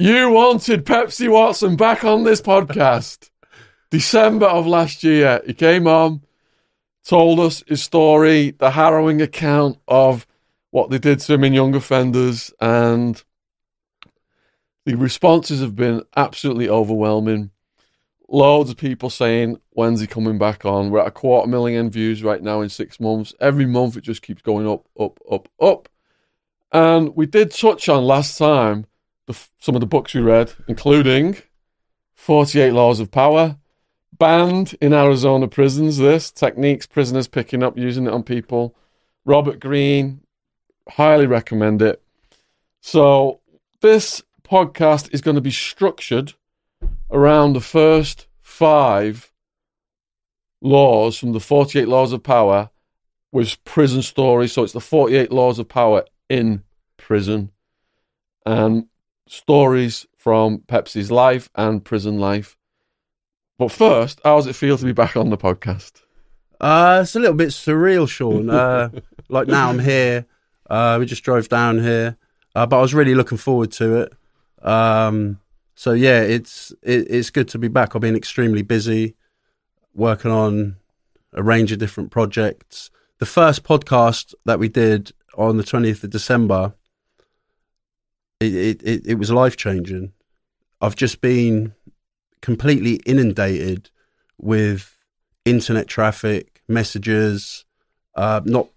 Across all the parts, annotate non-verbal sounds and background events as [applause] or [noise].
You wanted Pepsi Watson back on this podcast. December of last year, he came on, told us his story, the harrowing account of what they did to him in Young Offenders, and the responses have been absolutely overwhelming. Loads of people saying, When's he coming back on? We're at a quarter million views right now in six months. Every month it just keeps going up, up, up, up. And we did touch on last time the, some of the books we read, including 48 Laws of Power, banned in Arizona prisons. This techniques prisoners picking up using it on people. Robert Greene, highly recommend it. So this podcast is going to be structured around the first five laws from the 48 laws of power with prison stories. So it's the 48 laws of power in prison and stories from Pepsi's life and prison life. But first, how does it feel to be back on the podcast? Uh, it's a little bit surreal, Sean. Uh, [laughs] like now I'm here. Uh, we just drove down here, uh, but I was really looking forward to it. Um, so yeah, it's it, it's good to be back. I've been extremely busy working on a range of different projects. The first podcast that we did on the 20th of December, it it, it, was life changing. I've just been completely inundated with internet traffic, messages, uh, not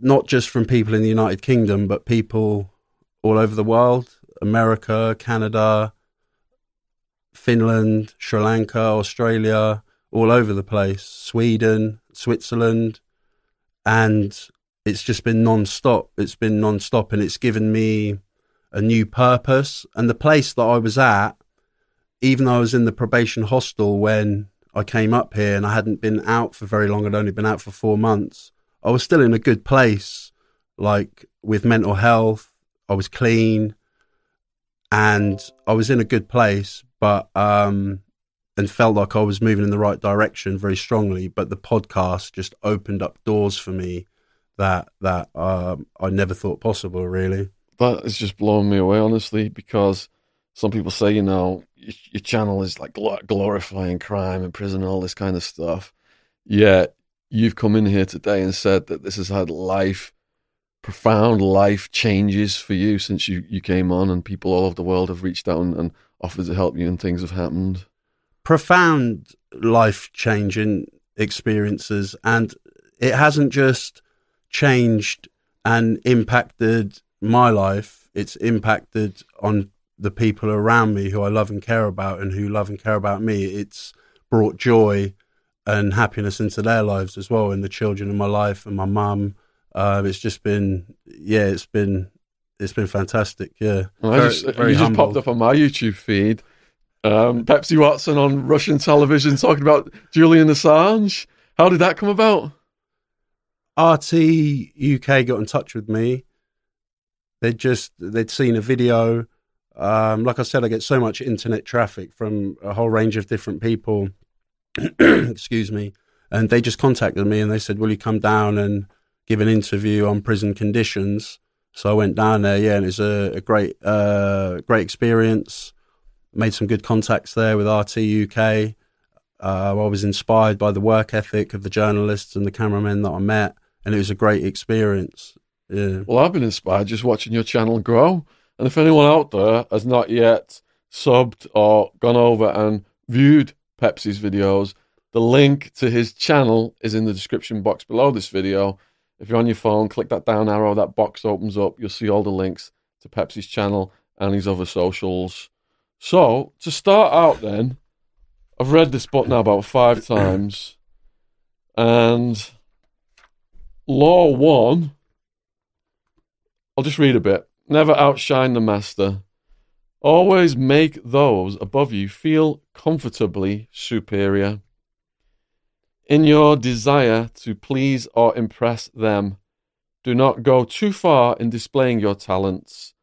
not just from people in the United Kingdom, but people all over the world, America, Canada, Finland, Sri Lanka, Australia, all over the place, Sweden, Switzerland, and it's just been non-stop. It's been non-stop and it's given me a new purpose. And the place that I was at even though I was in the probation hostel when I came up here and I hadn't been out for very long, I'd only been out for four months, I was still in a good place, like with mental health. I was clean and I was in a good place, but, um, and felt like I was moving in the right direction very strongly. But the podcast just opened up doors for me that, that, um, I never thought possible, really. That has just blowing me away, honestly, because some people say, you know, your channel is like glorifying crime and prison, and all this kind of stuff. Yet you've come in here today and said that this has had life, profound life changes for you since you, you came on, and people all over the world have reached out and, and offered to help you, and things have happened. Profound life changing experiences, and it hasn't just changed and impacted my life, it's impacted on the people around me who I love and care about and who love and care about me. It's brought joy and happiness into their lives as well, and the children in my life and my mum. Uh, it's just been, yeah, it's been, it's been fantastic. Yeah, well, very, just, very you just popped up on my YouTube feed. Um, Pepsi Watson on Russian television talking about Julian Assange. How did that come about? RT UK got in touch with me. They'd just they'd seen a video um, like I said, I get so much internet traffic from a whole range of different people. [clears throat] Excuse me. And they just contacted me and they said, Will you come down and give an interview on prison conditions? So I went down there, yeah, and it was a, a great, uh, great experience. Made some good contacts there with RT UK. Uh, I was inspired by the work ethic of the journalists and the cameramen that I met, and it was a great experience. Yeah. Well, I've been inspired just watching your channel grow. And if anyone out there has not yet subbed or gone over and viewed Pepsi's videos, the link to his channel is in the description box below this video. If you're on your phone, click that down arrow, that box opens up. You'll see all the links to Pepsi's channel and his other socials. So, to start out, then, I've read this book now about five times. And Law 1, I'll just read a bit. Never outshine the master. Always make those above you feel comfortably superior. In your desire to please or impress them, do not go too far in displaying your talents,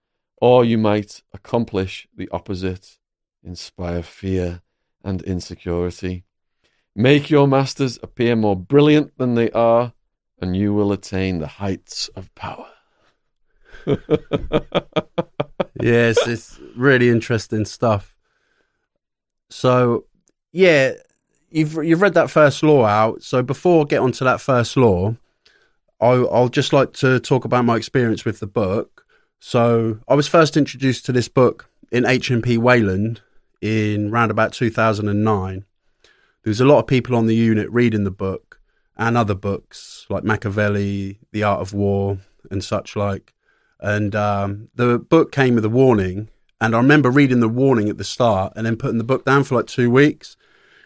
or you might accomplish the opposite, inspire fear and insecurity. Make your masters appear more brilliant than they are, and you will attain the heights of power. Yes, it's really interesting stuff. So, yeah, you've you've read that first law out. So before I get onto that first law, I, I'll just like to talk about my experience with the book. So I was first introduced to this book in HMP Wayland in round about 2009. There was a lot of people on the unit reading the book and other books like Machiavelli, The Art of War, and such like. And um, the book came with a warning, and I remember reading the warning at the start and then putting the book down for like two weeks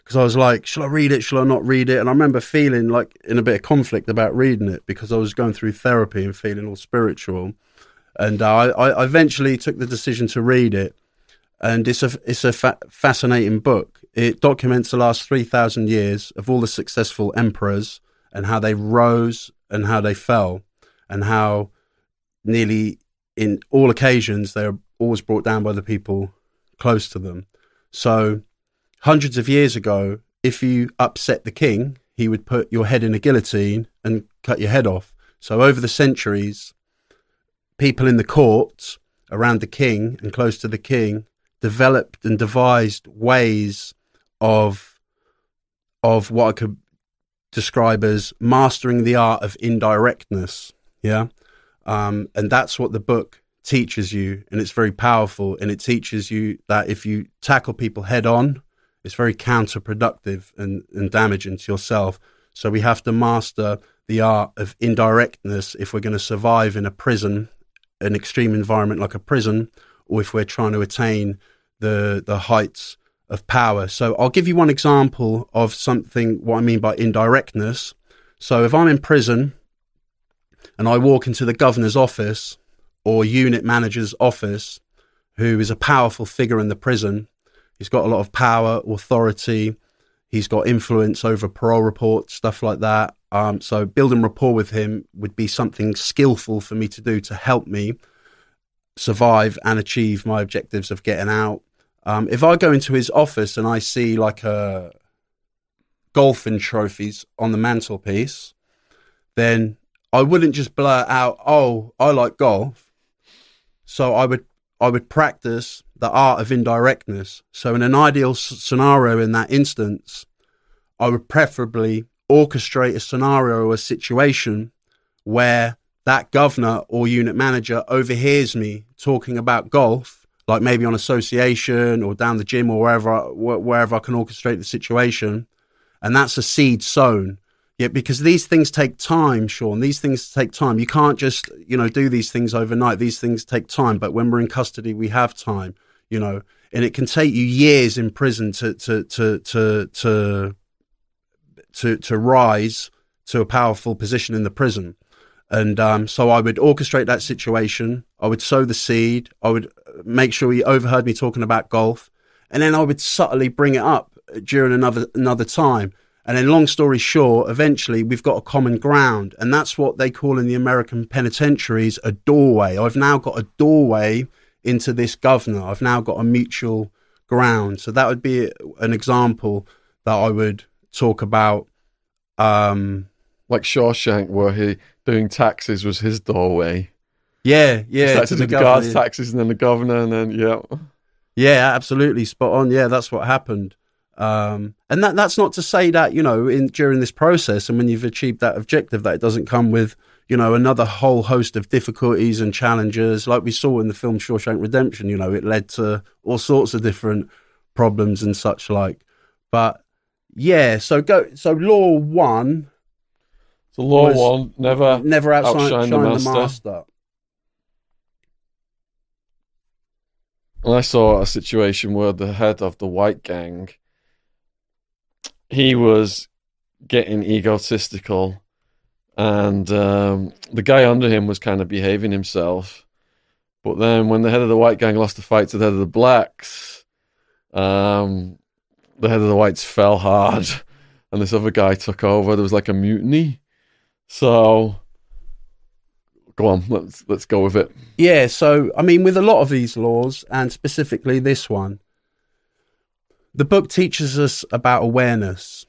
because I was like, shall I read it? Shall I not read it? And I remember feeling like in a bit of conflict about reading it because I was going through therapy and feeling all spiritual. And uh, I, I eventually took the decision to read it. And it's a, it's a fa- fascinating book. It documents the last 3,000 years of all the successful emperors and how they rose and how they fell and how nearly in all occasions they are always brought down by the people close to them. So hundreds of years ago, if you upset the king, he would put your head in a guillotine and cut your head off. So over the centuries, people in the courts around the king and close to the king developed and devised ways of of what I could describe as mastering the art of indirectness. Yeah. Um, and that's what the book teaches you. And it's very powerful. And it teaches you that if you tackle people head on, it's very counterproductive and, and damaging to yourself. So we have to master the art of indirectness if we're going to survive in a prison, an extreme environment like a prison, or if we're trying to attain the the heights of power. So I'll give you one example of something what I mean by indirectness. So if I'm in prison and I walk into the governor's office or unit manager's office, who is a powerful figure in the prison, He's got a lot of power, authority. He's got influence over parole reports, stuff like that. Um, so building rapport with him would be something skillful for me to do to help me survive and achieve my objectives of getting out. Um, if I go into his office and I see like a golfing trophies on the mantelpiece, then I wouldn't just blurt out, "Oh, I like golf." So I would I would practice the art of indirectness. So, in an ideal scenario, in that instance, I would preferably orchestrate a scenario or a situation where that governor or unit manager overhears me talking about golf, like maybe on association or down the gym or wherever wherever I can orchestrate the situation, and that's a seed sown. Yeah, because these things take time, Sean. These things take time. You can't just, you know, do these things overnight. These things take time. But when we're in custody, we have time, you know, and it can take you years in prison to to to to to to, to rise to a powerful position in the prison. And um, so I would orchestrate that situation. I would sow the seed. I would make sure he overheard me talking about golf, and then I would subtly bring it up during another another time and then, long story short, eventually we've got a common ground. And that's what they call in the American penitentiaries a doorway. I've now got a doorway into this governor. I've now got a mutual ground. So that would be an example that I would talk about. Um, like Shawshank, where he doing taxes was his doorway. Yeah, yeah. to the, the guards taxes and then the governor and then yeah. Yeah, absolutely spot on. Yeah, that's what happened. Um, and that that's not to say that you know in during this process and when you've achieved that objective that it doesn't come with you know another whole host of difficulties and challenges like we saw in the film Shawshank Redemption. You know, it led to all sorts of different problems and such like. But yeah, so go so law one. So law one never never outshine, outshine the, master. the master. And I saw a situation where the head of the white gang he was getting egotistical, and um, the guy under him was kind of behaving himself. But then, when the head of the white gang lost the fight to the head of the blacks, um, the head of the whites fell hard, [laughs] and this other guy took over. There was like a mutiny. So, go on, let's let's go with it. Yeah. So, I mean, with a lot of these laws, and specifically this one, the book teaches us about awareness.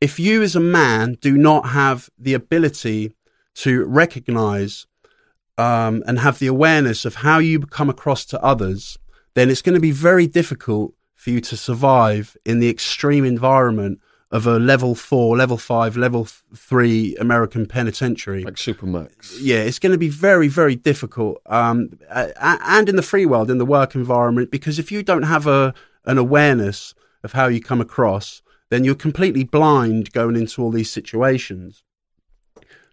If you, as a man, do not have the ability to recognize um, and have the awareness of how you come across to others, then it's going to be very difficult for you to survive in the extreme environment of a level four, level five, level th- three American penitentiary. Like Supermax. Yeah, it's going to be very, very difficult. Um, and in the free world, in the work environment, because if you don't have a an awareness of how you come across, then you're completely blind going into all these situations.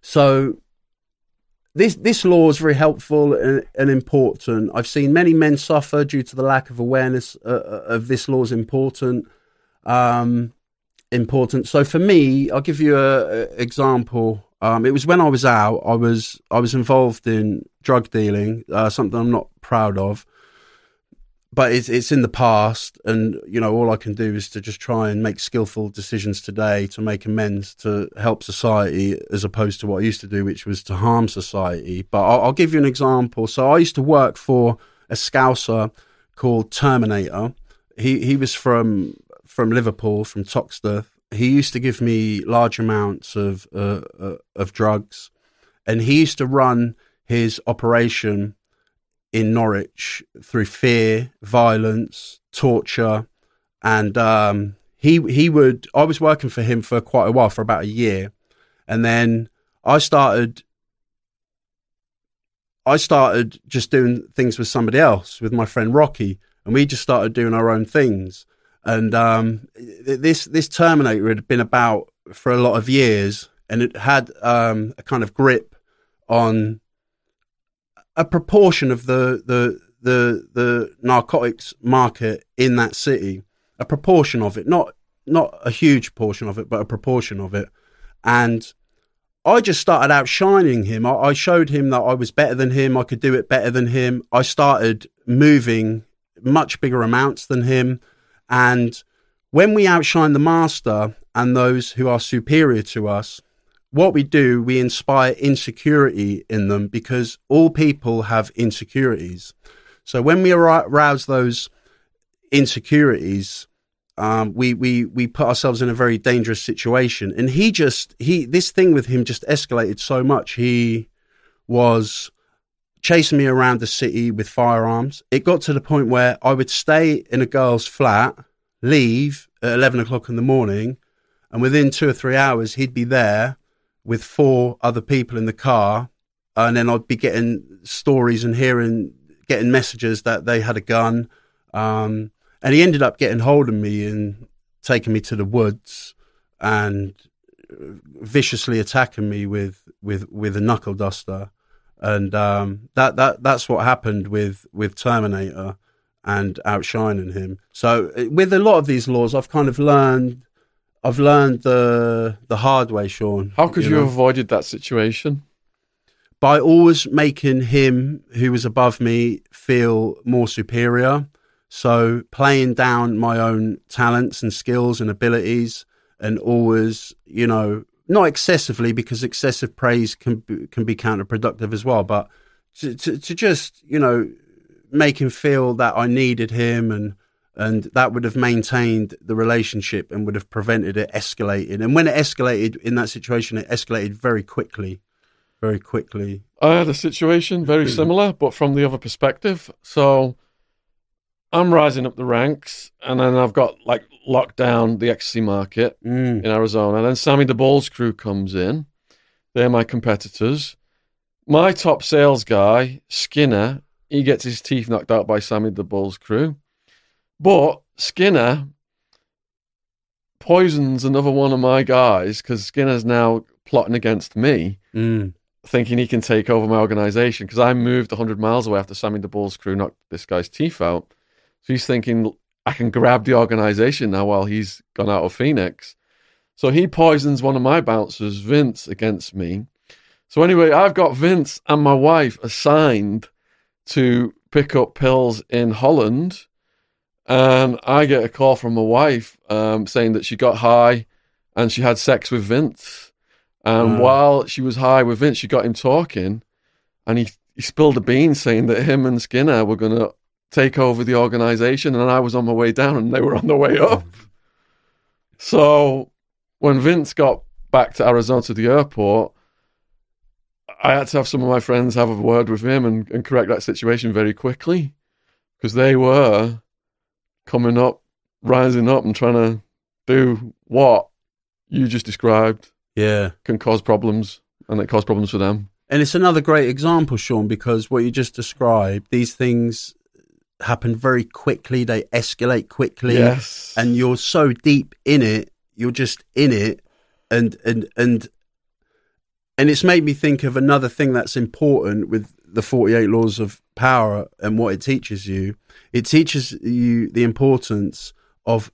So this this law is very helpful and, and important. I've seen many men suffer due to the lack of awareness uh, uh of this law is important. Um, important. So for me, I'll give you a, a example. Um, it was when I was out. I was I was involved in drug dealing, uh, something I'm not proud of but it's it's in the past, and you know all I can do is to just try and make skillful decisions today to make amends to help society, as opposed to what I used to do, which was to harm society. But I'll, I'll give you an example. So I used to work for a Scouser called Terminator. He he was from from Liverpool, from Toxteth. He used to give me large amounts of uh, uh, of drugs, and he used to run his operation in Norwich through fear, violence, torture, and um, he he would. I was working for him for quite a while, for about a year, and then I started. I started just doing things with somebody else, with my friend Rocky, and we just started doing our own things. And um, this this Terminator had been about for a lot of years, and it had um, a kind of grip on a proportion of the the the the narcotics market in that city, a proportion of it, not not a huge portion of it, but a proportion of it, and I just started outshining him. I, I showed him that I was better than him. I could do it better than him. I started moving much bigger amounts than him, and when we outshine the master and those who are superior to us, what we do, we inspire insecurity in them because all people have insecurities. So when we arouse those insecurities, um, we we we put ourselves in a very dangerous situation. And he just he this thing with him just escalated so much. He was chasing me around the city with firearms. It got to the point where I would stay in a girl's flat, leave at eleven o'clock in the morning, and within two or three hours he'd be there with four other people in the car, and then I'd be getting stories and hearing, getting messages that they had a gun. Um, and he ended up getting hold of me and taking me to the woods and viciously attacking me with with with a knuckle duster, and um, that that that's what happened with with Terminator and outshining him. So with a lot of these laws, I've kind of learned I've learned the the hard way, Sean. How could you, you know? have avoided that situation? By always making him, who was above me, feel more superior. So playing down my own talents and skills and abilities, and always, you know, not excessively because excessive praise can be, can be counterproductive as well. But to, to, to just, you know, make him feel that I needed him and and that would have maintained the relationship and would have prevented it escalating. And when it escalated in that situation, it escalated very quickly, very quickly. I had a situation very similar, but from the other perspective. So I'm rising up the ranks, and then I've got like locked down the ecstasy market mm. in Arizona. And then Sammy the Bull's crew comes in. They're my competitors. My top sales guy, Skinner, he gets his teeth knocked out by Sammy the Bull's crew. But Skinner poisons another one of my guys because Skinner's now plotting against me, mm. thinking he can take over my organization because I moved 100 miles away after Sammy the Bull's crew knocked this guy's teeth out. So he's thinking, I can grab the organization now while he's gone out of Phoenix. So he poisons one of my bouncers, Vince, against me. So anyway, I've got Vince and my wife assigned to pick up pills in Holland and I get a call from my wife um, saying that she got high and she had sex with Vince. And hmm. while she was high with Vince, she got him talking, and he he spilled the beans saying that him and Skinner were going to take over the organization, and I was on my way down, and they were on the way up. Hmm. So when Vince got back to Arizona to the airport, I had to have some of my friends have a word with him and, and correct that situation very quickly because they were coming up, rising up, and trying to do what you just described Yeah. can cause problems, and it caused problems for them. And it's another great example, Sean, because what you just described, these things happen very quickly, they escalate quickly. Yes, and you're so deep in it you're just in it and and and and it's made me think of another thing that's important with the 48 laws of power and what it teaches you it teaches you the importance of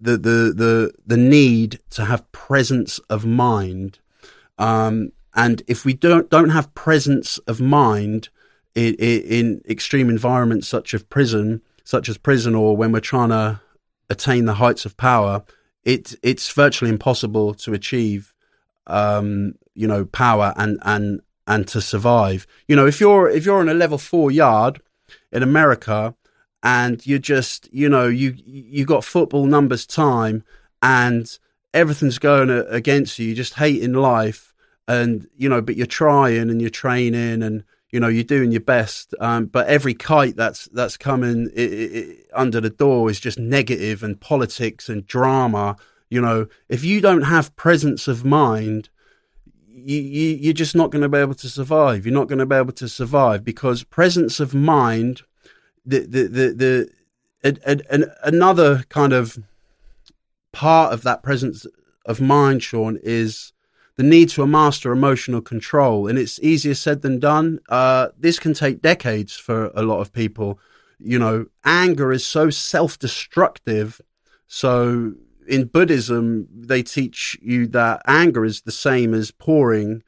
the the the, the need to have presence of mind. Um and if we don't don't have presence of mind in, in extreme environments such as prison such as prison or when we're trying to attain the heights of power, it it's virtually impossible to achieve, um, you know, power and and and to survive. You know, if you're if you're on a level four yard in America and you're just you know you you got football numbers time and everything's going against you, you're just hating life and you know but you're trying and you're training and you know you're doing your best um, but every kite that's that's coming i i i under the door is just negative and politics and drama you know if you don't have presence of mind you, you you're just not going to be able to survive you're not going to be able to survive because presence of mind the the the, the and, and another kind of part of that presence of mind sean is the need to master emotional control. And it's easier said than done. Uh, this can take decades for a lot of people. You know, anger is so self destructive. So in Buddhism, they teach you that anger is the same as pouring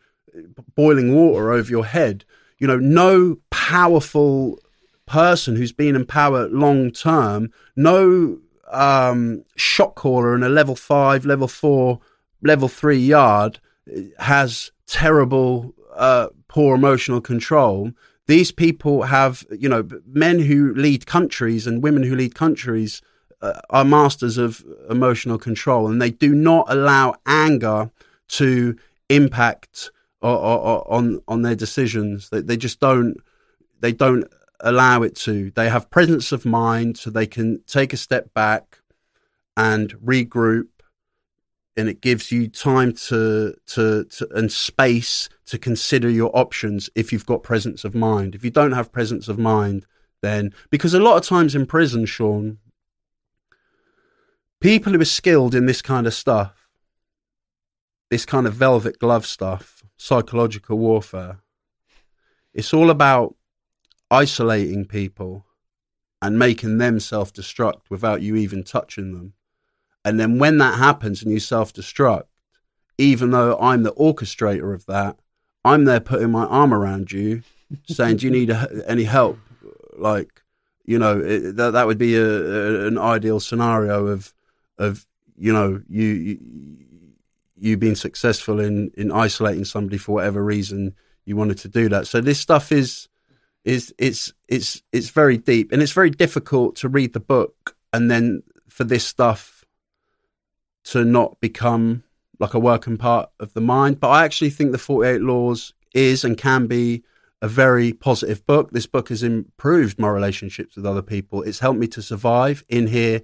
boiling water over your head. You know, no powerful person who's been in power long term, no um, shot caller in a level five, level four, level three yard has terrible, uh, poor emotional control. These people have, you know, men who lead countries and women who lead countries uh, are masters of emotional control, and they do not allow anger to impact o- o- o- on on their decisions. They, they just don't. They don't allow it to. They have presence of mind, so they can take a step back and regroup and it gives you time to, to to and space to consider your options if you've got presence of mind. If you don't have presence of mind, then because a lot of times in prison, Sean, people who are skilled in this kind of stuff, this kind of velvet glove stuff, psychological warfare, it's all about isolating people and making them self destruct without you even touching them. And then when that happens and you self destruct, even though I'm the orchestrator of that, I'm there putting my arm around you, [laughs] saying, "Do you need a, any help?" Like, you know, it, that that would be a, a, an ideal scenario of of you know you, you being successful in in isolating somebody for whatever reason you wanted to do that. So this stuff is is it's it's it's very deep and it's very difficult to read the book and then for this stuff to not become like a working part of the mind. But I actually think the 48 Laws is and can be a very positive book. This book has improved my relationships with other people. It's helped me to survive in here,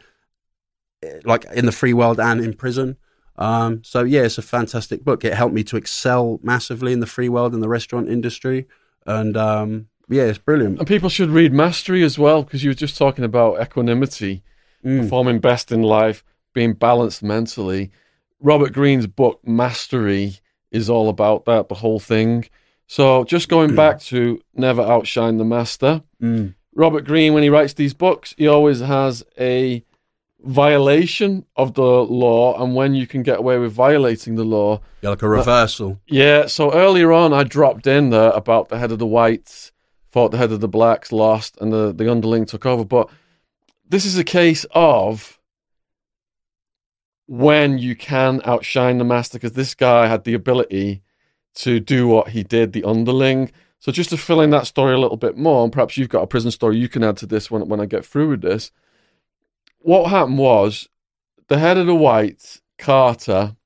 like in the free world and in prison. Um, so yeah, it's a fantastic book. It helped me to excel massively in the free world and the restaurant industry. And um, yeah, it's brilliant. and people should read Mastery as well because you were just talking about equanimity, Mm. performing best in life, being balanced mentally. Robert Greene's book Mastery is all about that, the whole thing. So just going back to Never Outshine the Master. Mm. Robert Greene, when he writes these books, he always has a violation of the law and when you can get away with violating the law. Yeah, like a reversal. Uh, yeah, so earlier on I dropped in there about the head of the whites, fought the head of the blacks, lost, and the, the underling took over. But this is a case of when you can outshine the master, because this guy had the ability to do what he did, the underling. So just to fill in that story a little bit more, and perhaps you've got a prison story you can add to this when when I get through with this. What happened was the head of the whites, Carter,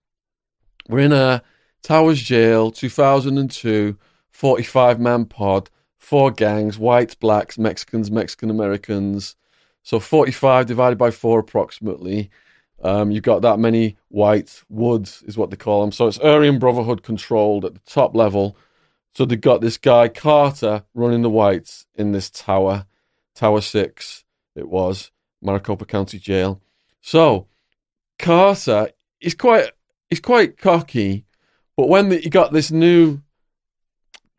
were in a Towers jail, 2002, 45 man pod, four gangs, whites, blacks, Mexicans, Mexican Americans. So 45 divided by four approximately. Um, you've got that many whites, woods, is what they call them. So it's Aryan Brotherhood controlled at the top level. So they've got this guy, Carter, running the whites in this tower, Tower 6, it was, Maricopa County Jail. So Carter, is quite, he's quite cocky, but when the, you got this new,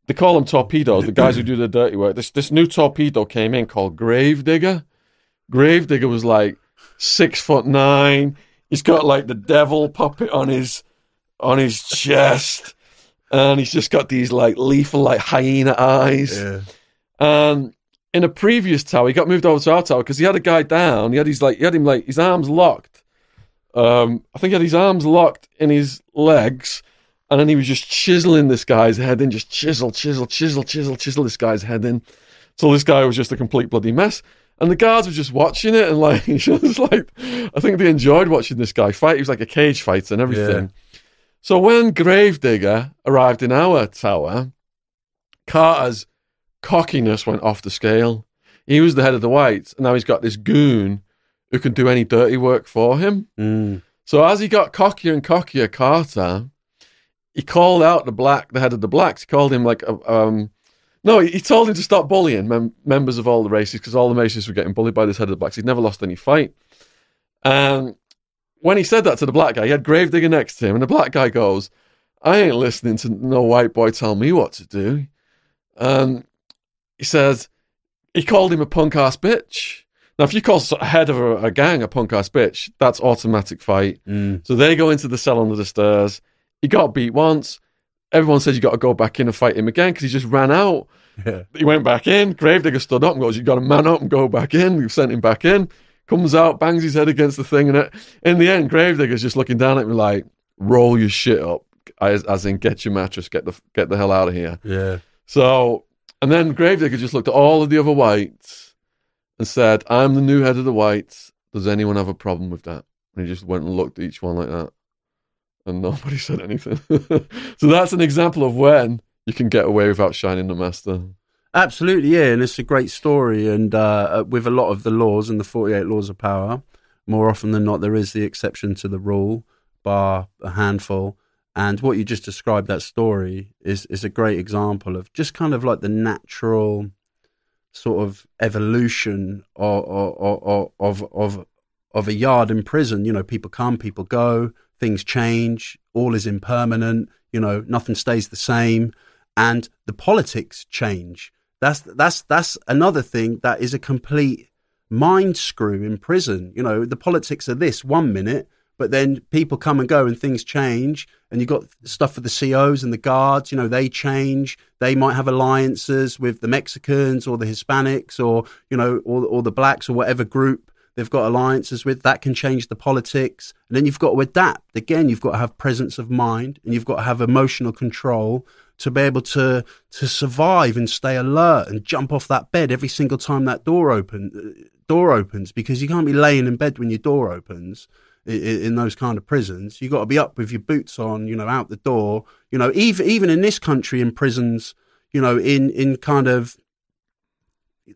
they call them torpedoes, the guys who do the dirty work, this, this new torpedo came in called Gravedigger. Gravedigger was like six foot nine. He's got like the devil puppet on his on his chest, and he's just got these like lethal like hyena eyes. Yeah. And in a previous tower, he got moved over to our tower because he had a guy down. He had his like he had him like his arms locked. Um, I think he had his arms locked in his legs, and then he was just chiseling this guy's head in, just chisel, chisel, chisel, chisel, chisel this guy's head in. So this guy was just a complete bloody mess. And the guards were just watching it and like [laughs] just like I think they enjoyed watching this guy fight. He was like a cage fighter and everything. So when Gravedigger arrived in our tower, Carter's cockiness went off the scale. He was the head of the whites, and now he's got this goon who can do any dirty work for him. Mm. So as he got cockier and cockier, Carter, he called out the black, the head of the blacks. He called him like, um, no, he, told him to stop bullying mem- members of all the races because all the races were getting bullied by this head of the blacks. He'd never lost any fight. And when he said that to the black guy, he had Gravedigger next to him, and the black guy goes, "I ain't listening to no white boy tell me what to do." And he says he called him a punk ass bitch. Now, if you call a head of a, a gang a punk ass bitch, that's automatic fight. Mm. So they go into the cell under the stairs. He got beat once. Everyone says you got to go back in and fight him again because he just ran out. [laughs] Yeah. He went back in. Gravedigger stood up and goes, "You got to man up and go back in." We sent him back in. Comes out, bangs his head against the thing, and it, in the end, Gravedigger's just looking down at me like, "Roll your shit up," as, as in, "Get your mattress, get the get the hell out of here." Yeah. So, and then Gravedigger just looked at all of the other whites and said, I'm the new head of the whites. Does anyone have a problem with that? And he just went and looked at each one like that. And nobody [laughs] said anything. [laughs] so that's an example of when you can get away without shining the master. Absolutely, yeah, and it's a great story. And uh, with a lot of the laws and the 48 laws of power, more often than not, there is the exception to the rule, bar a handful. And what you just described, that story, is, is a great example of just kind of like the natural sort of evolution of, of, of, of, of a yard in prison. You know, people come, people go, things change, all is impermanent, you know, nothing stays the same. And the politics change. That's that's that's another thing that is a complete mind screw in prison. You know, the politics are this one minute, but then people come and go and things change. And you've got stuff for the COs and the guards, you know, they change. They might have alliances with the Mexicans or the Hispanics or, you know, or, or the blacks or whatever group they've got alliances with. That can change the politics. And then you've got to adapt. Again, you've got to have presence of mind and you've got to have emotional control to be able to to survive and stay alert and jump off that bed every single time that door open uh, door opens because you can't be laying in bed when your door opens in, those kind of prisons. You've got to be up with your boots on, you know, out the door. You know, even even in this country, in prisons, you know, in in kind of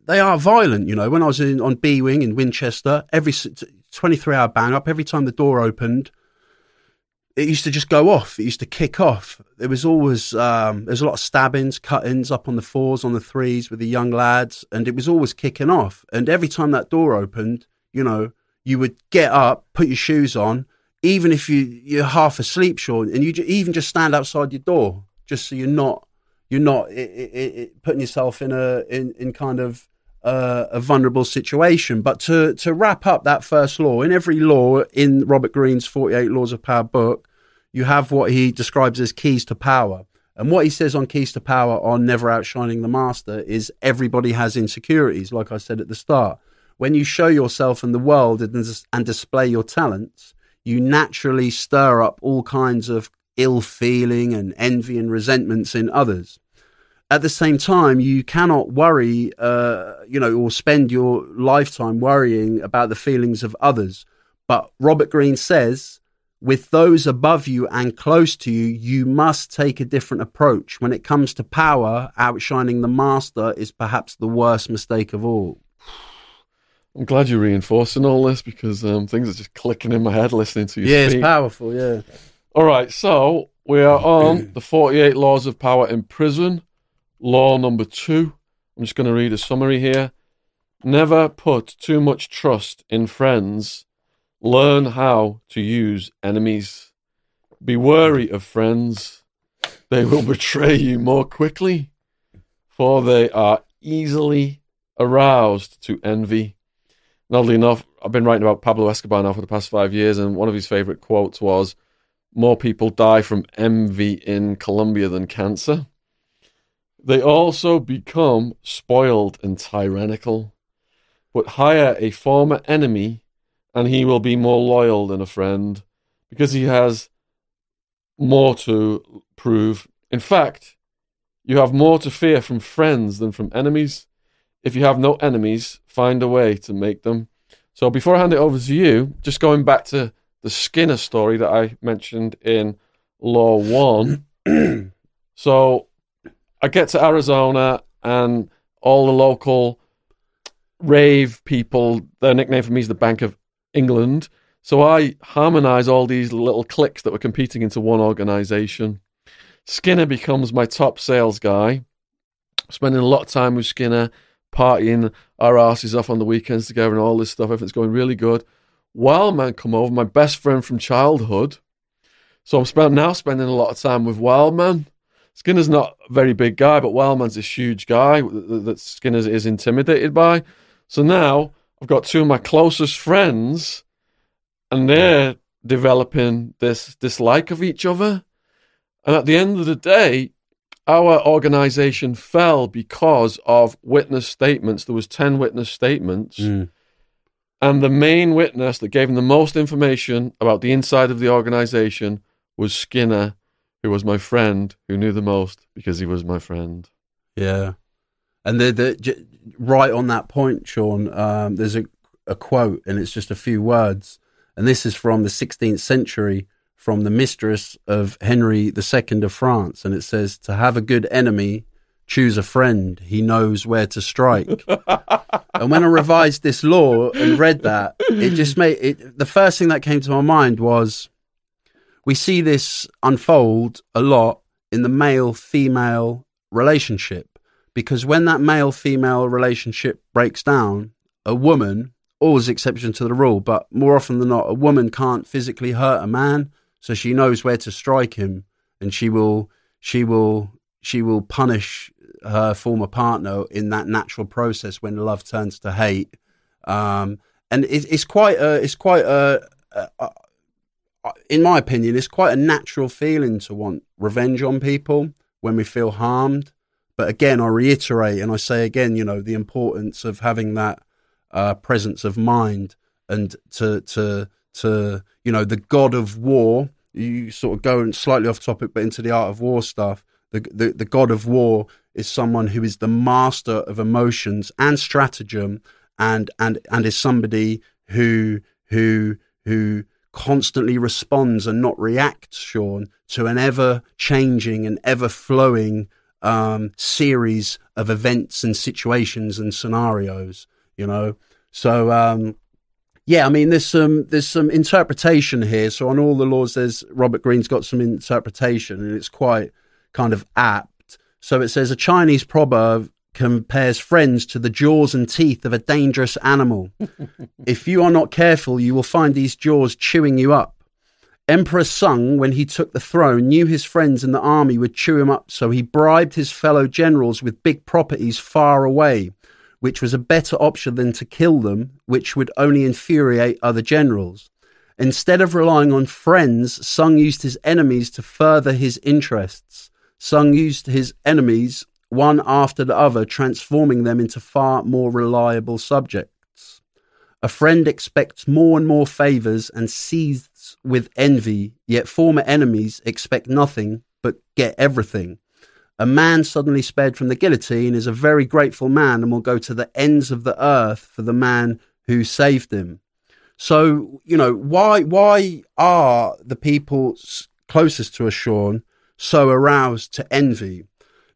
they are violent. You know, when I was in on B wing in Winchester, every twenty three hour bang up, every time the door opened, it used to just go off. It used to kick off. There was always um, there's a lot of stabbings, cut-ins up on the fours, on the threes with the young lads, and it was always kicking off. And every time that door opened, you know, you would get up, put your shoes on, even if you you're half asleep, Sean, and you even just stand outside your door, just so you're not you're not it, it, it, putting yourself in a in in kind of uh, a vulnerable situation. But to to wrap up that first law, in every law in Robert Greene's Forty Eight Laws of Power book, you have what he describes as keys to power. And what he says on Keys to Power on Never Outshining the Master is everybody has insecurities, like I said at the start. When you show yourself in the world and, and display your talents, you naturally stir up all kinds of ill feeling and envy and resentments in others. At the same time, you cannot worry, uh, you know, or spend your lifetime worrying about the feelings of others. But Robert Greene says with those above you and close to you, you must take a different approach. When it comes to power, outshining the master is perhaps the worst mistake of all. I'm glad you're reinforcing all this because um, things are just clicking in my head listening to you Yeah, speak. it's powerful. Yeah. All right, so we are on [clears throat] the 48 laws of power in prison. Law number two. I'm just going to read a summary here. Never put too much trust in friends. Learn how to use enemies. Be wary of friends. They will betray you more quickly, for they are easily aroused to envy. And oddly enough, I've been writing about Pablo Escobar now for the past five years, and one of his favorite quotes was, More people die from envy in Colombia than cancer. They also become spoiled and tyrannical. But hire a former enemy, and he will be more loyal than a friend because he has more to prove. In fact, you have more to fear from friends than from enemies. If you have no enemies, find a way to make them. So before I hand it over to you, just going back to the Skinner story that I mentioned in Law One. [clears throat] so I get to Arizona and all the local rave people, their nickname for me is the Bank of England. So I harmonize all these little cliques that were competing into one organization. Skinner becomes my top sales guy, spending a lot of time with Skinner, partying our asses off on the weekends together and all this stuff. Everything's going really good. Wildman come over, my best friend from childhood. So I'm spent, now spending a lot of time with Wildman. Skinner's not a very big guy, but Wildman's this huge guy that Skinner is intimidated by. So now I've got two of my closest friends, and they're developing this dislike of each other. And at the end of the day, our organization fell because of witness statements. There was 10 witness statements. Mm. And the main witness that gave him the most information about the inside of the organization was Skinner, who was my friend, who knew the most because he was my friend. Yeah, and the the j- right on that point, Sean. Um, there's a a quote, and it's just a few words, and this is from the 16th century, from the mistress of Henry II of France, and it says, "To have a good enemy, choose a friend. He knows where to strike." [laughs] and when I revised this law and read that, it just made it. The first thing that came to my mind was, we see this unfold a lot in the male female relationship because when that male female relationship breaks down, a woman, always exception to the rule, but more often than not, a woman can't physically hurt a man, so she knows where to strike him, and she will, she will, she will punish her former partner in that natural process when love turns to hate. Um, and it, it's quite a, it's quite a, a, a in my opinion, it's quite a natural feeling to want revenge on people when we feel harmed. But again, I reiterate and I say again, you know, the importance of having that uh, presence of mind and to to to you know the god of war. You sort of go slightly off topic, but into the art of war stuff. The, the the god of war is someone who is the master of emotions and stratagem, and and and is somebody who who who constantly responds and not reacts, Sean, to an ever changing and ever flowing um, series of events and situations and scenarios. You know, so um, yeah, I mean, there's some there's some interpretation here. So on all the laws, there's Robert Greene's got some interpretation, and it's quite kind of apt. So it says a Chinese proverb compares friends to the jaws and teeth of a dangerous animal. [laughs] if you are not careful, you will find these jaws chewing you up. Emperor Sung, when he took the throne, knew his friends in the army would chew him up, so he bribed his fellow generals with big properties far away, which was a better option than to kill them, which would only infuriate other generals. Instead of relying on friends, Sung used his enemies to further his interests. Sung used his enemies one after the other, transforming them into far more reliable subjects. A friend expects more and more favours and seethes with envy, yet former enemies expect nothing but get everything. A man suddenly spared from the guillotine is a very grateful man and will go to the ends of the earth for the man who saved him. So you know why why are the people closest to Sean, so aroused to envy?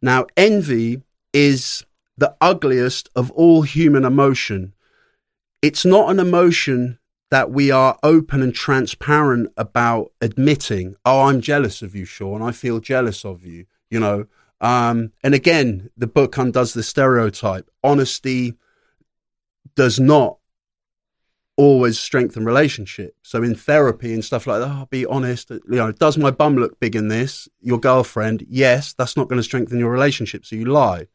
Now, envy is the ugliest of all human emotion. It's not an emotion that we are open and transparent about admitting, oh, I'm jealous of you, Sean. I feel jealous of you, you know. Um, and again, the book undoes the stereotype. Honesty does not always strengthen relationships. So in therapy and stuff like that, oh, be honest, you know, does my bum look big in this? Your girlfriend, yes, that's not going to strengthen your relationship. So you lie.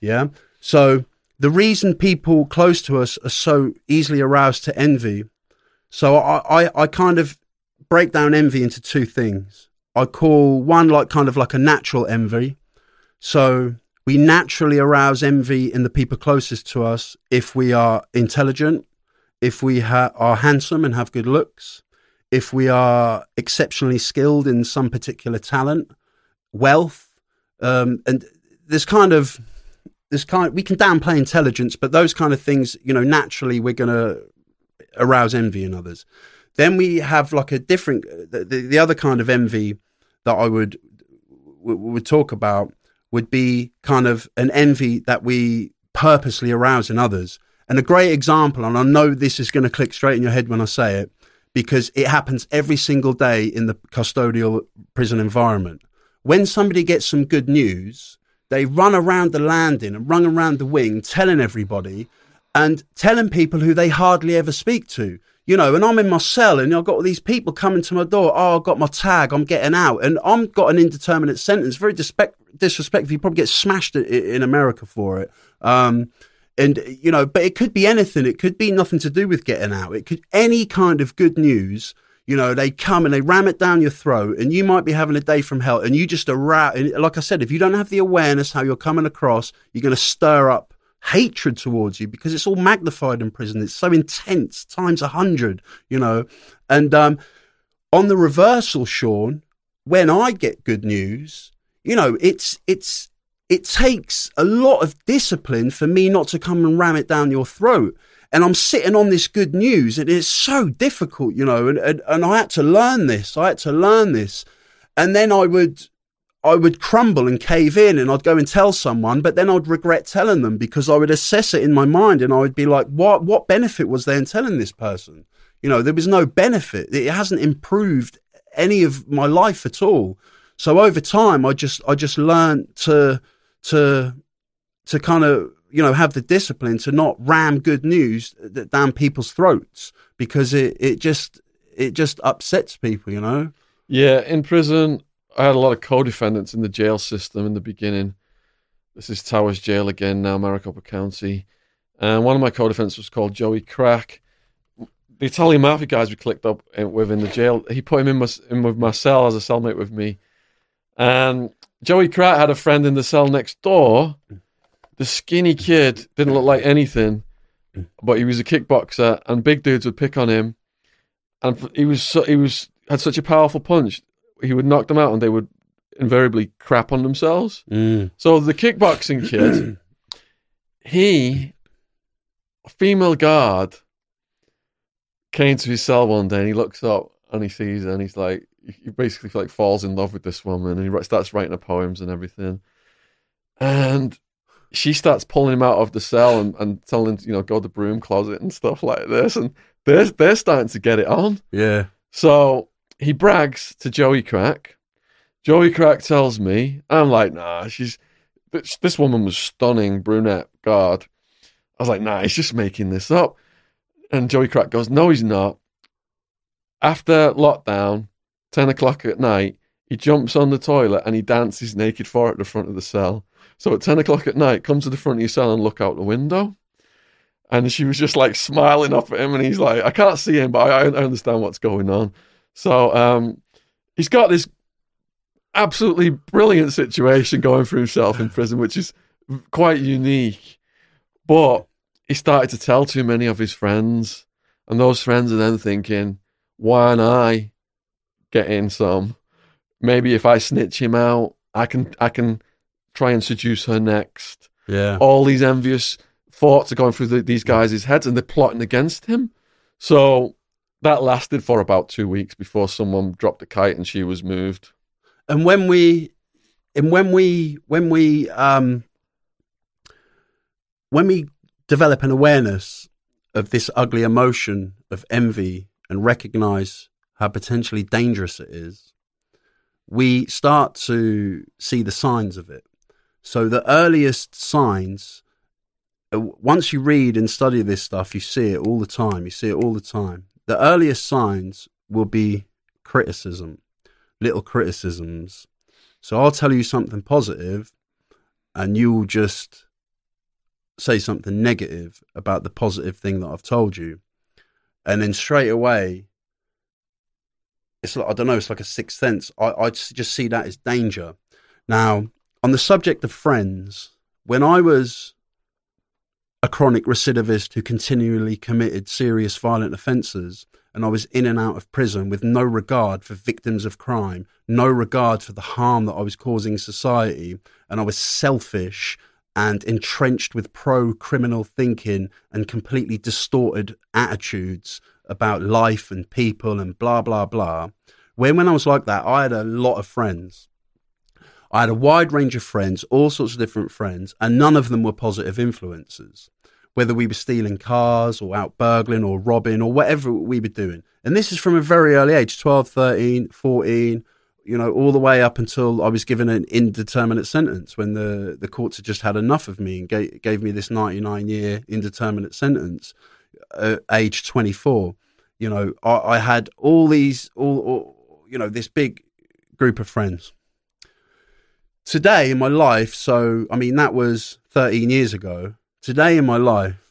Yeah. So the reason people close to us are so easily aroused to envy. So I, I, I kind of break down envy into two things. I call one like kind of like a natural envy. So we naturally arouse envy in the people closest to us if we are intelligent, if we ha- are handsome and have good looks, if we are exceptionally skilled in some particular talent, wealth, um, and this kind of this kind we can downplay intelligence, but those kind of things, you know, naturally we're going to arouse envy in others. Then we have like a different, the, the, the other kind of envy that I would would talk about would be kind of an envy that we purposely arouse in others. And a great example, and I know this is going to click straight in your head when I say it, because it happens every single day in the custodial prison environment. When somebody gets some good news, they run around the landing and run around the wing telling everybody and telling people who they hardly ever speak to. You know, and I'm in my cell and I've got all these people coming to my door. Oh, I've got my tag. I'm getting out. And I'm got an indeterminate sentence. Very disrespect, disrespectful. You probably get smashed in America for it. Um, and, you know, but it could be anything. It could be nothing to do with getting out. It could, any kind of good news you know, they come and they ram it down your throat, and you might be having a day from hell, and you just arouse. Like I said, if you don't have the awareness how you're coming across, you're going to stir up hatred towards you because it's all magnified in prison. It's so intense, times a hundred, you know. And um, on the reversal, Shaun, when I get good news, you know, it's it's it takes a lot of discipline for me not to come and ram it down your throat and I'm sitting on this good news, and it's so difficult, you know. And, and and I had to learn this. I had to learn this, and then I would I would crumble and cave in, and I'd go and tell someone, but then I'd regret telling them because I would assess it in my mind, and I would be like, what what benefit was there in telling this person? You know, there was no benefit. It hasn't improved any of my life at all. So over time, I just I just learned to to to kind of you know, have the discipline to not ram good news down people's throats because it, it just it just upsets people, you know. Yeah, in prison, I had a lot of co-defendants in the jail system in the beginning. This is Towers Jail again now, Maricopa County, and one of my co-defendants was called Joey Crack. The Italian mafia guys we clicked up eh, with in the jail, he put him in, my, in with my cell as a cellmate with me, and Joey Crack had a friend in the cell next door the skinny kid didn't look like anything, but he was a kickboxer, and big dudes would pick on him, and he was so, he was had such a powerful punch, he would knock them out, and they would invariably crap on themselves. Mm. So the kickboxing kid, [clears throat] he, a female guard, came to his cell one day, and he looks up and he sees her, and he's like, he basically like falls in love with this woman, and he starts writing her poems and everything, and she starts pulling him out of the cell and, and telling him, you know, go to the broom closet and stuff like this. And they're, they're starting to get it on. Yeah. So he brags to Joey Crack. Joey Crack tells me, I'm like, nah, she's, this, this woman was stunning, brunette guard. I was like, nah, he's just making this up. And Joey Crack goes, no, he's not. After lockdown, 10 o'clock at night, he jumps on the toilet and he dances naked for at the front of the cell. So at 10 o'clock at night, come to the front of your cell and look out the window. And she was just like smiling up at him. And he's like, I can't see him, but I, I understand what's going on. So um, he's got this absolutely brilliant situation going for himself in prison, which is quite unique. But he started to tell too many of his friends. And those friends are then thinking, why aren't I getting some? Maybe if I snitch him out, I can I can try and seduce her next. Yeah. All these envious thoughts are going through the, these guys' heads and they're plotting against him. So that lasted for about two weeks before someone dropped a kite and she was moved. And when we, and when we, when we, um, when we develop an awareness of this ugly emotion of envy and recognize how potentially dangerous it is, we start to see the signs of it. So the earliest signs, uh, once you read and study this stuff, you see it all the time. You see it all the time. The earliest signs will be criticism, little criticisms. So I'll tell you something positive, and you will just say something negative about the positive thing that I've told you. And then straight away, it's like, I don't know, it's like a sixth sense. I, I just see that as danger. Now, on the subject of friends, when I was a chronic recidivist who continually committed serious violent offences, and I was in and out of prison with no regard for victims of crime, no regard for the harm that I was causing society, and I was selfish and entrenched with pro criminal thinking and completely distorted attitudes about life and people and blah, blah, blah. When, when I was like that, I had a lot of friends. I had a wide range of friends, all sorts of different friends, and none of them were positive influences. Whether we were stealing cars or out burgling or robbing or whatever we were doing. And this is from a very early age 12, 13, 14, you know, all the way up until I was given an indeterminate sentence when the, the courts had just had enough of me and gave, gave me this 99 year indeterminate sentence, uh, age 24. You know, I, I had all these, all, all, you know, this big group of friends. Today in my life, so, I mean, that was 13 years ago. Today in my life,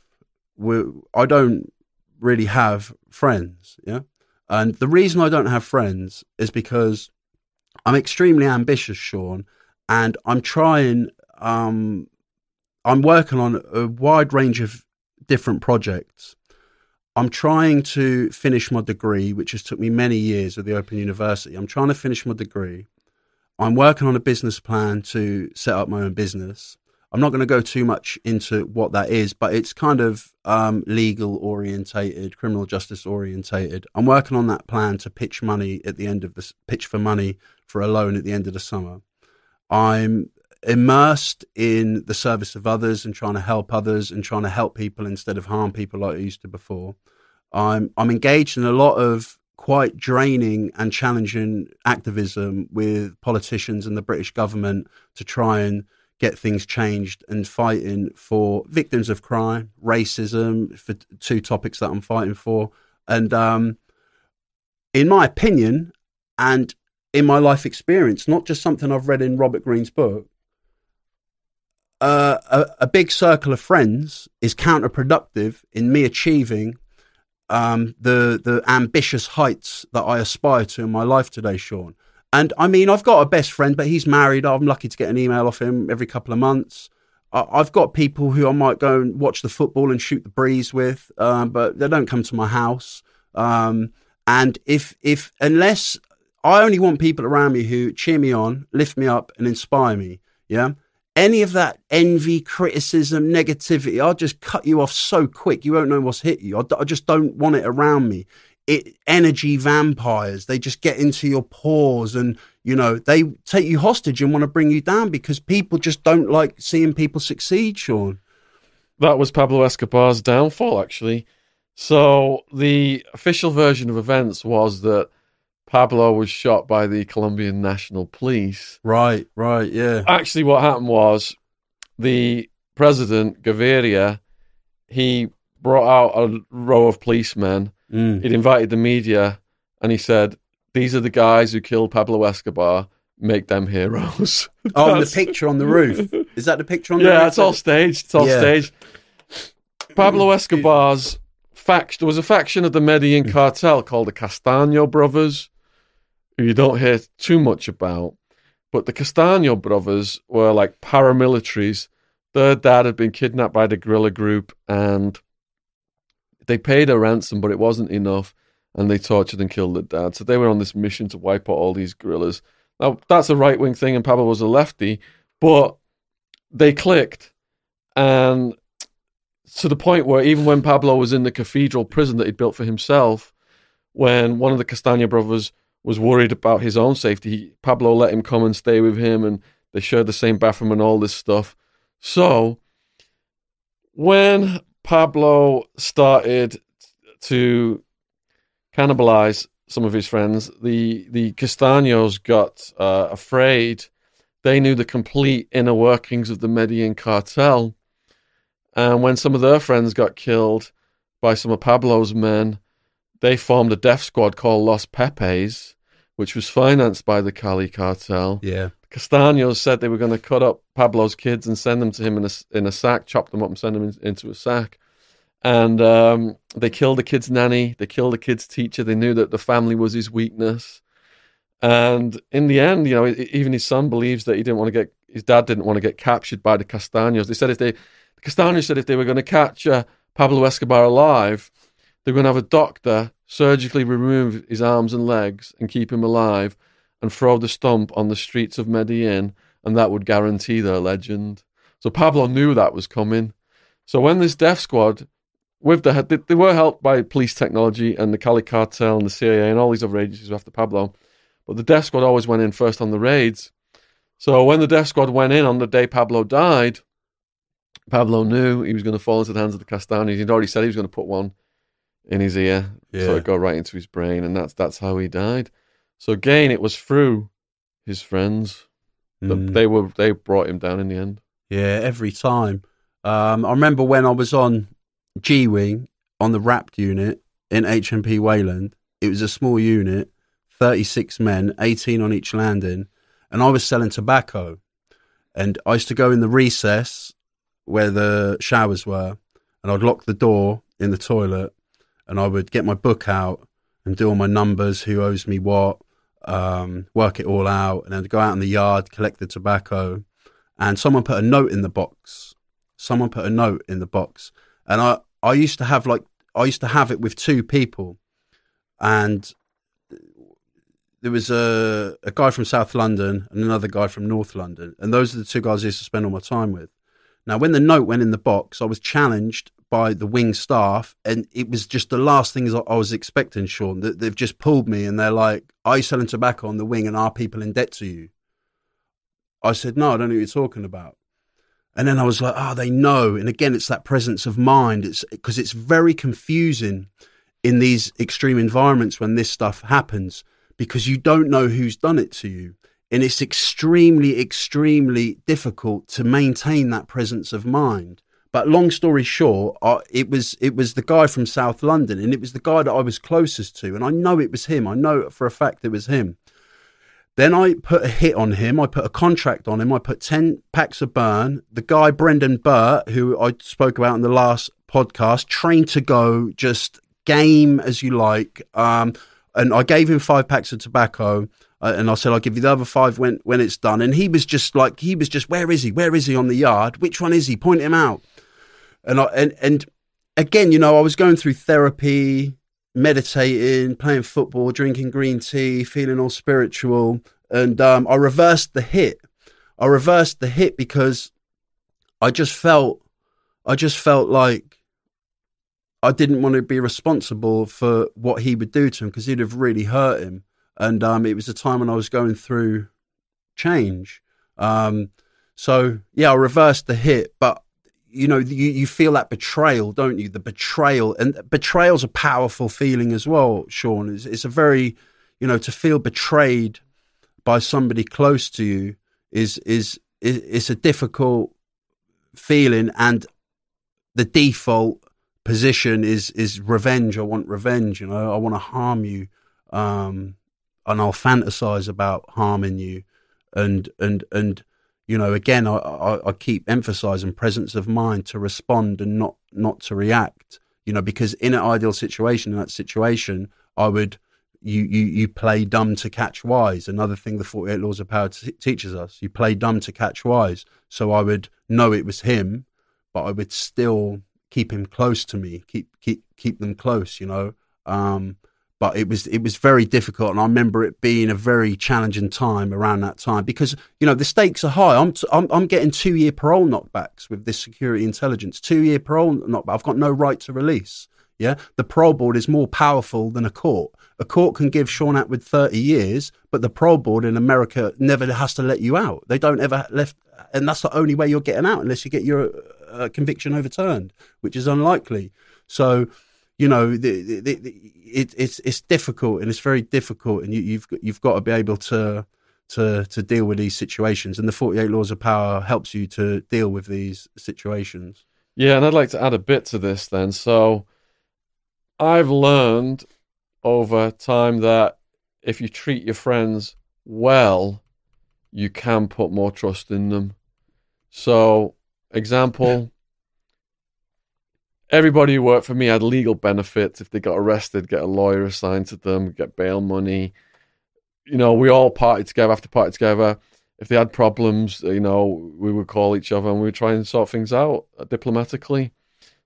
I don't really have friends, yeah? And the reason I don't have friends is because I'm extremely ambitious, Shaun, and I'm trying. Um, I'm working on a wide range of different projects. I'm trying to finish my degree, which has took me many years at the Open University. I'm trying to finish my degree. I'm working on a business plan to set up my own business. I'm not going to go too much into what that is, but it's kind of um, legal orientated, criminal justice orientated. I'm working on that plan to pitch money at the end of this, pitch for money for a loan at the end of the summer. I'm immersed in the service of others and trying to help others and trying to help people instead of harm people like I used to before. I'm I'm engaged in a lot of quite draining and challenging activism with politicians and the British government to try and get things changed and fighting for victims of crime, racism, for two topics that I'm fighting for. And um, in my opinion, and in my life experience, not just something I've read in Robert Greene's book, uh, a, a, big circle of friends is counterproductive in me achieving um, the the ambitious heights that I aspire to in my life today, Shaun. And I mean, I've got a best friend, but he's married. I'm lucky to get an email off him every couple of months. I've got people who I might go and watch the football and shoot the breeze with, um, but they don't come to my house. Um, and if if unless I only want people around me who cheer me on, lift me up, and inspire me. Yeah. Any of that envy, criticism, negativity, I'll just cut you off so quick. You won't know what's hit you. I, I just don't want it around me it, energy vampires. They just get into your pores and, you know, they take you hostage and want to bring you down because people just don't like seeing people succeed, Shaun. That was Pablo Escobar's downfall, actually. So the official version of events was that Pablo was shot by the Colombian National Police. Right, right, yeah. Actually, what happened was the president, Gaviria, he brought out a row of policemen Mm. He'd invited the media and he said, These are the guys who killed Pablo Escobar. Make them heroes. oh, the picture on the roof. [laughs] Is that the picture on the yeah, roof? Yeah, it's all staged. It's all yeah. staged. Pablo Escobar's faction, there was a faction of the Medellin cartel called the Castaño brothers, who you don't hear too much about. But the Castaño brothers were like paramilitaries. Their dad had been kidnapped by the guerrilla group and they paid a ransom, but it wasn't enough, and they tortured and killed the dad. So they were on this mission to wipe out all these guerrillas. Now that's a right wing thing, and Pablo was a lefty, but they clicked, and to the point where even when Pablo was in the cathedral prison that he'd built for himself, when one of the Castaño brothers was worried about his own safety, he, Pablo let him come and stay with him, and they shared the same bathroom and all this stuff. So when Pablo started to cannibalize some of his friends, the the Castaños got uh, afraid. They knew the complete inner workings of the Medellin cartel, and when some of their friends got killed by some of Pablo's men, they formed a death squad called Los Pepes, which was financed by the Cali cartel. Yeah. Castaños said they were going to cut up Pablo's kids and send them to him in a, in a sack, chop them up and send them in, into a sack. And um, they killed the kid's nanny, they killed the kid's teacher. They knew that the family was his weakness. And in the end, you know, even his son believes that he didn't want to get, his dad didn't want to get captured by the Castaños. They said if they, the Castaños said if they were going to uh, Pablo Escobar alive, they were going to have a doctor surgically remove his arms and legs and keep him alive and throw the stump on the streets of Medellin, and that would guarantee their legend. So Pablo knew that was coming. So when this death squad, with the they were helped by police technology and the Cali cartel and the CIA and all these other agencies after Pablo, but the death squad always went in first on the raids. So when the death squad went in on the day Pablo died, Pablo knew he was going to fall into the hands of the Castaños. He'd already said he was going to put one in his ear, Yeah. so it got right into his brain, and that's that's how he died. So again, it was through his friends that Mm. they were they brought him down in the end. Yeah, every time. Um, I remember when I was on G Wing on the RAPt unit in HMP Wayland. It was a small unit, 36 men, 18 on each landing, and I was selling tobacco. And I used to go in the recess where the showers were, and I'd lock the door in the toilet, and I would get my book out and do all my numbers, who owes me what, um, work it all out, and then go out in the yard, collect the tobacco, and someone put a note in the box. Someone put a note in the box, and I I used to have like I used to have it with two people, and there was a a guy from South London and another guy from North London, and those are the two guys I used to spend all my time with. Now, when the note went in the box, I was challenged by the wing staff, and it was just the last things I was expecting, Shaun. That they've just pulled me, and they're like, "Are you selling tobacco on the wing, and are people in debt to you?" I said, "No, I don't know what you're talking about." And then I was like, "Oh, they know." And again, it's that presence of mind. It's because it's very confusing in these extreme environments when this stuff happens because you don't know who's done it to you. And it's extremely, extremely difficult to maintain that presence of mind. But long story short, I, it was it was the guy from South London, and it was the guy that I was closest to, and I know it was him. I know for a fact it was him. Then I put a hit on him. I put a contract on him. I put 10 packs of burn. The guy, Brendan Burt, who I spoke about in the last podcast, trained to go, just game as you like. Um, and I gave him five packs of tobacco. Uh, and I said, I'll give you the other five when, when it's done. And he was just like, he was just, where is he? Where is he on the yard? Which one is he? Point him out. And I, and, and again, you know, I was going through therapy, meditating, playing football, drinking green tea, feeling all spiritual. And um, I reversed the hit. I reversed the hit because I just felt, I just felt like I didn't want to be responsible for what he would do to him because he'd have really hurt him. And um, it was a time when I was going through change. Um, so yeah, I reversed the hit, but you know, you, you feel that betrayal, don't you? The betrayal and betrayal's a powerful feeling as well, Shaun. It's, it's a very, you know, to feel betrayed by somebody close to you is, is, is it's a difficult feeling and the default position is, is revenge. I want revenge, you know, I want to harm you. Um, and I'll fantasize about harming you and, and, and, you know, again, I, I, I keep emphasizing presence of mind to respond and not not to react. You know, because in an ideal situation, in that situation, I would you you you play dumb to catch wise. Another thing the Forty Eight Laws of Power t- teaches us: you play dumb to catch wise. So I would know it was him, but I would still keep him close to me, keep keep keep them close. You know. Um, but it was it was very difficult, and I remember it being a very challenging time around that time because you know the stakes are high. I'm t- I'm, I'm getting two year parole knockbacks with this security intelligence, two year parole knockback. I've got no right to release. Yeah, the parole board is more powerful than a court. A court can give Shaun Attwood 30 years, but the parole board in America never has to let you out. They don't ever left, and that's the only way you're getting out unless you get your uh, conviction overturned, which is unlikely. So, you know, the, the, the, it, it's it's difficult and it's very difficult, and you, you've you've got to be able to to to deal with these situations, and the 48 Laws of Power helps you to deal with these situations. Yeah, and I'd like to add a bit to this then. So, I've learned over time that if you treat your friends well, you can put more trust in them. So, example, everybody who worked for me had legal benefits. If they got arrested, get a lawyer assigned to them, get bail money. You know, we all partied together, after party together. If they had problems, uh, you know, we would call each other and we would try and sort things out uh, diplomatically.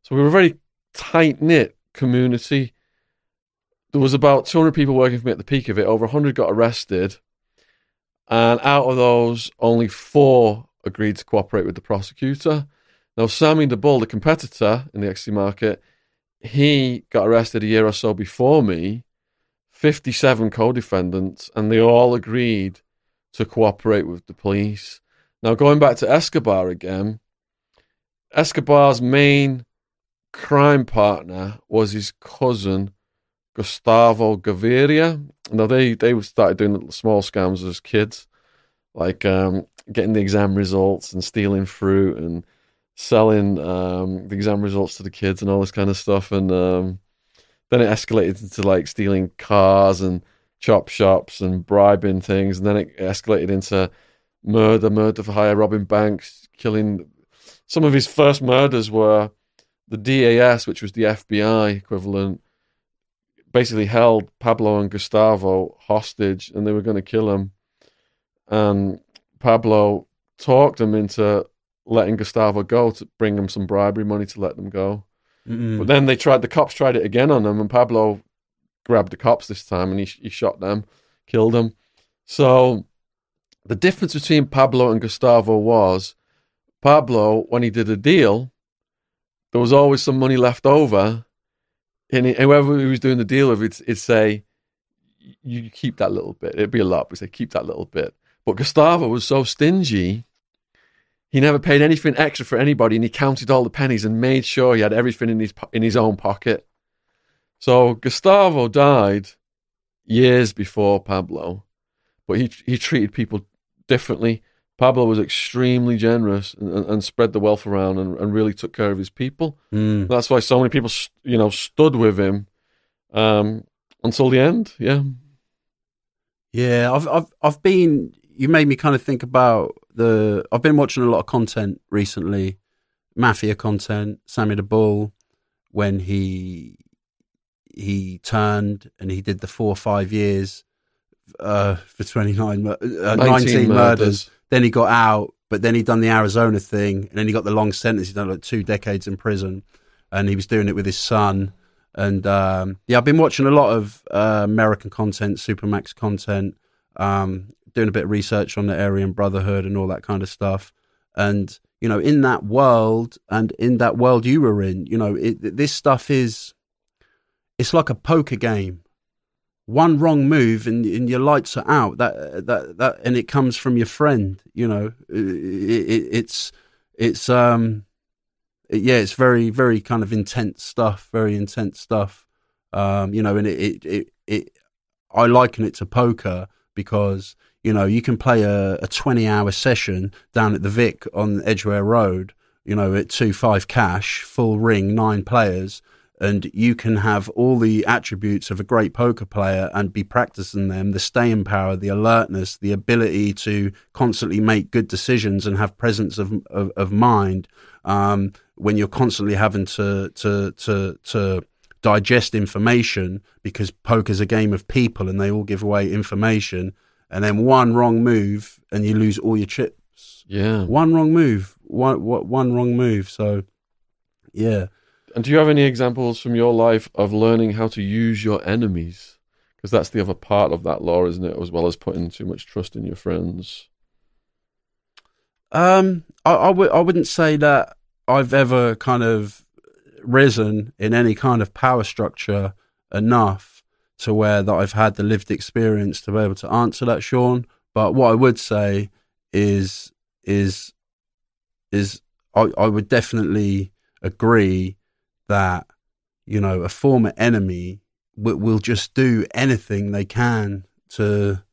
So we were a very tight knit community. There was about 200 people working for me at the peak of it. Over 100 got arrested. And out of those, only four agreed to cooperate with the prosecutor. Now, Sammy the Bull, the competitor in the ecstasy market, he got arrested a year or so before me, 57 co defendants, and they all agreed to cooperate with the police. Now, going back to Escobar again, Escobar's main crime partner was his cousin, Gustavo Gaviria. Now, they, they started doing small scams as kids, like um, getting the exam results and stealing fruit and selling um, the exam results to the kids and all this kind of stuff. And um, then it escalated into like stealing cars and chop shops and bribing things. And then it escalated into murder, murder for hire, robbing banks, killing. Some of his first murders were the DAS, which was the FBI equivalent, basically held Pablo and Gustavo hostage and they were going to kill him. And Pablo talked them into letting Gustavo go to bring him some bribery money to let them go. Mm-mm. But then they tried, the cops tried it again on them, and Pablo grabbed the cops this time and he, he shot them, killed them. So the difference between Pablo and Gustavo was Pablo, when he did a deal, there was always some money left over. And whoever he was doing the deal with, it'd, it'd say, You keep that little bit. It'd be a lot, but he'd say, Keep that little bit. But Gustavo was so stingy, he never paid anything extra for anybody, and he counted all the pennies and made sure he had everything in his in his own pocket. So Gustavo died years before Pablo, but he he treated people differently. Pablo was extremely generous and, and, spread the wealth around and, and really took care of his people. Mm. That's why so many people, you know, stood with him um, until the end. Yeah. Yeah, I've I've I've been. You made me kind of think about the. I've been watching a lot of content recently, mafia content. Sammy the Bull, when he he turned and he did the four or five years uh, for twenty nine, uh, 19, murders. Then he got out, but then he done the Arizona thing, and then he got the long sentence. He done like two decades in prison, and he was doing it with his son. And um, yeah, I've been watching a lot of uh, American content, Supermax content, um, doing a bit of research on the Aryan Brotherhood and all that kind of stuff. And you know, in that world, and in that world you were in, you know, it, this stuff is it's like a poker game. One wrong move and, and your lights are out. That that that, and it comes from your friend. You know, it, it, it's it's um yeah, it's very very kind of intense stuff. Very intense stuff. Um, you know, and it it, it it I liken it to poker because you know you can play a, a twenty hour session down at the Vic on Edgware Road. You know, at two five cash, full ring, nine players, and you can have all the attributes of a great poker player and be practicing them the staying power the alertness the ability to constantly make good decisions and have presence of of, of mind um, when you're constantly having to to to to digest information because poker's a game of people and they all give away information and then one wrong move and you lose all your chips Yeah. one wrong move one one, one wrong move so yeah And do you have any examples from your life of learning how to use your enemies? Because that's the other part of that law, isn't it? As well as putting too much trust in your friends. Um, I, I, w- I wouldn't say that I've ever kind of risen in any kind of power structure enough to where that I've had the lived experience to be able to answer that, Shaun. But what I would say is is is I, I would definitely agree that you know a former enemy will, will just do anything they can to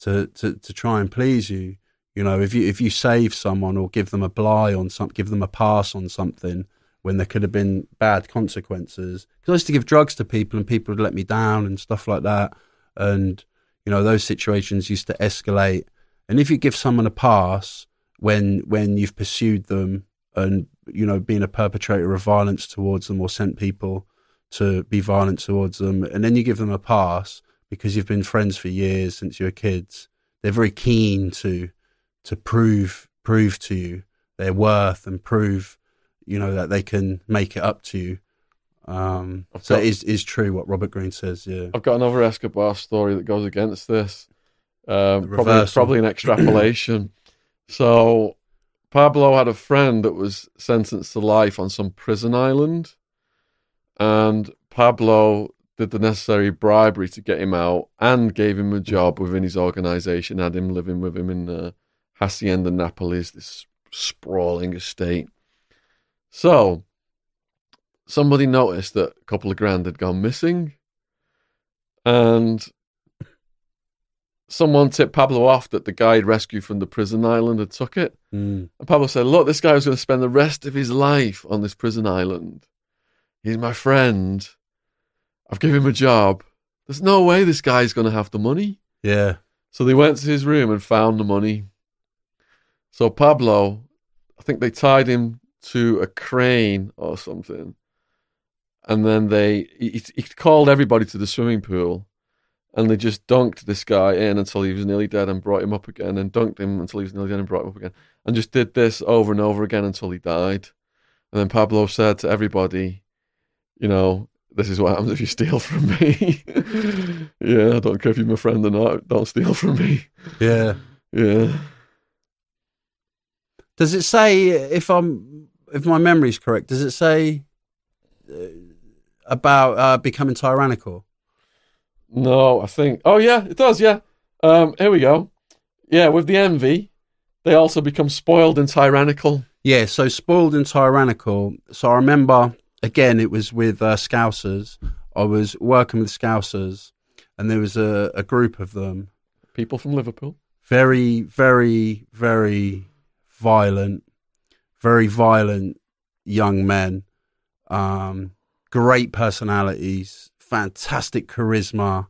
to to to try and please you. You know, if you if you save someone or give them a bly on some, give them a pass on something when there could have been bad consequences. Because I used to give drugs to people and people would let me down and stuff like that, and you know those situations used to escalate. And if you give someone a pass when when you've pursued them and you know been a perpetrator of violence towards them or sent people to be violent towards them, and then you give them a pass because you've been friends for years since you were kids, they're very keen to to prove prove to you their worth and prove you know that they can make it up to you. Um, I've so got- it is is true what Robert Greene says. Yeah, I've got another Escobar story that goes against this. Um, probably, probably an [clears throat] extrapolation. so, Pablo had a friend that was sentenced to life on some prison island, and Pablo did the necessary bribery to get him out and gave him a job within his organization, had him living with him in uh, Hacienda Nápoles, this sprawling estate. So, somebody noticed that a couple of grand had gone missing, and someone tipped Pablo off that the guy he'd rescued from the prison island had took it. Mm. And Pablo said, Look, this guy was going to spend the rest of his life on this prison island. He's my friend. I've given him a job. There's no way this guy's going to have the money. yeah, So they went to his room and found the money. So Pablo, I think they tied him to a crane or something. And then they, he, he called everybody to the swimming pool. And they just dunked this guy in until he was nearly dead and brought him up again and dunked him until he was nearly dead and brought him up again. And just did this over and over again until he died. And then Pablo said to everybody, you know, this is what happens if you steal from me. [laughs] yeah, I don't care if you're my friend or not. Don't steal from me. yeah. Yeah. Does it say if I'm if my memory is correct? Does it say uh, about uh, becoming tyrannical? No, I think. Oh, yeah, it does. Yeah. Um, here we go. Yeah, with the envy, they also become spoiled and tyrannical. Yeah, so spoiled and tyrannical. So I remember again, it was with uh, Scousers. I was working with Scousers, and there was a, a group of them, People from Liverpool. very, very, very violent, very violent young men. Um, great personalities, fantastic charisma.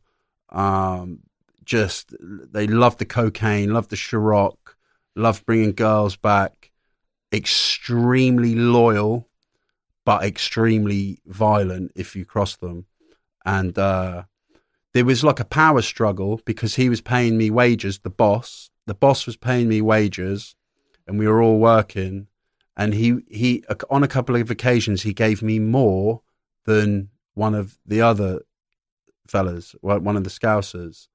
Um, just they loved the cocaine, loved the Ciroc, loved bringing girls back. Extremely loyal, but extremely violent if you cross them. And uh, there was like a power struggle because he was paying me wages, the boss. The boss was paying me wages, and we were all working. And he, he on a couple of occasions, he gave me more than one of the other fellas, one of the Scousers.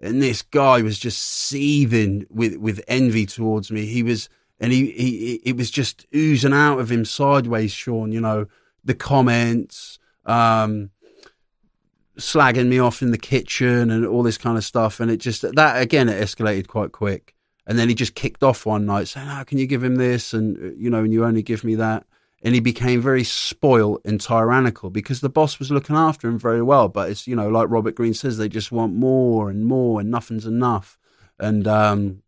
And this guy was just seething with, with envy towards me. He was, and he, he, it was just oozing out of him sideways, Shaun, you know, the comments, um, slagging me off in the kitchen and all this kind of stuff. And it just, that again, it escalated quite quick. And then he just kicked off one night saying, How can you give him this? And, uh, you know, and you only give me that. And he became very spoiled and tyrannical because the boss was looking after him very well. But it's, you know, like Robert Greene says, they just want more and more and nothing's enough. And, um,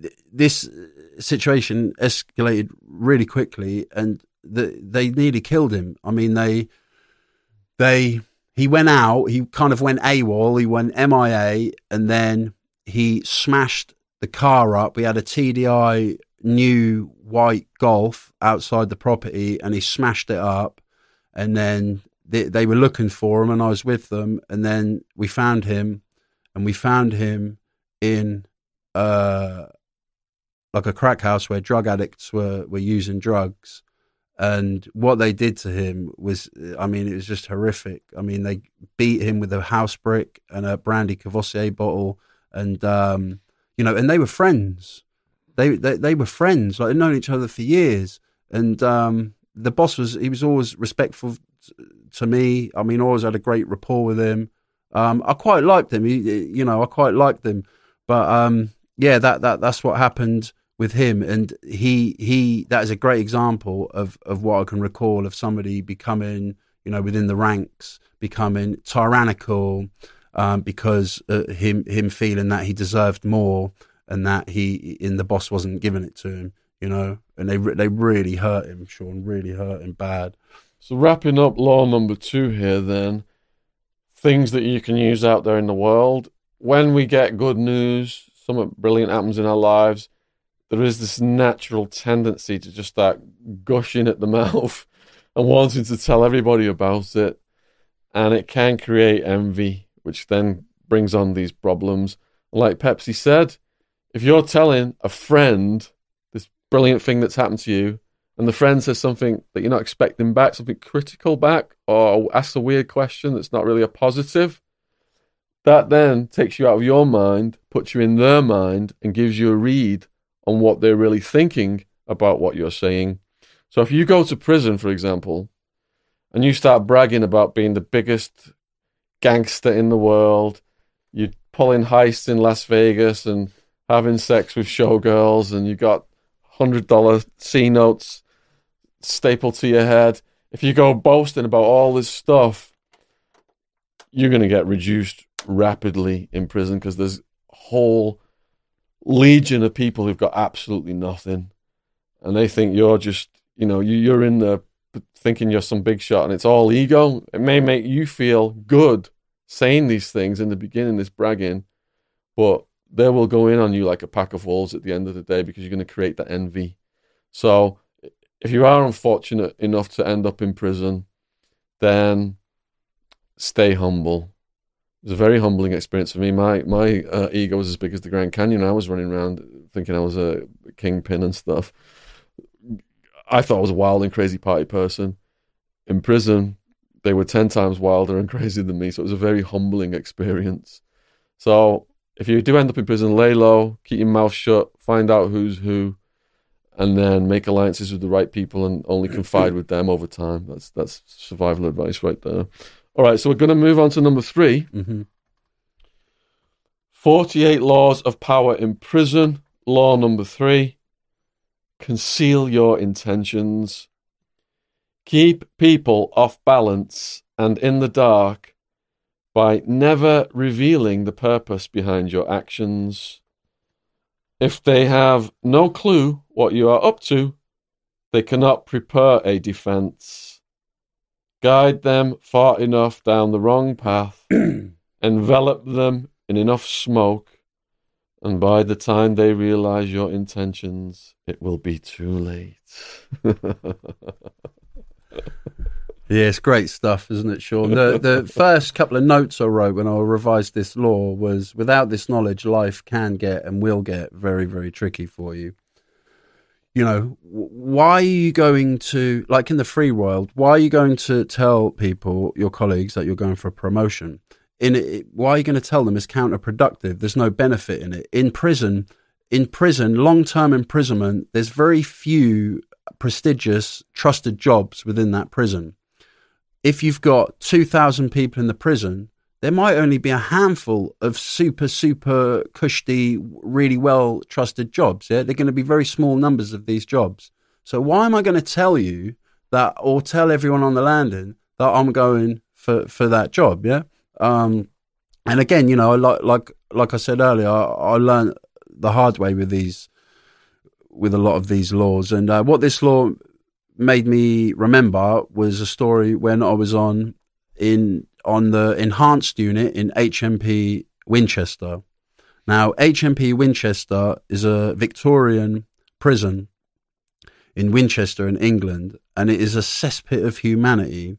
th- this situation escalated really quickly and the, they nearly killed him. I mean, they, they, he went out, he kind of went AWOL, he went MIA, and then he smashed the car up. We had a TDI new white Golf outside the property, and he smashed it up. And then they, they were looking for him, and I was with them. And then we found him, and we found him in uh, like a crack house where drug addicts were, were using drugs. And what they did to him was, I mean, it was just horrific. I mean, they beat him with a house brick and a brandy Courvoisier bottle, and um, you know, and they were friends. They, they they were friends. Like they'd known each other for years, and um, the boss was he was always respectful to me. I mean, I always had a great rapport with him. Um, I quite liked him. He, you know, I quite liked him. But um, yeah, that that that's what happened with him, and he he that is a great example of of what I can recall of somebody becoming, you know, within the ranks, becoming tyrannical, um, because uh, him him feeling that he deserved more and that he in the boss wasn't giving it to him, you know, and they they really hurt him, Shaun, really hurt him bad. So wrapping up law number two here, then things that you can use out there in the world. When we get good news, something brilliant happens in our lives, there is this natural tendency to just start gushing at the [laughs] mouth and wanting to tell everybody about it. And it can create envy, which then brings on these problems. Like Pepsi said, if you're telling a friend this brilliant thing that's happened to you, and the friend says something that you're not expecting back, something critical back, or asks a weird question that's not really a positive, that then takes you out of your mind, puts you in their mind, and gives you a read on what they're really thinking about what you're saying. So if you go to prison, for example, and you start bragging about being the biggest gangster in the world, you're pulling heists in Las Vegas and having sex with showgirls, and you got hundred dollar C notes stapled to your head. If you go boasting about all this stuff, you're going to get reduced rapidly in prison because there's whole legion of people who've got absolutely nothing, and they think you're just, you know, you, you're in there thinking you're some big shot, and it's all ego. It may make you feel good saying these things in the beginning, this bragging, but they will go in on you like a pack of wolves at the end of the day because you're going to create that envy. So if you are unfortunate enough to end up in prison, then stay humble. It was a very humbling experience for me. My my uh, ego was as big as the Grand Canyon. I was running around thinking I was a kingpin and stuff. I thought I was a wild and crazy party person. In prison, they were ten times wilder and [laughs] crazier than me. So it was a very humbling experience. So if you do end up in prison, lay low, keep your mouth shut, find out who's who, and then make alliances with the right people and only confide with them over time. That's that's survival advice right there. All right, so we're going to move on to number 3 Mm-hmm. 48 laws of power in prison. Law number three conceal your intentions. Keep people off balance and in the dark by never revealing the purpose behind your actions. If they have no clue what you are up to, they cannot prepare a defense. Guide them far enough down the wrong path, [clears throat] envelop them in enough smoke, and by the time they realize your intentions, it will be too late. [laughs] Yeah, it's great stuff, isn't it, Shaun? The the first couple of notes I wrote when I revised this law was without this knowledge, life can get and will get very, very tricky for you. You know, why are you going to, like in the free world, why are you going to tell people, your colleagues, that you're going for a promotion? In it, why are you going to tell them it's counterproductive? There's no benefit in it. In prison, in prison, long term imprisonment, there's very few prestigious, trusted jobs within that prison if you've got 2,000 people in the prison, there might only be a handful of super, super cushy, really well trusted jobs. Yeah, they're going to be very small numbers of these jobs. So why am I going to tell you that, or tell everyone on the landing that I'm going for for that job? Yeah. Um, and again, you know, like like like I said earlier, I, I learned the hard way with these, with a lot of these laws, and uh, what this law made me remember was a story when I was on in on the enhanced unit in HMP Winchester. Now, HMP Winchester is a Victorian prison in Winchester in England, and it is a cesspit of humanity.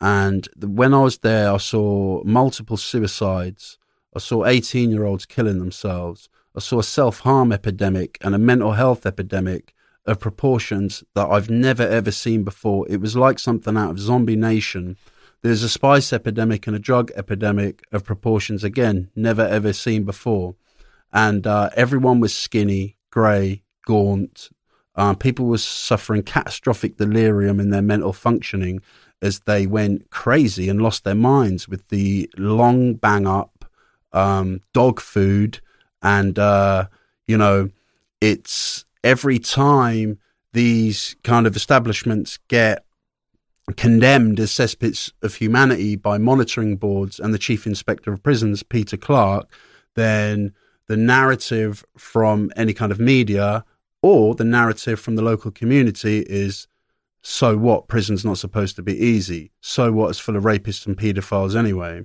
And when I was there, I saw multiple suicides. I saw 18 year olds killing themselves. I saw a self harm epidemic and a mental health epidemic of proportions that I've never ever seen before. It was like something out of Zombie Nation. There's a spice epidemic and a drug epidemic of proportions again never ever seen before, and uh, everyone was skinny, grey, gaunt, Uh, people were suffering catastrophic delirium in their mental functioning as they went crazy and lost their minds with the long bang up um, dog food. And, uh, you know, it's every time these kind of establishments get condemned as cesspits of humanity by monitoring boards and the chief inspector of prisons, Peter Clarke, then the narrative from any kind of media or the narrative from the local community is so what? Prison's not supposed to be easy. So what? It's full of rapists and paedophiles anyway.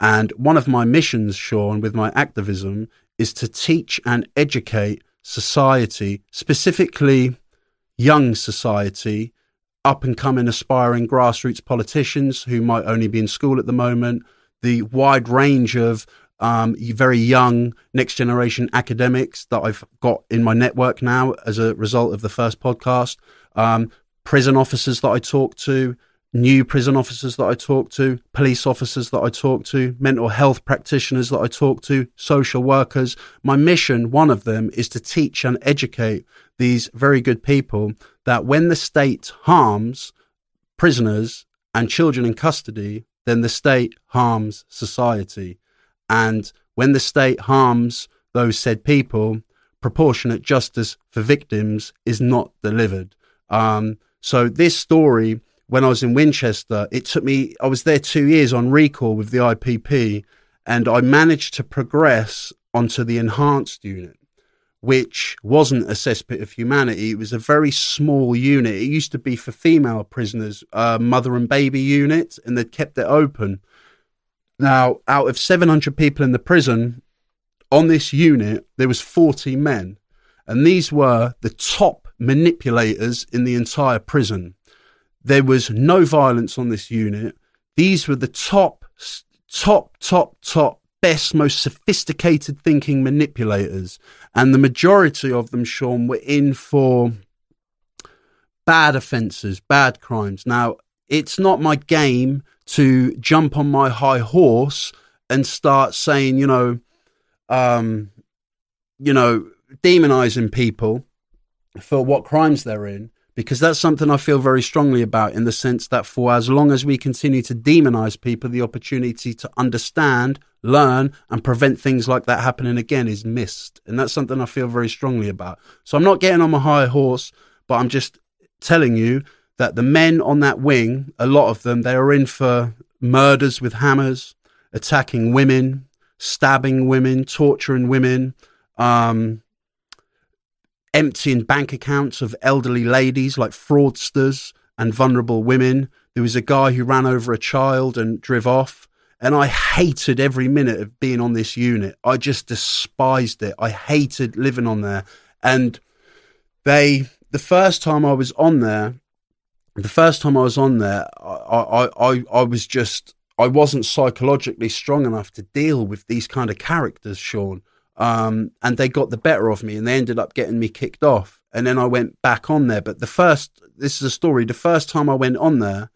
And one of my missions, Sean, with my activism is to teach and educate society, specifically young society, up and coming aspiring grassroots politicians who might only be in school at the moment, the wide range of um, very young next generation academics that I've got in my network now as a result of the first podcast, um, prison officers that I talk to, new prison officers that I talk to, police officers that I talk to, mental health practitioners that I talk to, social workers. My mission, one of them, is to teach and educate these very good people that when the state harms prisoners and children in custody, then the state harms society. And when the state harms those said people, proportionate justice for victims is not delivered. Um, so this story, when I was in Winchester, it took me, I was there two years on recall with the IPP and I managed to progress onto the enhanced unit, which wasn't a cesspit of humanity. It was a very small unit. It used to be for female prisoners, a mother and baby unit, and they'd kept it open. Now, out of 700 people in the prison, on this unit, there was 40 men. And these were the top manipulators in the entire prison. There was no violence on this unit. These were the top, top, top, top, best, most sophisticated thinking manipulators. And the majority of them, Shaun, were in for bad offences, bad crimes. Now, it's not my game to jump on my high horse and start saying, you know, um, you know, demonizing people for what crimes they're in, because that's something I feel very strongly about in the sense that for as long as we continue to demonize people, the opportunity to understand, learn, and prevent things like that happening again is missed. And that's something I feel very strongly about. So I'm not getting on my high horse, but I'm just telling you that the men on that wing, a lot of them, they are in for murders with hammers, attacking women, stabbing women, torturing women, um, emptying bank accounts of elderly ladies like fraudsters and vulnerable women. There was a guy who ran over a child and drove off. And I hated every minute of being on this unit. I just despised it. I hated living on there. And they, the first time I was on there, the first time I was on there, I, I, I, I was just, I wasn't psychologically strong enough to deal with these kind of characters, Shaun. Um, and they got the better of me and they ended up getting me kicked off. And then I went back on there. But the first, this is a story, the first time I went on there,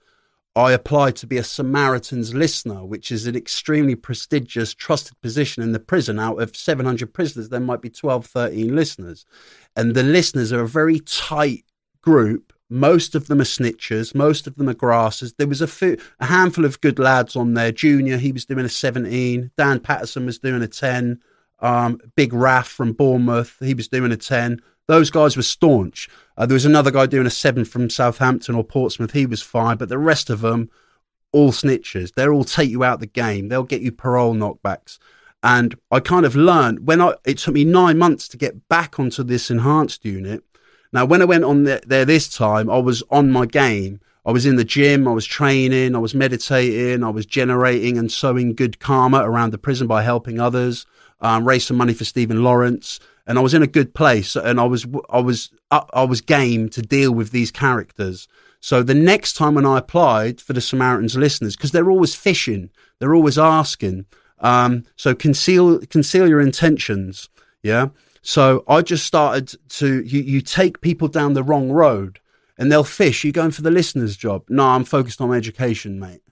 I applied to be a Samaritan's listener, which is an extremely prestigious, trusted position in the prison. Out of 700 prisoners, there might be 12, 13 listeners. And the listeners are a very tight group most of them are snitchers. Most of them are grassers. There was a, few, a handful of good lads on there. Junior, he was doing a 17. Dan Patterson was doing a 10. Um, Big Raff from Bournemouth, he was doing a 10. Those guys were staunch. Uh, there was another guy doing a 7 from Southampton or Portsmouth. He was fine. But the rest of them, all snitches. They'll all take you out the game. They'll get you parole knockbacks. And I kind of learned when I, it took me nine months to get back onto this enhanced unit now, when I went on there this time, I was on my game. I was in the gym, I was training, I was meditating, I was generating and sowing good karma around the prison by helping others, um, raised some money for Stephen Lawrence, and I was in a good place. And I was, I was, I was game to deal with these characters. So the next time when I applied for the Samaritans listeners, because they're always fishing, they're always asking. Um, so conceal, conceal your intentions. Yeah. So I just started to, you, you take people down the wrong road and they'll fish. You're going for the listener's job. No, I'm focused on education, mate.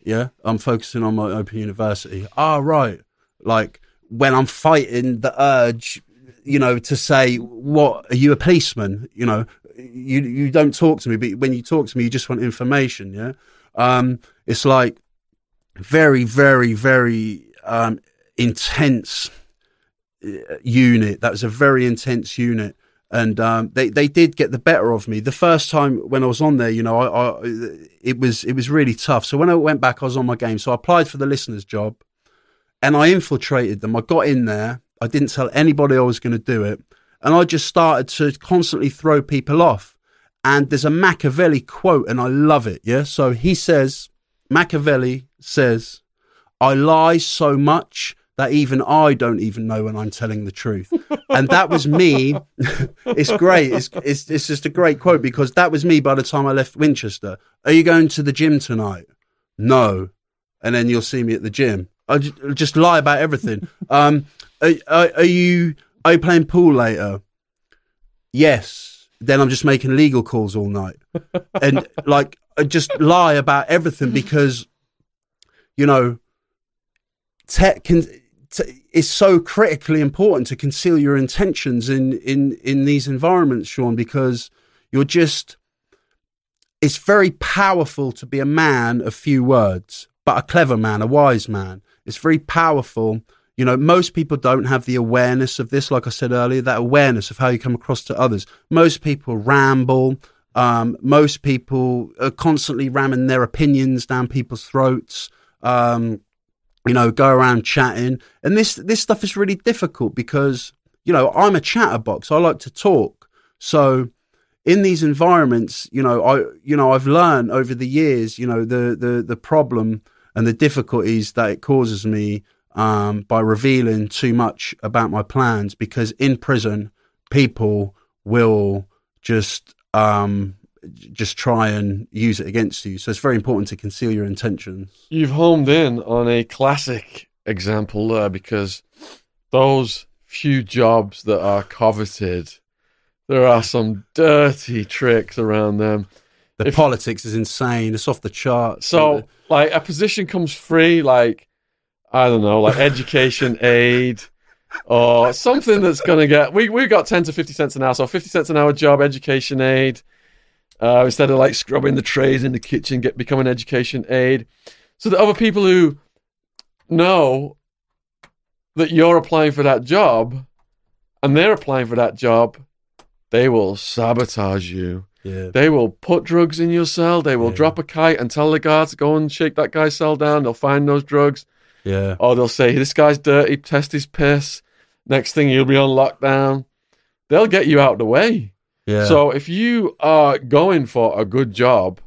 Yeah. I'm focusing on my open university. Ah, right. Like when I'm fighting the urge you know, to say, "What are you a policeman?" You know, you you don't talk to me, but when you talk to me, you just want information. Yeah, um, it's like very, very, very um, intense uh, unit. That was a very intense unit. And um, they they did get the better of me the first time when I was on there. You know, I, I it was it was really tough. So when I went back, I was on my game. So I applied for the listeners job, and I infiltrated them. I got in there. I didn't tell anybody I was going to do it, and I just started to constantly throw people off. And there's a Machiavelli quote, and I love it. Yeah. So he says, Machiavelli says, "I lie so much." that even I don't even know when I'm telling the truth. [laughs] And that was me. [laughs] it's great. It's, it's, it's just a great quote because that was me by the time I left Winchester. Are you going to the gym tonight? No. And then you'll see me at the gym. I just, just lie about everything. [laughs] Um, are, are, are you are you playing pool later? Yes. Then I'm just making legal calls all night, and [laughs] like I just lie about everything because, you know, tech can to, is so critically important to conceal your intentions in in in these environments, Shaun, because you're just it's very powerful to be a man of few words, but a clever man, a wise man. It's very powerful. You know, most people don't have the awareness of this, like I said earlier, that awareness of how you come across to others. Most people ramble. Um, most people are constantly ramming their opinions down people's throats. Um, you know, go around chatting. And this this stuff is really difficult because, you know, I'm a chatterbox. I like to talk. So in these environments, you know, I you know, I've learned over the years, you know, the the the problem and the difficulties that it causes me um, by revealing too much about my plans because in prison people will just um, just try and use it against you. So it's very important to conceal your intentions. You've homed in on a classic example there because those few jobs that are coveted, there are some dirty tricks around them. The if, politics is insane. It's off the charts. So, like, a position comes free, like, I don't know, like education [laughs] aid or something that's going to get. We, we got 10 to 50 cents an hour. So, 50 cents an hour job, education aid uh, instead of like scrubbing the trays in the kitchen, get become an education aid. So that other people who know that you're applying for that job and they're applying for that job, they will sabotage you. Yeah. They will put drugs in your cell. They will yeah. drop a kite and tell the guards go and shake that guy's cell down. They'll find those drugs. Yeah. Or they'll say, this guy's dirty, test his piss. Next thing you'll be on lockdown. They'll get you out of the way. Yeah. So if you are going for a good job,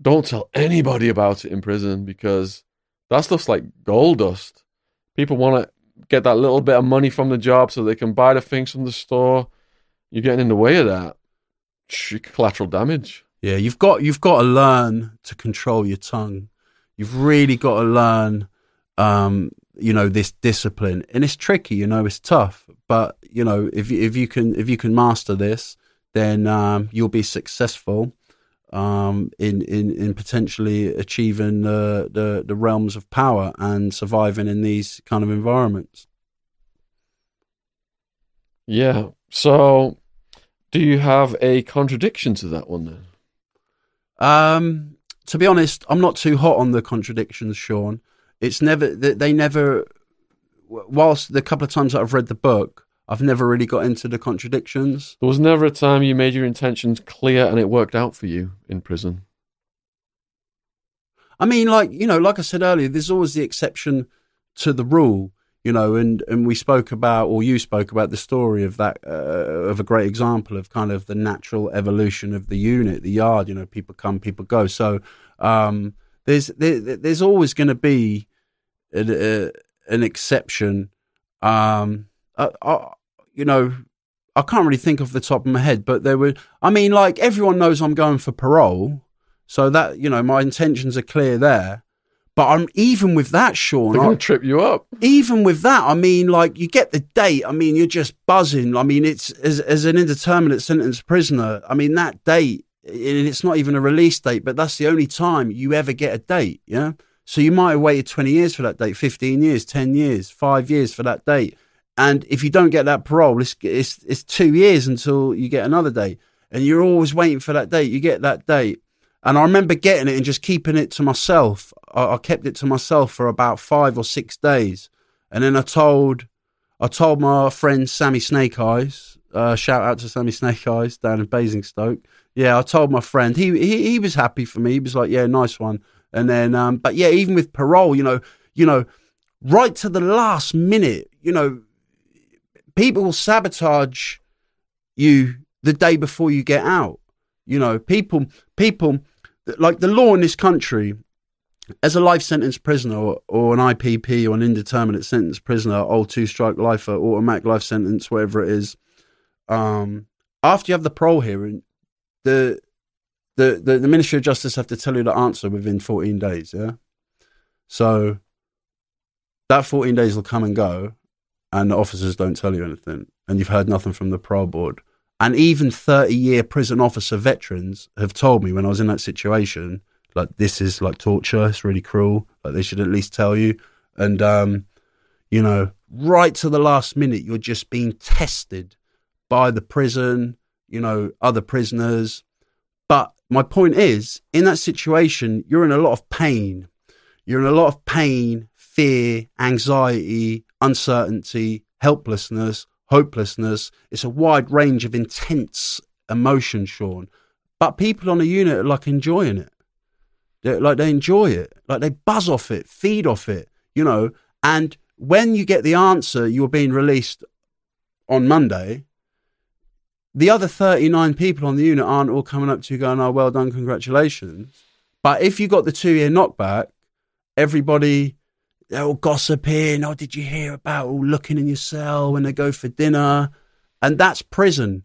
don't tell anybody about it in prison because that stuff's like gold dust. People want to get that little bit of money from the job so they can buy the things from the store. You're getting in the way of that. Collateral damage. Yeah, you've got you've got to learn to control your tongue. You've really got to learn, um, you know, this discipline, and it's tricky. You know, it's tough, but you know, if if you can if you can master this, then um, you'll be successful um, in, in in potentially achieving the, the the realms of power and surviving in these kind of environments. Yeah. So, do you have a contradiction to that one then? Um, to be honest, I'm not too hot on the contradictions, Shaun. It's never they never. Whilst the couple of times that I've read the book, I've never really got into the contradictions. There was never a time you made your intentions clear and it worked out for you in prison. I mean, like you know, like I said earlier, there's always the exception to the rule, you know, and and we spoke about, or you spoke about the story of that uh, of a great example of kind of the natural evolution of the unit, the yard. You know, people come, people go. So um, there's there, there's always going to be a, a, an exception. Um, I, I, you know, I can't really think off the top of my head, but there were. I mean, like everyone knows I'm going for parole, so that you know my intentions are clear there. But I'm even with that, Shaun. They're going to trip you up. Even with that, I mean, like you get the date. I mean, you're just buzzing. I mean, it's as as an indeterminate sentence prisoner. I mean, that date, and it's not even a release date, but that's the only time you ever get a date. Yeah. So you might have waited 20 years for that date, 15 years, 10 years, five years for that date and if you don't get that parole, it's it's it's two years until you get another date, and you're always waiting for that date. You get that date, and I remember getting it and just keeping it to myself. I, I kept it to myself for about five or six days, and then I told I told my friend Sammy Snake Eyes. Uh, shout out to Sammy Snake Eyes down in Basingstoke. Yeah, I told my friend. He he he was happy for me. He was like, "Yeah, nice one." And then, um, but yeah, even with parole, you know, you know, right to the last minute, you know, people will sabotage you the day before you get out. You know, people, people, like the law in this country, as a life sentence prisoner or, or an IPP or an indeterminate sentence prisoner, old two strike life or automatic life sentence, whatever it is, um, after you have the parole hearing, the, the, the, the Ministry of Justice have to tell you the answer within 14 days. Yeah. So that 14 days will come and go and the officers don't tell you anything and you've heard nothing from the parole board. And even 30 year prison officer veterans have told me when I was in that situation, like, this is like torture. It's really cruel. Like, they should at least tell you. And, um, you know, right to the last minute, you're just being tested by the prison, you know, other prisoners. But my point is, in that situation, you're in a lot of pain. You're in a lot of pain, fear, anxiety, uncertainty, helplessness, hopelessness. It's a wide range of intense emotion, Shaun. But people on a unit are like enjoying it. They're, like they enjoy it. Like they buzz off it, feed off it, you know. And when you get the answer, you're being released on Monday. The other 39 people on the unit aren't all coming up to you going, oh, well done, congratulations. But if you got the two year knockback, everybody they're all gossiping. Oh, did you hear about all looking in your cell when they go for dinner? And that's prison.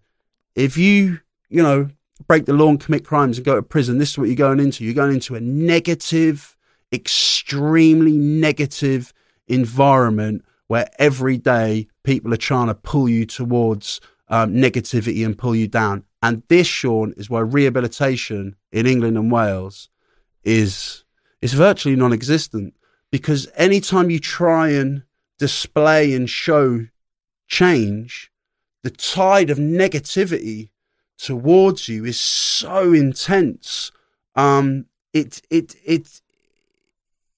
If you, you know, break the law and commit crimes and go to prison, this is what you're going into. You're going into a negative, extremely negative environment where every day people are trying to pull you towards um, negativity and pull you down. And this, Shaun, is why rehabilitation in England and Wales is is virtually non-existent because anytime you try and display and show change, the tide of negativity towards you is so intense. Um, it, it, it,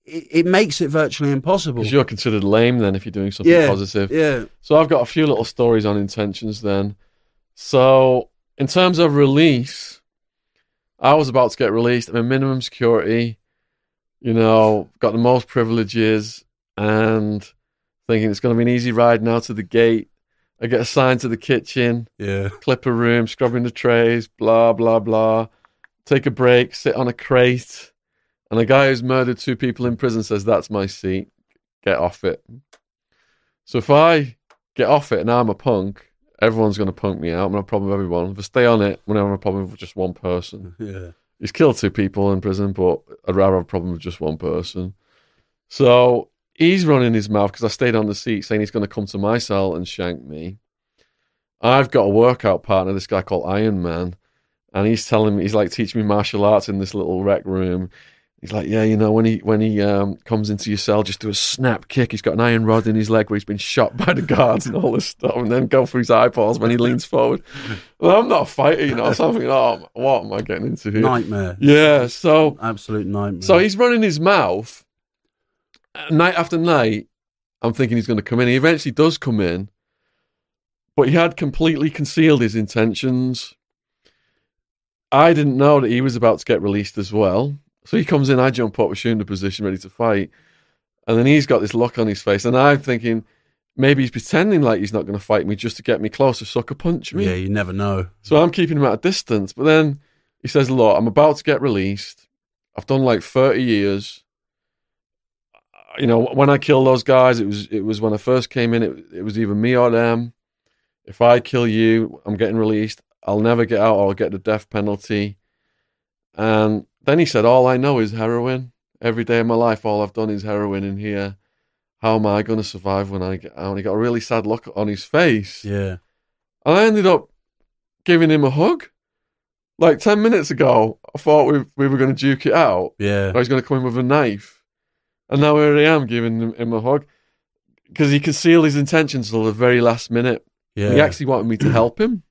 it, it makes it virtually impossible. Because you're considered lame then if you're doing something yeah, positive. Yeah. So I've got a few little stories on intentions then. So in terms of release, I was about to get released. I'm in minimum security you know, got the most privileges and thinking it's going to be an easy ride now to the gate. I get assigned to the kitchen, Yeah. clip a room, scrubbing the trays, blah, blah, blah. Take a break, sit on a crate. And a guy who's murdered two people in prison says, That's my seat. Get off it. So if I get off it and I'm a punk, everyone's going to punk me out. I'm going to have a problem with everyone. If I stay on it, I'm going to have a problem with just one person. [laughs] Yeah. He's killed two people in prison, but I'd rather have a problem with just one person. So he's running his mouth because I stayed on the seat saying he's going to come to my cell and shank me. I've got a workout partner, this guy called Iron Man, and he's telling me, he's like teaching me martial arts in this little rec room. He's like, yeah, you know, when he when he um, comes into your cell, just do a snap kick. He's got an iron rod in his leg where he's been shot by the guards and all this stuff, and then go for his eyeballs when he leans forward. Well, I'm not a fighter, you know. So I'm thinking, oh, what am I getting into here? Nightmare. Yeah, so Absolute nightmare. so he's running his mouth uh, night after night. I'm thinking he's going to come in. He eventually does come in, but he had completely concealed his intentions. I didn't know that he was about to get released as well. So he comes in, I jump up, we're the position, ready to fight. And then he's got this look on his face, and I'm thinking maybe he's pretending like he's not going to fight me just to get me close to sucker punch me. yeah, you never know. So I'm keeping him at a distance. But then he says, Look, I'm about to get released. I've done like 30 years. You know, when I killed those guys, it was it was when I first came in, it, it was either me or them. If I kill you, I'm getting released. I'll never get out or I'll get the death penalty. And then he said, All I know is heroin. Every day of my life, all I've done is heroin in here. How am I going to survive when I get out? And he got a really sad look on his face. Yeah. And I ended up giving him a hug. Like 10 minutes ago, I thought we, we were going to duke it out. Yeah. I was going to come in with a knife. And now here I am giving him, him a hug. because he concealed his intentions until the very last minute. Yeah. He actually wanted me to help him.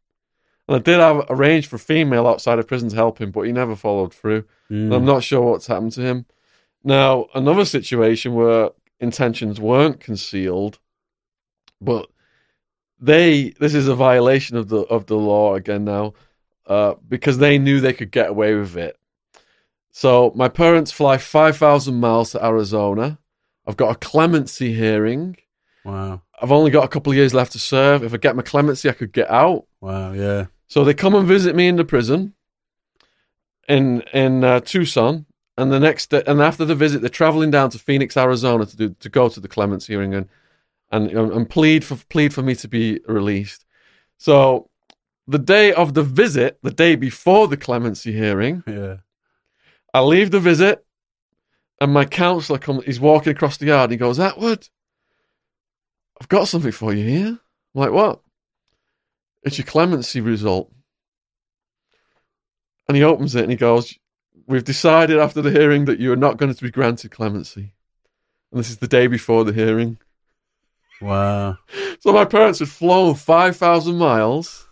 And I did have arranged for a female outside of prison to help him, but he never followed through. Mm. And I'm not sure what's happened to him. Now, another situation where intentions weren't concealed, but they this is a violation of the of the law again now, uh, because they knew they could get away with it. So my parents fly five thousand miles to Arizona. I've got a clemency hearing. Wow. I've only got a couple of years left to serve. If I get my clemency, I could get out. Wow. Yeah. So they come and visit me in the prison in in uh, Tucson, and the next day, and after the visit, they're traveling down to Phoenix, Arizona to do to go to the clemency hearing and and and plead for plead for me to be released. So the day of the visit, the day before the clemency hearing, Yeah. I leave the visit, and my counselor comes. He's walking across the yard. And he goes, "Attwood, I've got something for you here." I'm like, "What?" It's your clemency result. And he opens it and he goes, "We've decided after the hearing that you are not going to be granted clemency." And this is the day before the hearing. Wow. So my parents had flown five thousand miles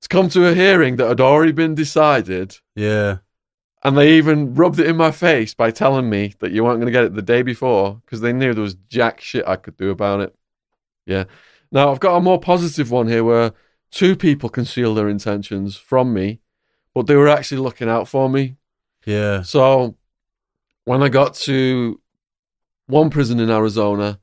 to come to a hearing that had already been decided. Yeah. And they even rubbed it in my face by telling me that you weren't going to get it the day before because they knew there was jack shit I could do about it. Yeah. Now, I've got a more positive one here where two people concealed their intentions from me, but they were actually looking out for me. Yeah. So when I got to one prison in Arizona,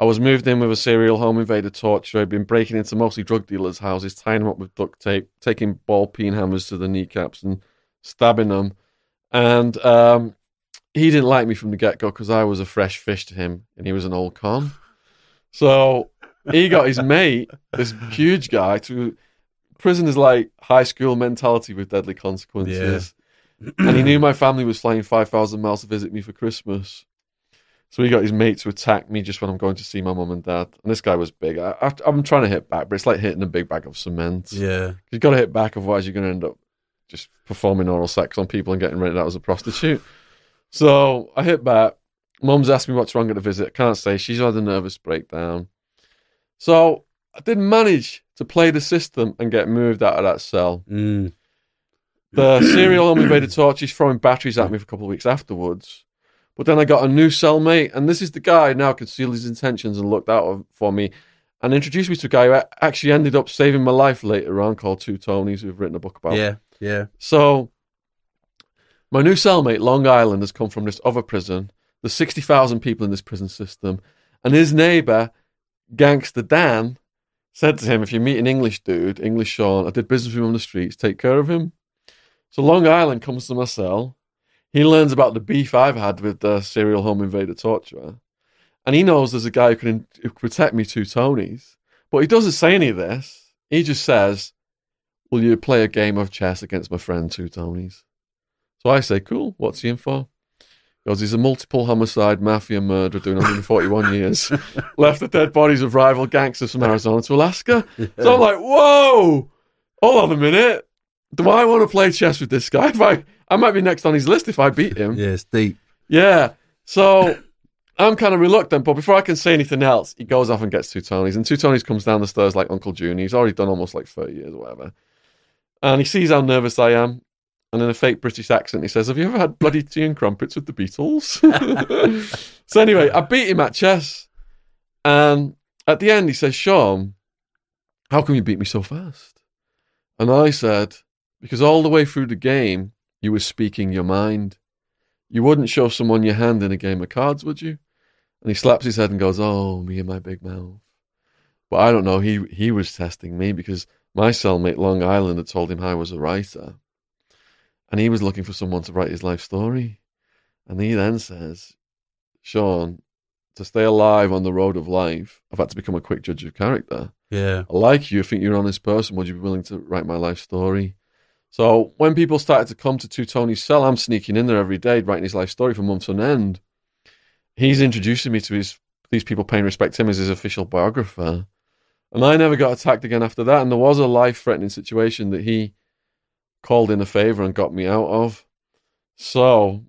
I was moved in with a serial home invader torture. I'd been breaking into mostly drug dealers' houses, tying them up with duct tape, taking ball peen hammers to the kneecaps and stabbing them. And um, he didn't like me from the get go because I was a fresh fish to him and he was an old con. So he got his mate, this huge guy, to prison is like high school mentality with deadly consequences. and he knew my family was flying 5,000 miles to visit me for Christmas. So he got his mate to attack me just when I'm going to see my mum and dad. And this guy was big. I, I, I'm trying to hit back, but it's like hitting a big bag of cement. Yeah. You've got to hit back, otherwise you're going to end up just performing oral sex on people and getting rented out as a prostitute. So I hit back. Mum's asked me what's wrong at the visit. I can't say. She's had a nervous breakdown. So I did manage to play the system and get moved out of that cell. Mm. The [clears throat] serial home invader torch is throwing batteries at me for a couple of weeks afterwards. But then I got a new cellmate, and this is the guy now concealed his intentions and looked out for me and introduced me to a guy who actually ended up saving my life later on called Two Tonys, who've written a book about Yeah. Yeah. so, my new cellmate, Long Island, has come from this other prison. There's 60,000 people in this prison system. And his neighbour, Gangster Dan, said to him, If you meet an English dude, English Shaun, I did business with him on the streets, take care of him. So, Long Island comes to my cell. He learns about the beef I've had with the serial home invader torturer. And he knows there's a guy who can, protect me, two Tonys. But he doesn't say any of this. He just says, Will you play a game of chess against my friend, two Tonys? So I say, Cool, what's he in for? Goes, He's a multiple homicide mafia murderer doing 141 [laughs] years. Left the dead bodies of rival gangsters from Arizona to Alaska. So I'm like, Whoa, hold on a minute. Do I want to play chess with this guy? If I, I might be next on his list if I beat him. Yeah. It's deep. Yeah. So I'm kind of reluctant, but before I can say anything else, he goes off and gets two Tonys. And two Tonys comes down the stairs like Uncle June. He's already done almost like 30 years or whatever. And he sees how nervous I am. And in a fake British accent, he says, Have you ever had bloody tea and crumpets with the Beatles? [laughs] so anyway, I beat him at chess. And at the end, he says, Shaun, how come you beat me so fast? And I said, Because all the way through the game, you were speaking your mind. You wouldn't show someone your hand in a game of cards, would you? And he slaps his head and goes, "Oh, me and my big mouth." But I don't know. He he was testing me because my cellmate Long Island had told him I was a writer, and he was looking for someone to write his life story. And he then says, "Shaun, to stay alive on the road of life, I've had to become a quick judge of character. Yeah. I like you. I think you're an honest person. Would you be willing to write my life story?" So when people started to come to Two Tony's cell, I'm sneaking in there every day, writing his life story for months on end. He's introducing me to his these people paying respect to him as his official biographer. And I never got attacked again after that. And there was a life threatening situation that he called in a favor and got me out of. So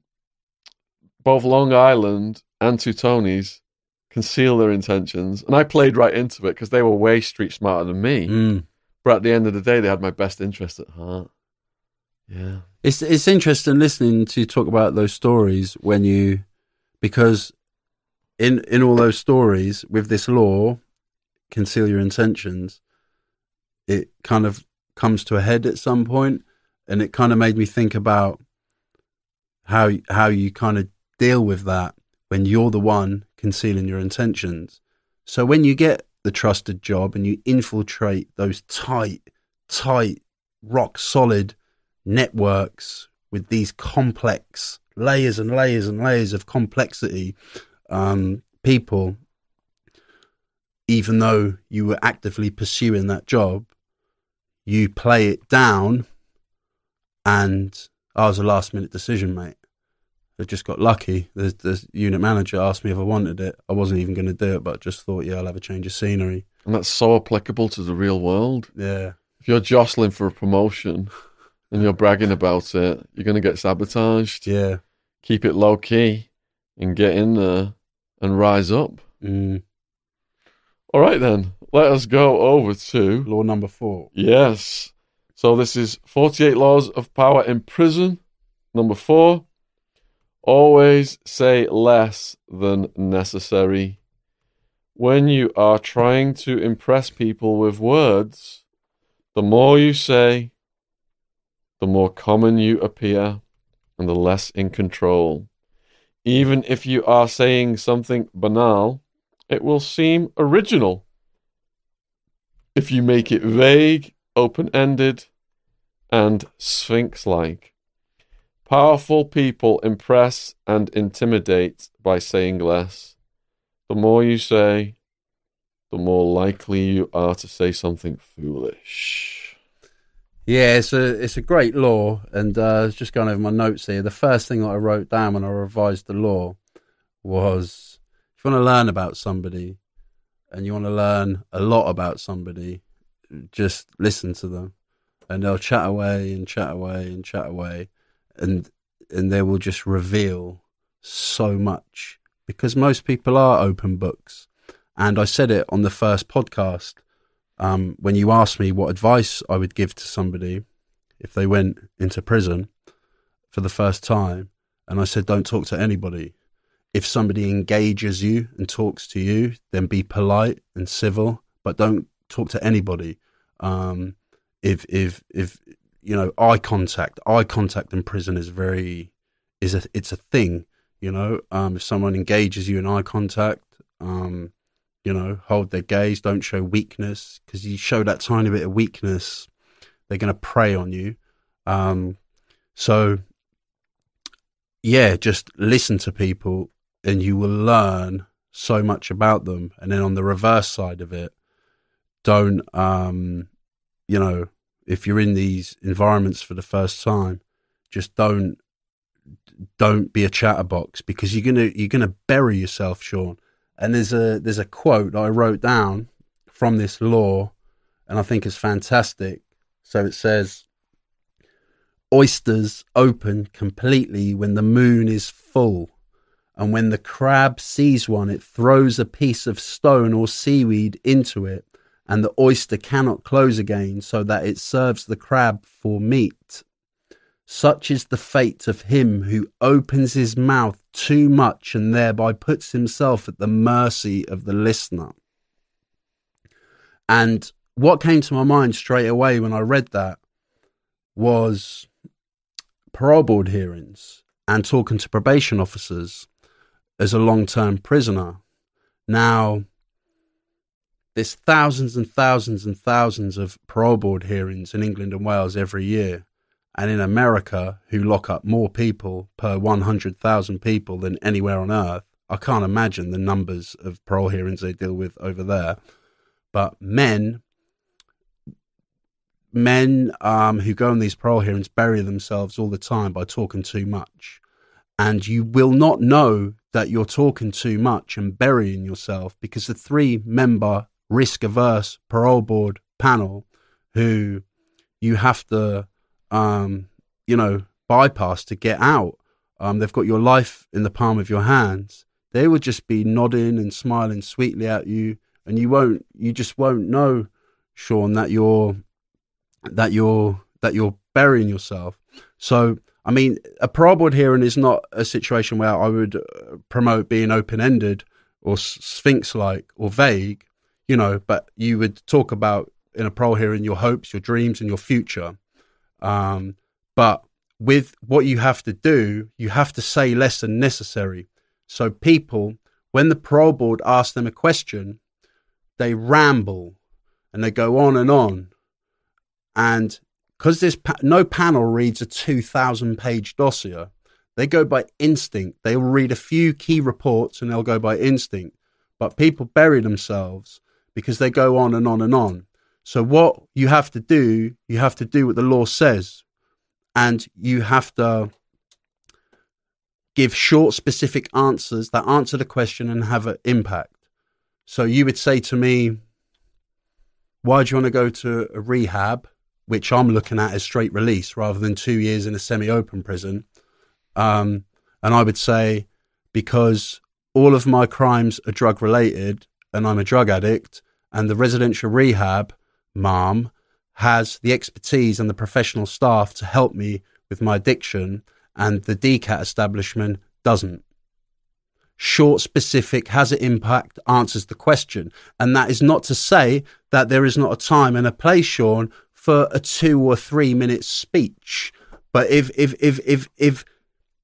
both Long Island and Two Tonys conceal their intentions. And I played right into it because they were way street smarter than me. Mm. But at the end of the day, they had my best interest at heart. Yeah. It's it's interesting listening to you talk about those stories when you because in in all those stories with this law, conceal your intentions, it kind of comes to a head at some point, and it kind of made me think about how how you kind of deal with that when you're the one concealing your intentions. So when you get the trusted job and you infiltrate those tight, tight, rock solid networks with these complex layers and layers and layers of complexity um, people, even though you were actively pursuing that job, you play it down. And I was a last minute decision, mate. I just got lucky. The, the unit manager asked me if I wanted it. I wasn't even going to do it, but just thought, yeah, I'll have a change of scenery. And that's so applicable to the real world. Yeah. If you're jostling for a promotion [laughs] and you're bragging about it, you're going to get sabotaged. Yeah. Keep it low key and get in there and rise up. Mm. All right, then. Let us go over to. Law number four. Yes. So this is 48 Laws of Power in Prison. Number four. Always say less than necessary. When you are trying to impress people with words, the more you say, the more common you appear and the less in control. Even if you are saying something banal, it will seem original. If you make it vague, open ended, and sphinx like. Powerful people impress and intimidate by saying less. The more you say, the more likely you are to say something foolish. Yeah, it's a it's a great law, and uh, just going over my notes here. The first thing that I wrote down when I revised the law was if you want to learn about somebody and you want to learn a lot about somebody, just listen to them, and they'll chat away and chat away and chat away, and and they will just reveal so much because most people are open books, and I said it on the first podcast um, when you asked me what advice I would give to somebody if they went into prison for the first time, and I said, don't talk to anybody. If somebody engages you and talks to you, then be polite and civil, but don't talk to anybody. Um, if if if you know eye contact, eye contact in prison is very is a it's a thing. You know, um, if someone engages you in eye contact, um, you know, hold their gaze, don't show weakness, because you show that tiny bit of weakness, they're going to prey on you. Um, so, yeah, just listen to people and you will learn so much about them. And then on the reverse side of it, don't, um, you know, if you're in these environments for the first time, just don't, don't be a chatterbox because you're gonna you're gonna bury yourself, Shaun. And there's a there's a quote that I wrote down from this law, and I think it's fantastic. So it says, "Oysters open completely when the moon is full, and when the crab sees one, it throws a piece of stone or seaweed into it, and the oyster cannot close again, so that it serves the crab for meat." Such is the fate of him who opens his mouth too much and thereby puts himself at the mercy of the listener. And what came to my mind straight away when I read that was parole board hearings and talking to probation officers as a long term prisoner. Now, there's thousands and thousands and thousands of parole board hearings in England and Wales every year and in America, who lock up more people per 100,000 people than anywhere on earth, I can't imagine the numbers of parole hearings they deal with over there. But men, men um, who go on these parole hearings bury themselves all the time by talking too much. And you will not know that you're talking too much and burying yourself because the three member risk averse parole board panel who you have to um, you know, bypass to get out. Um, they've got your life in the palm of your hands. they will just be nodding and smiling sweetly at you, and you won't, you just won't know, Shaun, that you're, that you're, that you're burying yourself. So, I mean, a parole board hearing is not a situation where I would uh, promote being open ended or sphinx like or vague, you know, but you would talk about in a parole hearing your hopes, your dreams, and your future. Um, but with what you have to do, you have to say less than necessary. So people, when the parole board asks them a question, they ramble and they go on and on. And because this pa- no panel reads a 2,000 page dossier, they go by instinct. They'll read a few key reports and they'll go by instinct. But people bury themselves because they go on and on and on. So what you have to do, you have to do what the law says, and you have to give short, specific answers that answer the question and have an impact. So you would say to me, "Why do you want to go to a rehab?" Which I'm looking at as straight release rather than two years in a semi-open prison. Um, and I would say, because all of my crimes are drug related and I'm a drug addict, and the residential rehab mom has the expertise and the professional staff to help me with my addiction, and the DCAT establishment doesn't. Short, specific, has an impact, answers the question. And that is not to say that there is not a time and a place, Shaun, for a two or three minute speech. But if, if, if, if, if,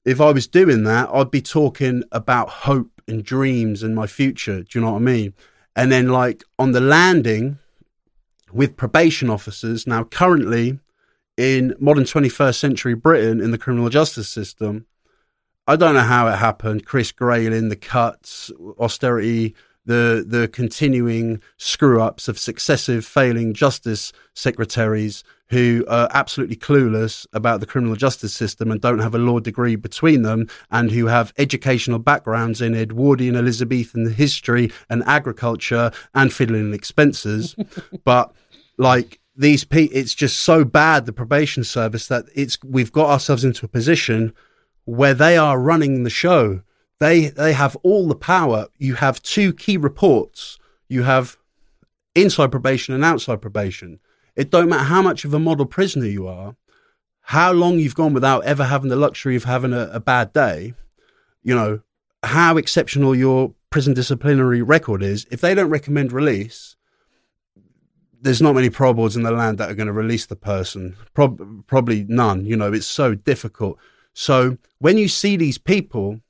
if I was doing that, I'd be talking about hope and dreams and my future. Do you know what I mean? And then, like, on the landing, with probation officers. Now, currently in modern 21st century Britain, in the criminal justice system, I don't know how it happened. Chris Grayling, the cuts, austerity, the the continuing screw ups of successive failing justice secretaries who are absolutely clueless about the criminal justice system and don't have a law degree between them and who have educational backgrounds in Edwardian Elizabethan history and agriculture and fiddling expenses. [laughs] but like these people, it's just so bad, the probation service, that it's we've got ourselves into a position where they are running the show. They they have all the power. You have two key reports. You have inside probation and outside probation. It don't matter how much of a model prisoner you are, how long you've gone without ever having the luxury of having a, a bad day, you know, how exceptional your prison disciplinary record is. If they don't recommend release, there's not many parole boards in the land that are going to release the person. Pro- probably none. You know, it's so difficult. So when you see these people,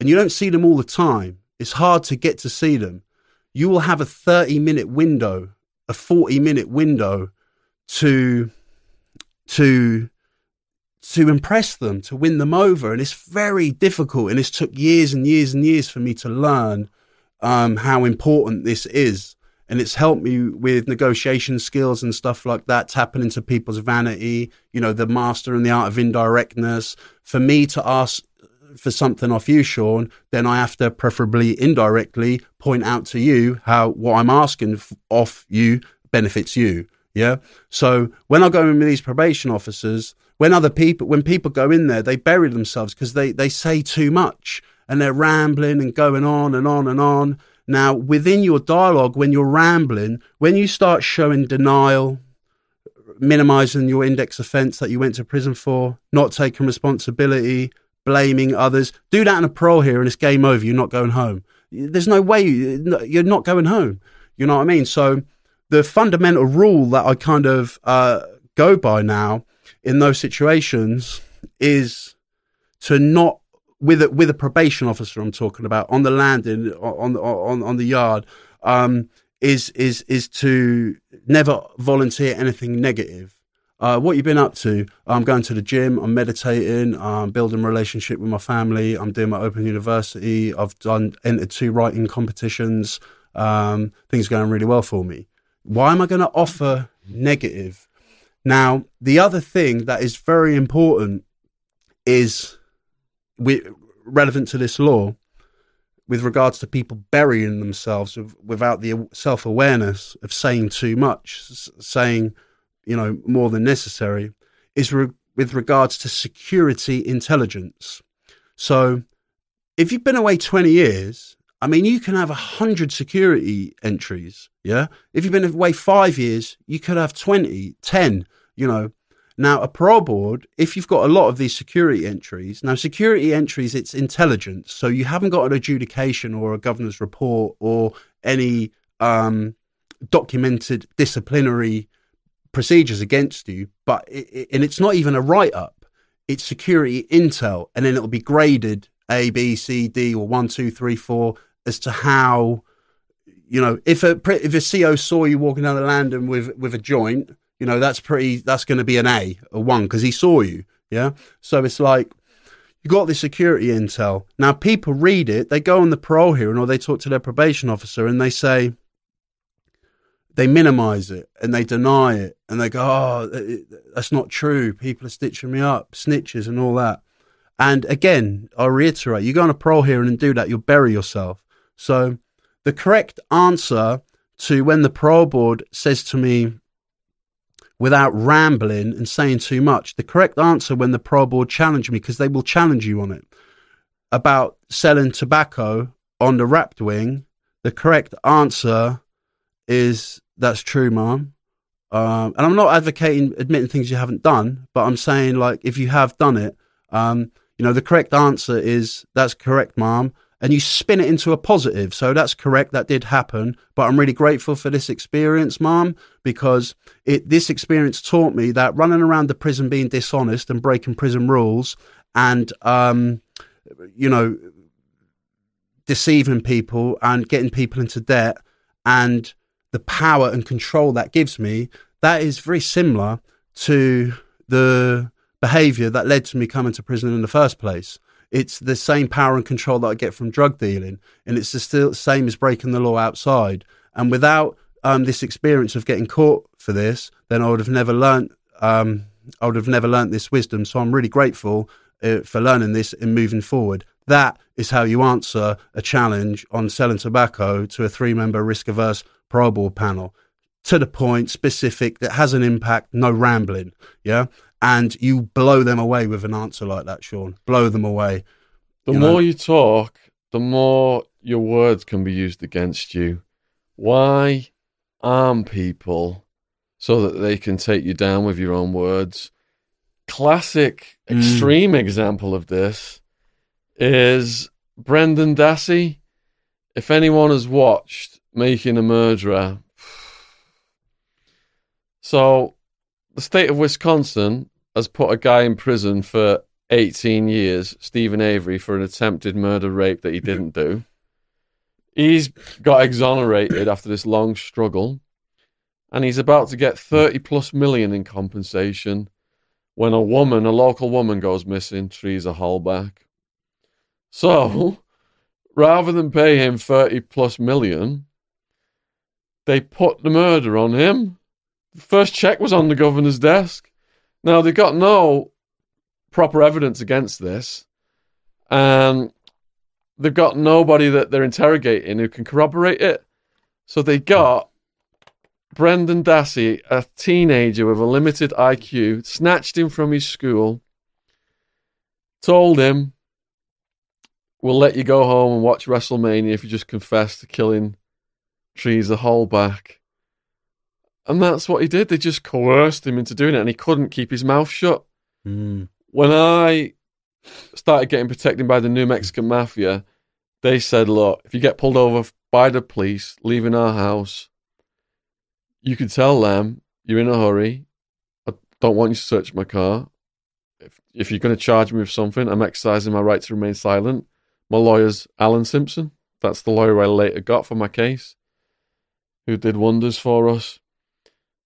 and you don't see them all the time, it's hard to get to see them. You will have a 30 minute window, a 40 minute window to to to impress them, to win them over, and it's very difficult. And it's took years and years and years for me to learn um, how important this is, and it's helped me with negotiation skills and stuff like that, tapping into people's vanity. You know, the master and the art of indirectness. For me to ask for something off you, Shaun, then I have to preferably indirectly point out to you how what I'm asking off you benefits you. Yeah. So when I go in with these probation officers, when other people, when people go in there, they bury themselves because they, they say too much and they're rambling and going on and on and on. Now, within your dialogue, when you're rambling, when you start showing denial, minimizing your index offense that you went to prison for, not taking responsibility, blaming others, do that in a parole here and it's game over. You're not going home. There's no way you're not going home. You know what I mean? So, the fundamental rule that I kind of uh, go by now in those situations is to not with a, with a probation officer I'm talking about on the landing on on on the yard um, is is is to never volunteer anything negative. Uh, what you've been up to? I'm going to the gym. I'm meditating. I'm building a relationship with my family. I'm doing my open university. I've done entered two writing competitions. Um, things are going really well for me. Why am I going to offer negative? Now, the other thing that is very important is we, relevant to this law with regards to people burying themselves without the self awareness of saying too much, saying, you know, more than necessary, is re- with regards to security intelligence. So, if you've been away 20 years, I mean, you can have 100 security entries. Yeah. If you've been away five years, you could have 20, 10, you know. Now, a parole board, if you've got a lot of these security entries, now security entries, it's intelligence. So you haven't got an adjudication or a governor's report or any um, documented disciplinary procedures against you, but it, and it's not even a write up. It's security intel, and then it'll be graded A, B, C, D, or one, two, three, four as to how you know if a if a CO saw you walking down the landing with with a joint you know, that's pretty, that's going to be an A, a one, because he saw you. Yeah. So it's like, you got this security intel. Now, people read it, they go on the parole hearing or they talk to their probation officer and they say, they minimize it and they deny it and they go, oh, that's not true. People are stitching me up, snitches and all that. And again, I reiterate, you go on a parole hearing and do that, you'll bury yourself. So the correct answer to when the parole board says to me, without rambling and saying too much. The correct answer when the parole board challenge me, because they will challenge you on it, about selling tobacco on the RAPt wing, the correct answer is that's true, ma'am. Um, and I'm not advocating admitting things you haven't done, but I'm saying like if you have done it, um, you know, the correct answer is that's correct, mom and you spin it into a positive. So that's correct. That did happen. But I'm really grateful for this experience, mom, because it, this experience taught me that running around the prison being dishonest and breaking prison rules and, um, you know, deceiving people and getting people into debt and the power and control that gives me, that is very similar to the behavior that led to me coming to prison in the first place it's the same power and control that I get from drug dealing, and it's the same as breaking the law outside. And without um, this experience of getting caught for this, then I would have never learned. Um, I would have never learned this wisdom. So I'm really grateful uh, for learning this and moving forward. That is how you answer a challenge on selling tobacco to a three-member risk-averse parole board panel. To the point, specific, that has an impact, no rambling. Yeah and you blow them away with an answer like that, Shaun. Blow them away. The you more know? you talk, the more your words can be used against you. Why arm people so that they can take you down with your own words? Classic, mm. extreme mm. example of this is Brendan Dassey. If anyone has watched Making a Murderer, [sighs] so the state of Wisconsin has put a guy in prison for 18 years, Steven Avery, for an attempted murder rape that he [laughs] didn't do. He's got exonerated after this long struggle, and he's about to get 30 plus million in compensation when a woman, a local woman, goes missing, Teresa Halbach. So, [laughs] rather than pay him 30 plus million, they put the murder on him. The first check was on the governor's desk. Now they've got no proper evidence against this, and they've got nobody that they're interrogating who can corroborate it. So they got Brendan Dassey, a teenager with a limited IQ, snatched him from his school, told him, We'll let you go home and watch WrestleMania if you just confess to killing Trees Teresa Halbach. And that's what he did. They just coerced him into doing it, and he couldn't keep his mouth shut. Mm. When I started getting protected by the New Mexican Mafia, they said, Look, if you get pulled over by the police leaving our house, you can tell them you're in a hurry. I don't want you to search my car. If, if you're going to charge me with something, I'm exercising my right to remain silent. My lawyer's Alan Simpson. That's the lawyer I later got for my case, who did wonders for us.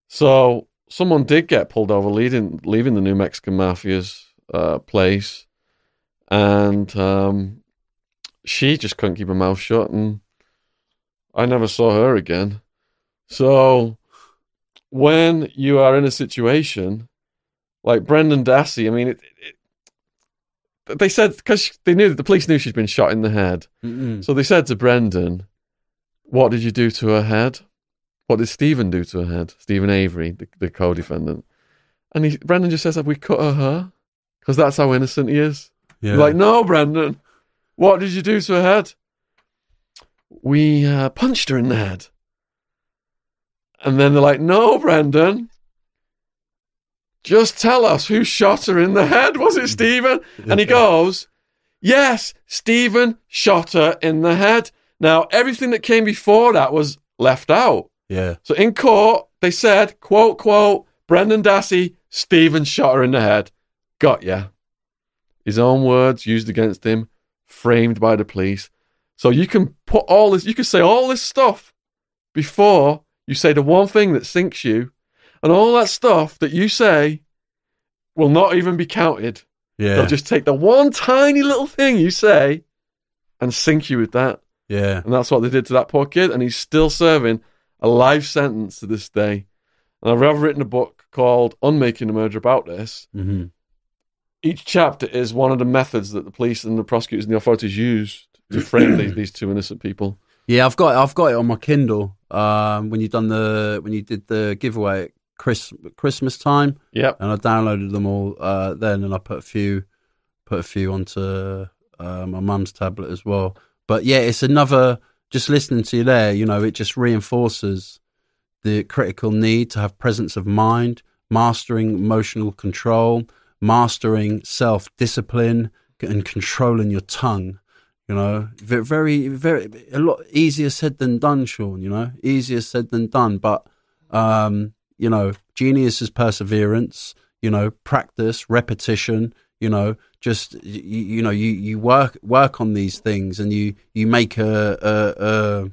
So someone did get pulled over leading, leaving the New Mexican Mafia's uh, place, and um, she just couldn't keep her mouth shut, and I never saw her again. So when you are in a situation like Brendan Dassey, I mean, it, it, they said because they knew that the police knew she'd been shot in the head, Mm-mm. so they said to Brendan, "What did you do to her head?" What did Steven do to her head? Steven Avery, the, the co-defendant. And he, Brendan just says, have we cut her hair? Because that's how innocent he is. Yeah. Like, no, Brendan. What did you do to her head? We uh, punched her in the head. And then they're like, No, Brendan. Just tell us who shot her in the head. Was it Steven? And he [laughs] goes, Yes, Steven shot her in the head. Now, everything that came before that was left out. Yeah. So in court, they said, quote, quote, Brendan Dassey, Steven shot her in the head. Got ya. His own words used against him, framed by the police. So you can put all this, you can say all this stuff before you say the one thing that sinks you, and all that stuff that you say will not even be counted. Yeah. They'll just take the one tiny little thing you say and sink you with that. yeah. And that's what they did to that poor kid, and he's still serving a life sentence to this day. And I've written a book called Unmaking the Murder about this. hmm Each chapter is one of the methods that the police and the prosecutors and the authorities used to frame these, these two innocent people. [clears throat] Yeah, I've got I've got it on my Kindle. Um, when you done the when you did the giveaway at Chris, Christmas time, Yep. and I downloaded them all uh, then, and I put a few put a few onto uh, my mum's tablet as well. But yeah, it's another. Just listening to you there, you know, it just reinforces the critical need to have presence of mind, mastering emotional control, mastering self discipline, and controlling your tongue. You know, very, very, very, a lot easier said than done, Shaun. You know, easier said than done. But, um, you know, genius is perseverance. You know, practice, repetition. You know, just you, you know, you, you work work on these things, and you you make a, a, a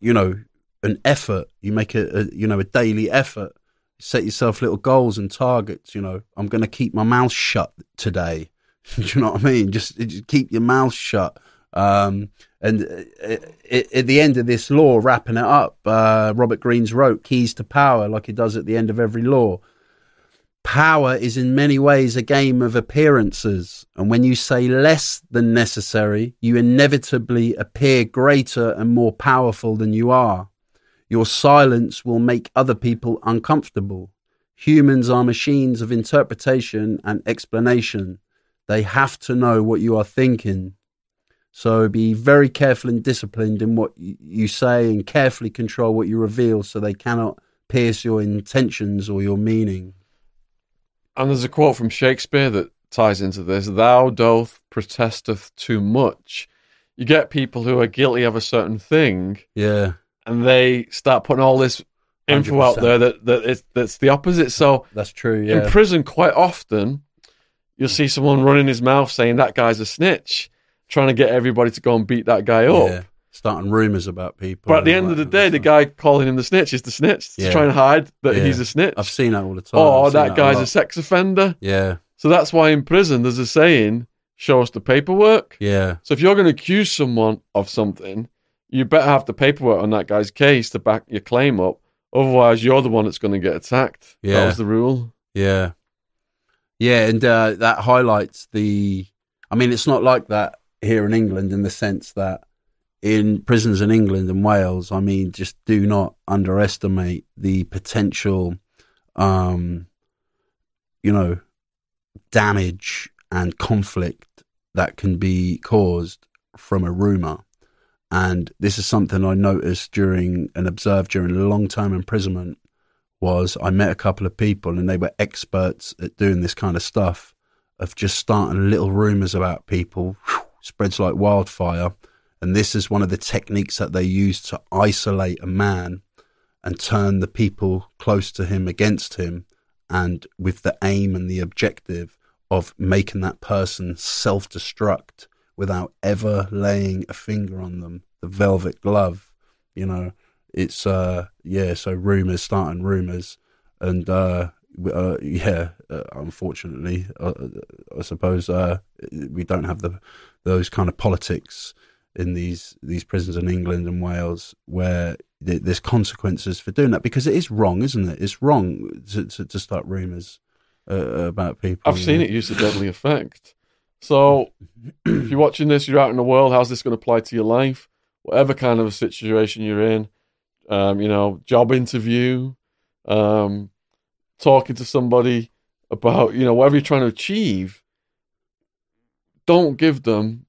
you know an effort. You make a, a you know a daily effort. Set yourself little goals and targets. You know, I'm going to keep my mouth shut today. [laughs] Do you know what I mean? Just, just keep your mouth shut. Um, and uh, uh, at the end of this law, wrapping it up, uh, Robert Greene's wrote keys to power, like he does at the end of every law. Power is in many ways a game of appearances, and when you say less than necessary, you inevitably appear greater and more powerful than you are. Your silence will make other people uncomfortable. Humans are machines of interpretation and explanation. They have to know what you are thinking. So be very careful and disciplined in what you say and carefully control what you reveal so they cannot pierce your intentions or your meaning. And there's a quote from Shakespeare that ties into this Thou doth protesteth too much. You get people who are guilty of a certain thing, Yeah, and they start putting all this info out 100%. there that, that it's, that's the opposite. So that's true. in prison, quite often, you'll see someone running his mouth saying that guy's a snitch, trying to get everybody to go and beat that guy up. yeah. Starting rumors about people. But at the end of the day, the guy calling him the snitch is the snitch He's Yeah. try and hide that Yeah. he's a snitch. I've seen that all the time. Oh, I've that guy's a a sex offender. Yeah, So that's why in prison there's a saying, show us the paperwork. yeah, So if you're going to accuse someone of something, you better have the paperwork on that guy's case to back your claim up. Otherwise, you're the one that's going to get attacked. That Yeah. was the rule. yeah, yeah, and uh, that highlights the. I mean, it's not like that here in England in the sense that in prisons in England and Wales, I mean, just do not underestimate the potential, um, you know, damage and conflict that can be caused from a rumor. And this is something I noticed during and observed during a long time imprisonment was I met a couple of people and they were experts at doing this kind of stuff of just starting little rumors about people whew, spreads like wildfire and this is one of the techniques that they use to isolate a man and turn the people close to him against him and with the aim and the objective of making that person self-destruct without ever laying a finger on them the velvet glove you know. It's uh yeah so rumors starting rumors. And uh, uh yeah uh, unfortunately uh, i suppose uh we don't have the those kind of politics in these these prisons in england and wales where th- there's consequences for doing that because it is wrong isn't it it's wrong to to, to start rumors uh, about people I've seen it use a deadly effect. So if you're watching this, you're out in the world, how's this going to apply to your life? Whatever kind of a situation you're in, um, you know, job interview, um, talking to somebody about, you know, whatever you're trying to achieve, don't give them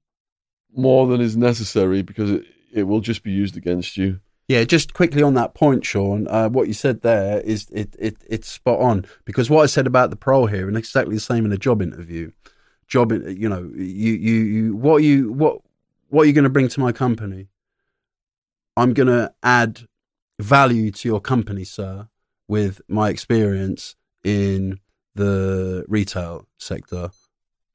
more than is necessary because it, it will just be used against you. Yeah, just quickly on that point, Shaun. Uh, what you said there is it, it it's spot on because what I said about the parole here and exactly the same in a job interview. Job, you know, you you, you what you what what are you going to bring to my company? I'm going to add value to your company, sir, with my experience in the retail sector.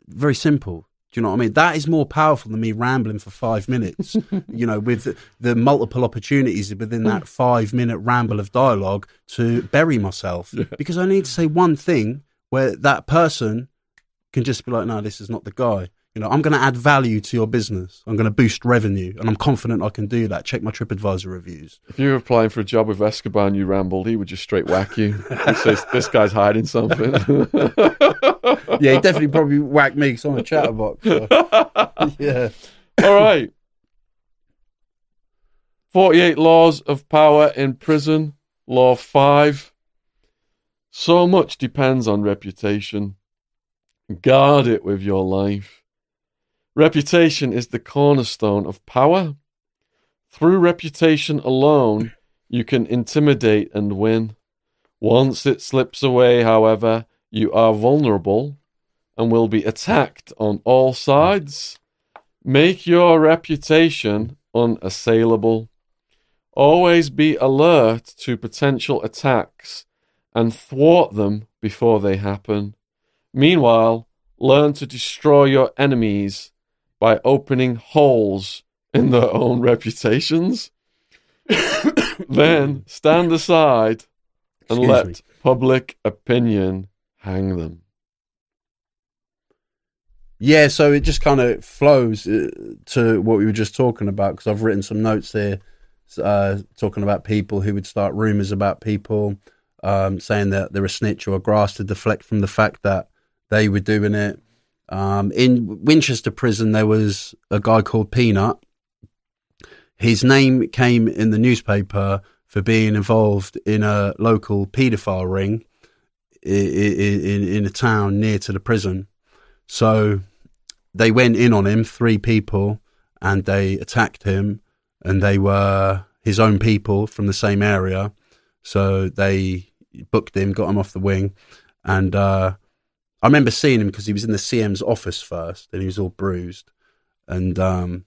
Very simple. Do you know what I mean? That is more powerful than me rambling for five minutes. [laughs] you know, with the, the multiple opportunities within that five minute ramble of dialogue to bury myself because I need to say one thing where that person can just be like, no, this is not the guy. You know, I'm going to add value to your business. I'm going to boost revenue, and I'm confident I can do that. Check my TripAdvisor reviews. If you were applying for a job with Escobar and you rambled, he would just straight whack you. He says, "This guy's hiding something." [laughs] Yeah, he definitely probably whacked me because I'm a chatterbox. so. [laughs] yeah. All right. 48 laws of power in prison. Law 5. So much depends on reputation. Guard it with your life. Reputation is the cornerstone of power. Through reputation alone, you can intimidate and win. Once it slips away, however, you are vulnerable and will be attacked on all sides. Make your reputation unassailable. Always be alert to potential attacks and thwart them before they happen. Meanwhile, learn to destroy your enemies by opening holes in their own reputations. [coughs] then stand aside and Excuse let me. public opinion hang them. Yeah, so it just kind of flows uh, to what we were just talking about because I've written some notes here uh, talking about people who would start rumors about people um, saying that they're a snitch or a grass to deflect from the fact that they were doing it. Um, in Winchester prison, there was a guy called Peanut. His name came in the newspaper for being involved in a local paedophile ring i- i- in, in a town near to the prison. So they went in on him, three people, and they attacked him, and they were his own people from the same area. So they booked him, got him off the wing, and uh, I remember seeing him because he was in the CM's office first, and he was all bruised, and um,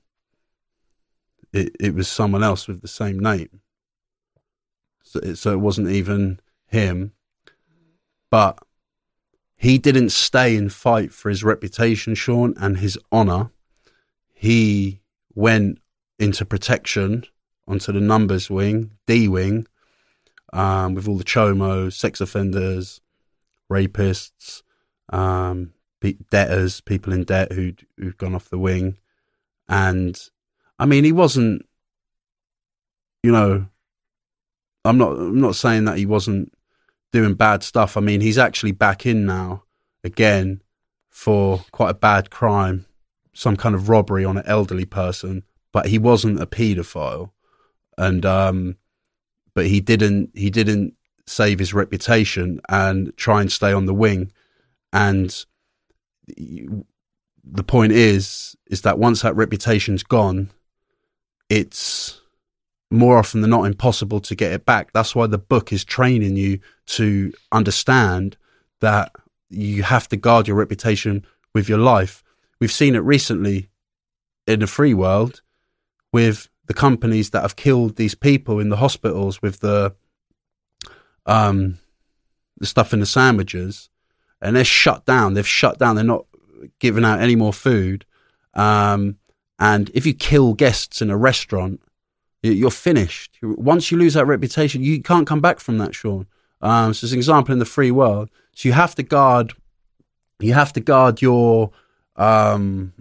it it was someone else with the same name. So it, so it wasn't even him, but he didn't stay and fight for his reputation, Shaun, and his honour. He went into protection onto the numbers wing, D wing, um, with all the chomos, sex offenders, rapists, um, debtors, people in debt who'd, who'd gone off the wing. And I mean, he wasn't, you know, I'm not, I'm not saying that he wasn't doing bad stuff. I mean, he's actually back in now again for quite a bad crime, some kind of robbery on an elderly person, but he wasn't a paedophile. And, um, but he didn't, he didn't save his reputation and try and stay on the wing. And the point is, is that once that reputation's gone, it's more often than not impossible to get it back. That's why the book is training you to understand that you have to guard your reputation with your life. We've seen it recently in the free world with the companies that have killed these people in the hospitals with the um the stuff in the sandwiches and they're shut down. They've shut down. They're not giving out any more food. Um, and if you kill guests in a restaurant, you- you're finished. Once you lose that reputation, you can't come back from that, Shaun. Um, so it's an example in the free world. So you have to guard, you have to guard your, um,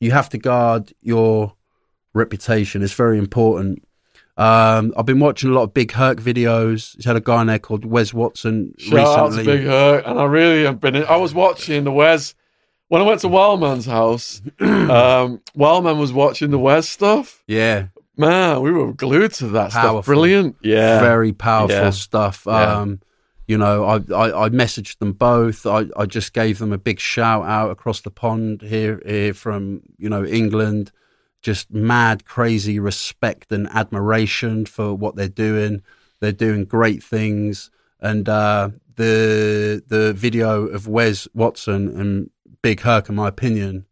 you have to guard your reputation. It's very important. Um, I've been watching a lot of Big Herc videos. He's had a guy in there called Wes Watson Shout out to recently. Big Herc, and I really have been. I was watching the Wes when I went to Wildman's house. [clears throat] um, Wellman was watching the Wes stuff. yeah, Man, we were glued to that stuff. Brilliant. Yeah. very powerful Yeah. stuff. Yeah. Um, You know, I, I, I messaged them both. I, I just gave them a big shout out across the pond here, here from, you know, England. Just mad, crazy respect and admiration for what they're doing. They're doing great things. And uh, the the video of Wes Watson and Big Herc, in my opinion,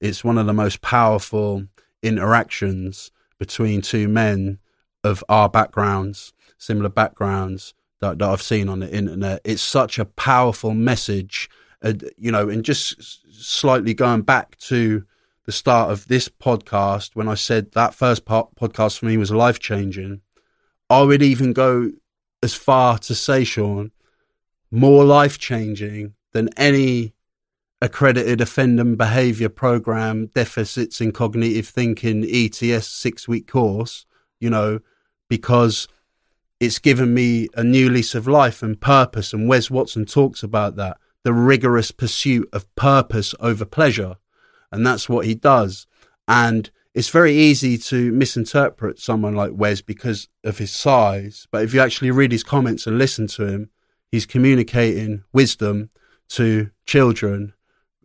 it's one of the most powerful interactions between two men of our backgrounds, similar backgrounds that, that I've seen on the internet. It's such a powerful message, uh, you know, and just slightly going back to the start of this podcast when I said that first part, podcast for me was life changing. I would even go as far to say, Shaun, more life changing than any accredited offender behavior program deficits in cognitive thinking ETS six week course, you know, because it's given me a new lease of life and purpose. And Wes Watson talks about that the rigorous pursuit of purpose over pleasure. And that's what he does. And it's very easy to misinterpret someone like Wes because of his size. But if you actually read his comments and listen to him, he's communicating wisdom to children,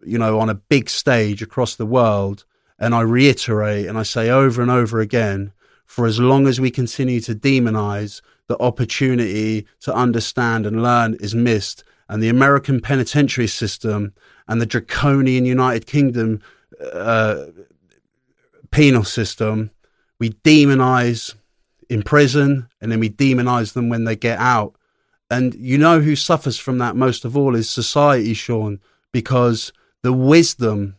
you know, on a big stage across the world. And I reiterate and I say over and over again for as long as we continue to demonize, the opportunity to understand and learn is missed. And the American penitentiary system and the draconian United Kingdom uh, penal system, we demonize in prison and then we demonize them when they get out. And you know who suffers from that most of all is society, Shaun, because the wisdom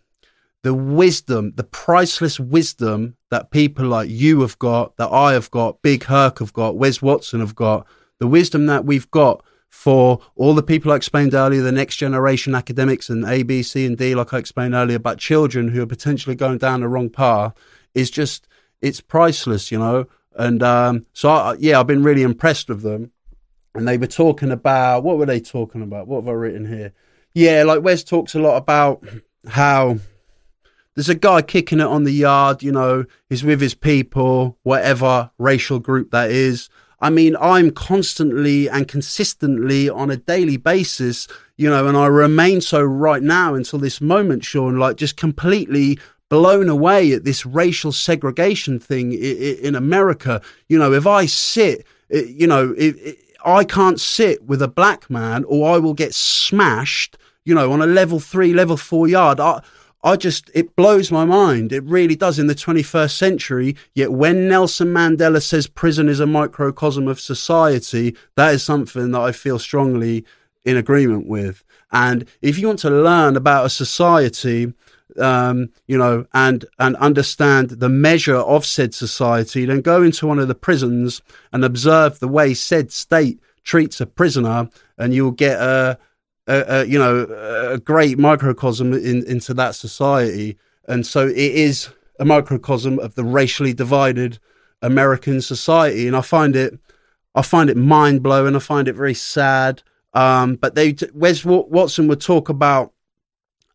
the wisdom, the priceless wisdom that people like you have got, that I have got, Big Herc have got, Wes Watson have got, the wisdom that we've got for all the people I explained earlier, the next generation academics and A, B, C, and D, like I explained earlier, about children who are potentially going down the wrong path is just, it's priceless, you know? And um, so, I, yeah, I've been really impressed with them. And they were talking about, what were they talking about? What have I written here? Yeah, like Wes talks a lot about how there's a guy kicking it on the yard, you know, he's with his people, whatever racial group that is. I mean, I'm constantly and consistently on a daily basis, you know, and I remain so right now until this moment, Shaun, like just completely blown away at this racial segregation thing in America. You know, if I sit, you know, I can't sit with a black man or I will get smashed, you know, on a level three, level four yard. I, I just, it blows my mind. It really does in the 21st century. Yet when Nelson Mandela says prison is a microcosm of society, that is something that I feel strongly in agreement with. And if you want to learn about a society, um, you know, and, and understand the measure of said society, then go into one of the prisons and observe the way said state treats a prisoner and you'll get a, a, a, you know a great microcosm in, into that society, and so it is a microcosm of the racially divided American society, and I find it I find it mind blowing. I find it very sad. Um, but they Wes Watson would talk about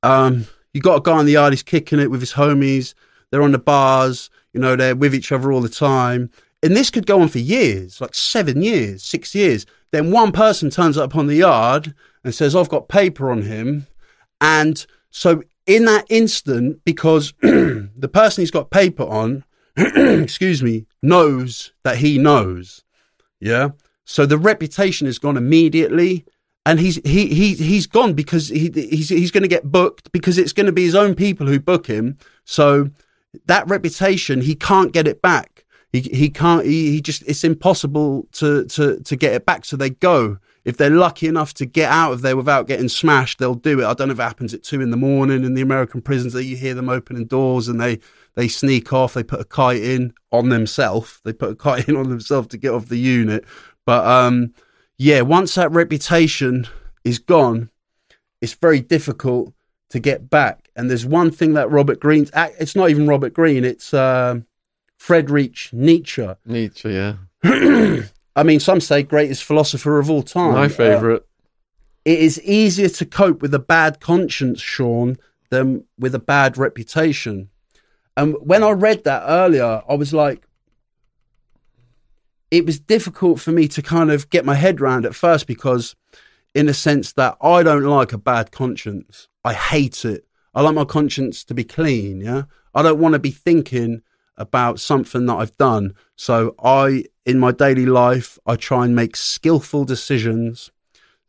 um, you got a guy in the yard, he's kicking it with his homies. They're on the bars, you know, they're with each other all the time. And this could go on for years, like seven years, six years. Then one person turns up on the yard and says, I've got paper on him. And so in that instant, because [clears throat] the person he's got paper on, [clears throat] excuse me, knows that he knows. Yeah. So the reputation is gone immediately. And he's he he he's gone because he he's he's going to get booked because it's going to be his own people who book him. So that reputation he can't get it back. He can't he, he just it's impossible to to to get it back. So they go if they're lucky enough to get out of there without getting smashed, they'll do it. I don't know if it happens at two in the morning in the American prisons that you hear them opening doors and they, they sneak off. They put a kite in on themselves. They put a kite in on themselves to get off the unit. But um, yeah, once that reputation is gone, it's very difficult to get back. And there's one thing that Robert Greene, it's not even Robert Greene, it's uh, Friedrich Nietzsche. Nietzsche, yeah. [clears throat] I mean, some say greatest philosopher of all time. My favourite. Uh, it is easier to cope with a bad conscience, Shaun, than with a bad reputation. And when I read that earlier, I was like, it was difficult for me to kind of get my head around at first because, in a sense, that I don't like a bad conscience. I hate it. I like my conscience to be clean. Yeah. I don't want to be thinking about something that I've done. So I, in my daily life, I try and make skillful decisions,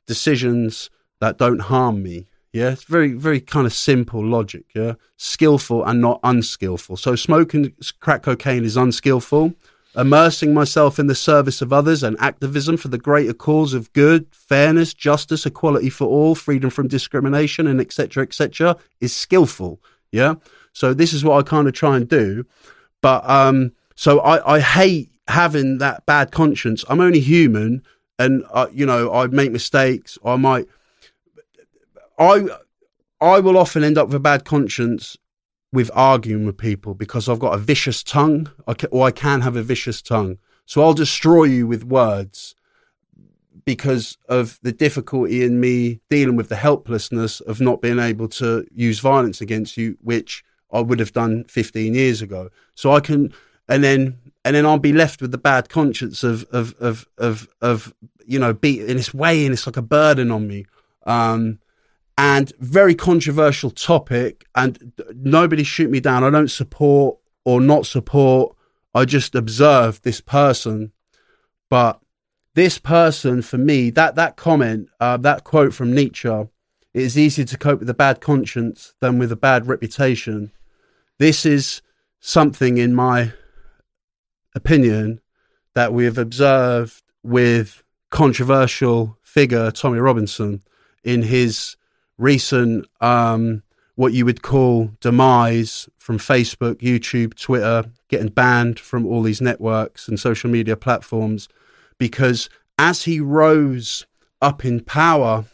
decisions that don't harm me. Yeah, it's very, very kind of simple logic. Yeah, skillful and not unskillful. So smoking crack cocaine is unskillful. Immersing myself in the service of others and activism for the greater cause of good, fairness, justice, equality for all, freedom from discrimination, and etc. etc. is skillful. Yeah. So this is what I kind of try and do. But um, so I, I hate having that bad conscience. I'm only human, and uh, you know I make mistakes. I might. I I will often end up with a bad conscience with arguing with people because I've got a vicious tongue, I or I can have a vicious tongue. So I'll destroy you with words because of the difficulty in me dealing with the helplessness of not being able to use violence against you, which I would have done 15 years ago. So I can, and then, and then I'll be left with the bad conscience of, of, of, of, of you know, be in this way, and it's like a burden on me. Um, and very controversial topic, and nobody shoot me down. I don't support or not support. I just observe this person, but this person for me, that that comment, uh, that quote from Nietzsche, it is easier to cope with a bad conscience than with a bad reputation. This is something, in my opinion, that we have observed with controversial figure Tommy Robinson in his recent, um, what you would call demise from Facebook, YouTube, Twitter, getting banned from all these networks and social media platforms. Because as he rose up in power,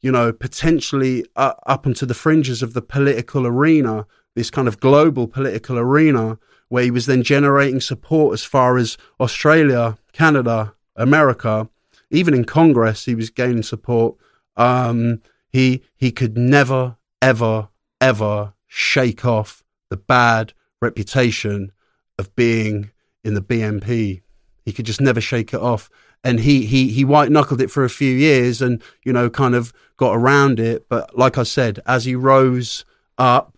you know, potentially uh, up into the fringes of the political arena, this kind of global political arena where he was then generating support as far as Australia, Canada, America, even in Congress, he was gaining support. Um, he he could never, ever, ever shake off the bad reputation of being in the BNP. He could just never shake it off. And he he he white knuckled it for a few years and, you know, kind of got around it. But like I said, as he rose up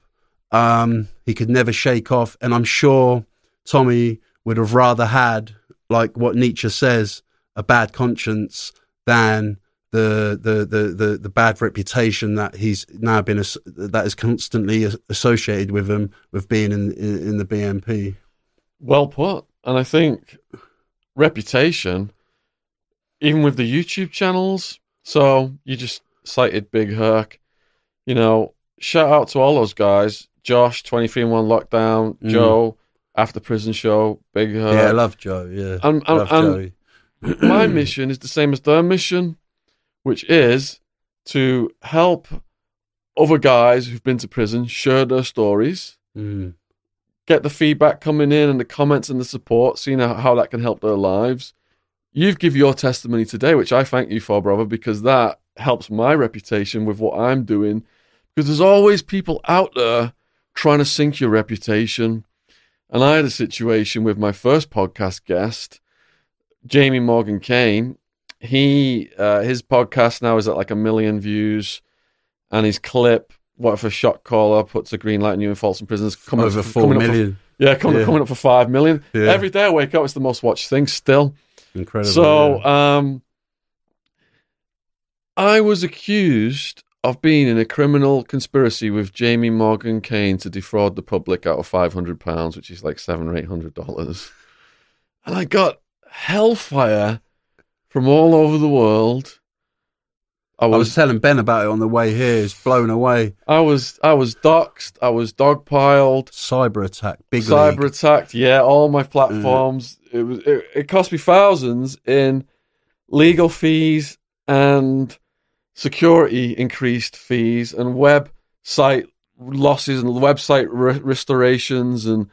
um, he could never shake off. And I'm sure Tommy would have rather had, like what Nietzsche says, a bad conscience than the the the the, the bad reputation that he's now been that is constantly associated with him with being in, in in the BNP. Well put, and I think reputation, even with the YouTube channels. So you just cited Big Herc, you know. Shout out to all those guys. Josh, 23 and 1 Lockdown, mm. Joe, After Prison Show, Big Herc. Yeah, I love Joe, yeah. And, and, and [clears throat] my mission is the same as their mission, which is to help other guys who've been to prison share their stories, mm. get the feedback coming in and the comments and the support, seeing how, how that can help their lives. You've give your testimony today, which I thank you for, brother, because that helps my reputation with what I'm doing. Because there's always people out there trying to sink your reputation. And I had a situation with my first podcast guest, Jamie Morgan Kane. He uh, his podcast now is at like a million views, and his clip "What if a shot caller puts a green light on you in Folsom Prisons" coming over four coming million. For, yeah, coming, yeah. coming up for five million. Yeah. Every day I wake up, it's the most watched thing still. Incredible. So, yeah. um, I was accused of being in a criminal conspiracy with Jamie Morgan Kane to defraud the public out of five hundred pounds, which is like seven or eight hundred dollars. And I got hellfire from all over the world. I was, I was, telling Ben about it on the way here. It's blown away. I was I was doxxed. I was dogpiled. Cyber attack. Big cyber league. attacked. Yeah, all my platforms. Mm. It was it, it cost me thousands in legal fees and security increased fees and website losses and website re- restorations and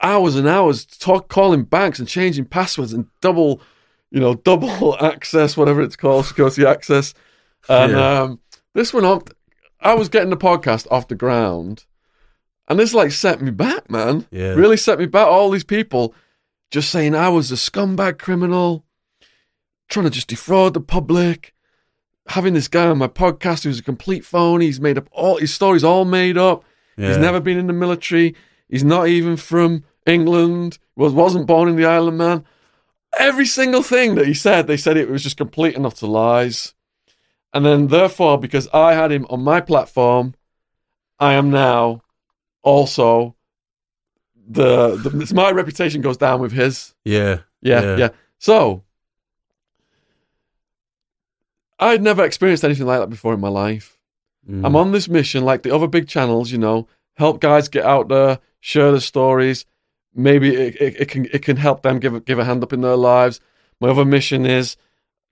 hours and hours talk, calling banks and changing passwords and double, you know, double [laughs] access, whatever it's called, security access. And yeah. um, this went on. I was getting the podcast off the ground, and this like set me back, man. Yeah. Really set me back. All these people just saying I was a scumbag criminal, trying to just defraud the public, having this guy on my podcast who's a complete phone. He's made up all his stories, all made up. Yeah. He's never been in the military. He's not even from England. Was wasn't born in the Isle of Man. Every single thing that he said, they said it was just complete and utter lies. And then, therefore, because I had him on my platform, I am now also the, the my reputation goes down with his. Yeah. Yeah, Yeah. yeah. So I'd never experienced anything like that before in my life. Mm. I'm on this mission, like the other big channels, you know, help guys get out there, share their stories. Maybe it, it, it can it can help them give a, give a hand up in their lives. My other mission is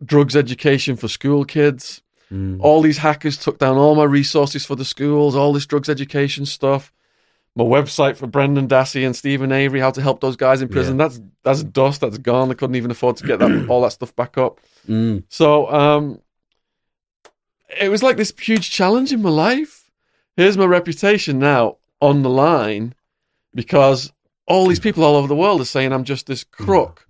drugs education for school kids. Mm. All these hackers took down all my resources for the schools, all this drugs education stuff. My website for Brendan Dassey and Steven Avery, how to help those guys in prison. That's that's dust. That's gone. I couldn't even afford to get that [clears throat] all that stuff back up. Mm. So um, it was like this huge challenge in my life. Here's my reputation now on the line because all these people all over the world are saying I'm just this crook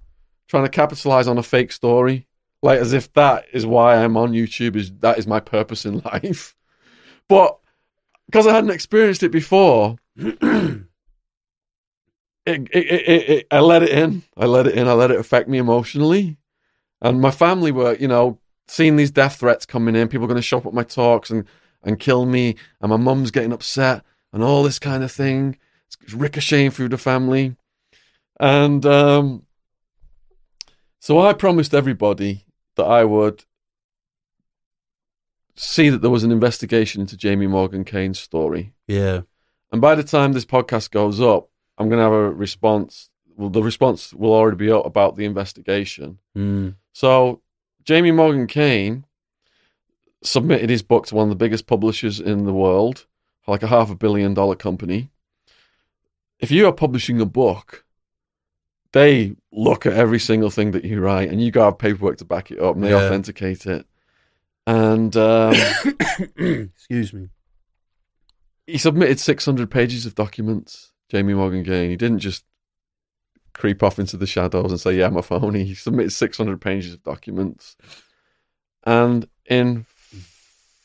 trying to capitalize on a fake story, like as if that is why I'm on YouTube. Is that is my purpose in [laughs] life? But because I hadn't experienced it before, [clears throat] it, it, it, it, I let it in. I let it in. I let it affect me emotionally. And my family were, you know, seeing these death threats coming in. People are going to show up at my talks and, and kill me. And my mum's getting upset and all this kind of thing. It's ricocheting through the family. And um, so I promised everybody that I would see that there was an investigation into Jamie Morgan Kane's story. Yeah. And by the time this podcast goes up, I'm going to have a response. Well, the response will already be up about the investigation. Mm. So, Jamie Morgan Kane submitted his book to one of the biggest publishers in the world, like a half a billion dollar company. If you are publishing a book, they look at every single thing that you write, and you got to have paperwork to back it up, and they Yeah. authenticate it. And um, [coughs] Excuse me. he submitted 600 pages of documents, Jamie Morgan Kane. He didn't just creep off into the shadows and say, Yeah, I'm a phony. He submitted 600 pages of documents. And in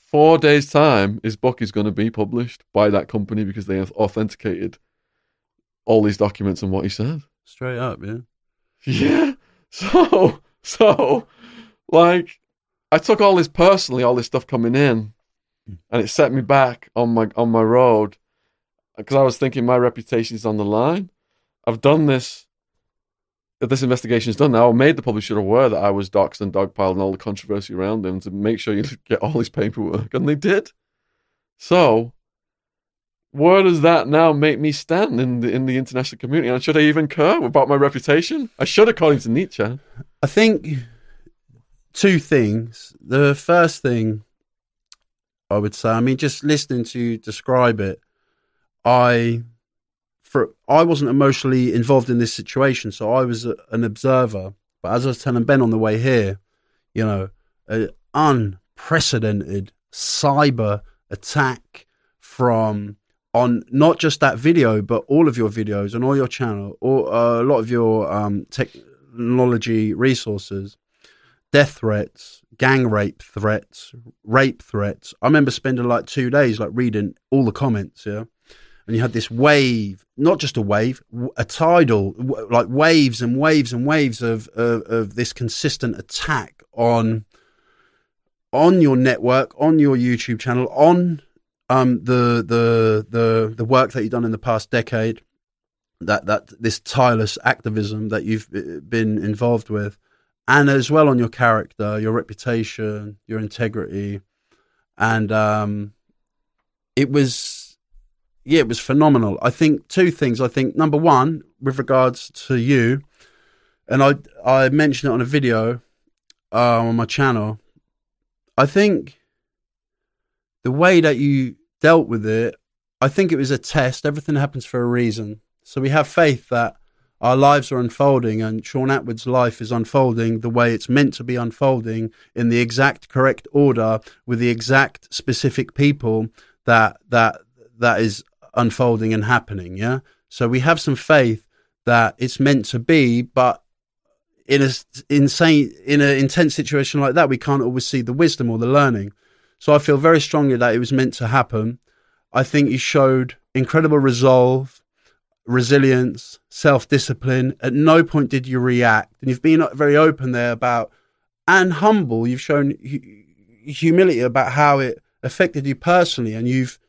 four days' time, his book is going to be published by that company because they have authenticated all these documents and what he said. Straight up, yeah. Yeah. [laughs] So, so, like, I took all this personally, all this stuff coming in, and it set me back on my on my road because I was thinking my reputation is on the line. I've done this. If this investigation is done now, I made the publisher aware that I was doxxed and dogpiled and all the controversy around him to make sure you get all his paperwork, and they did. So, where does that now make me stand in the in the international community? And should I even care about my reputation? I should, according to Nietzsche. I think two things. The first thing I would say, I mean, just listening to you describe it, I for I wasn't emotionally involved in this situation, so I was a, an observer. But as I was telling Ben on the way here, you know, an unprecedented cyber attack from on not just that video, but all of your videos and all your channel, or uh, a lot of your um, technology resources, death threats, gang rape threats, rape threats. I remember spending like two days like reading all the comments, yeah. And you had this wave, not just a wave, a tidal, like waves and waves and waves of, of of this consistent attack on on your network, on your YouTube channel, on um the the the the work that you've done in the past decade that that this tireless activism that you've uh, been involved with and as well on your character your reputation your integrity. And um it was yeah it was phenomenal i think two things i think number one with regards to you and i i mentioned it on a video uh, on my channel i think the way that you dealt with it, I think it was a test. Everything happens for a reason. So we have faith that our lives are unfolding and Shaun Attwood's life is unfolding the way it's meant to be unfolding in the exact correct order with the exact specific people that that that is unfolding and happening, yeah? So we have some faith that it's meant to be, but in a insane in an intense situation like that, we can't always see the wisdom or the learning. So I feel very strongly that it was meant to happen. I think he showed incredible resolve, resilience, self discipline. At no point did you react, and you've been very open there about and humble. You've shown humility about how it affected you personally, and you've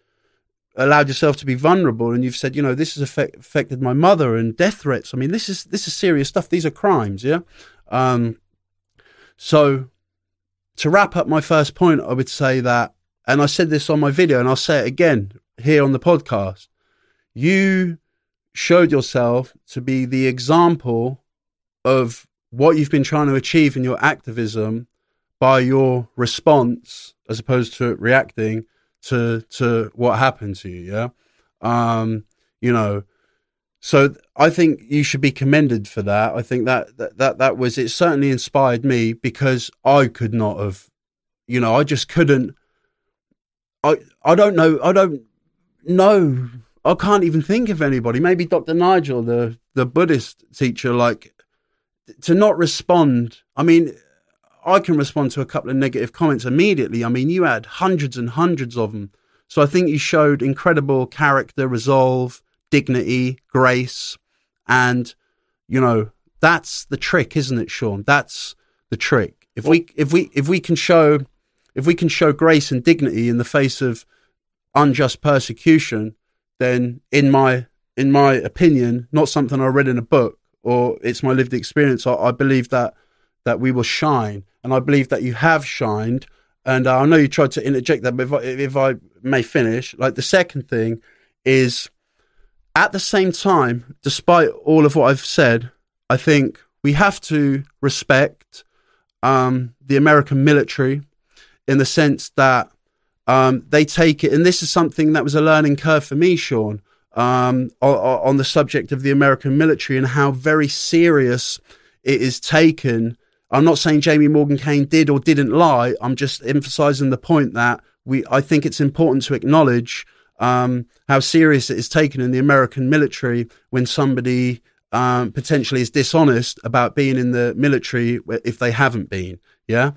allowed yourself to be vulnerable and you've said you know this has affect, affected my mother and death threats. I mean this is this is serious stuff. These are crimes yeah? Um, so to wrap up my first point i would say that and i said this on my video and i'll say it again here on the podcast you showed yourself to be the example of what you've been trying to achieve in your activism by your response as opposed to reacting to to what happened to you. Yeah, um, you know. So I think you should be commended for that. I think that, that that that was it. Certainly inspired me because I could not have, you know, I just couldn't. I I don't know. I don't know. I can't even think of anybody. Maybe Dr. Nigel, the the Buddhist teacher, like to not respond. I mean, I can respond to a couple of negative comments immediately. I mean, you had hundreds and hundreds of them. So I think you showed incredible character, resolve, dignity, grace. And, you know, that's the trick, isn't it, Shaun? That's the trick. If we if we if we can show if we can show grace and dignity in the face of unjust persecution, then in my in my opinion, not something I read in a book or it's my lived experience, I, I believe that that we will shine and I believe that you have shined. And uh, I know you tried to interject that, but if I, if I may finish, like the second thing is at the same time, despite all of what I've said, I think we have to respect um, the American military in the sense that um, they take it, and this is something that was a learning curve for me, Shaun, um, on, on the subject of the American military and how very serious it is taken I'm not saying Jamie Morgan Kane did or didn't lie. I'm just emphasizing the point that we, I think it's important to acknowledge um, how serious it is taken in the American military when somebody um, potentially is dishonest about being in the military if they haven't been. Yeah.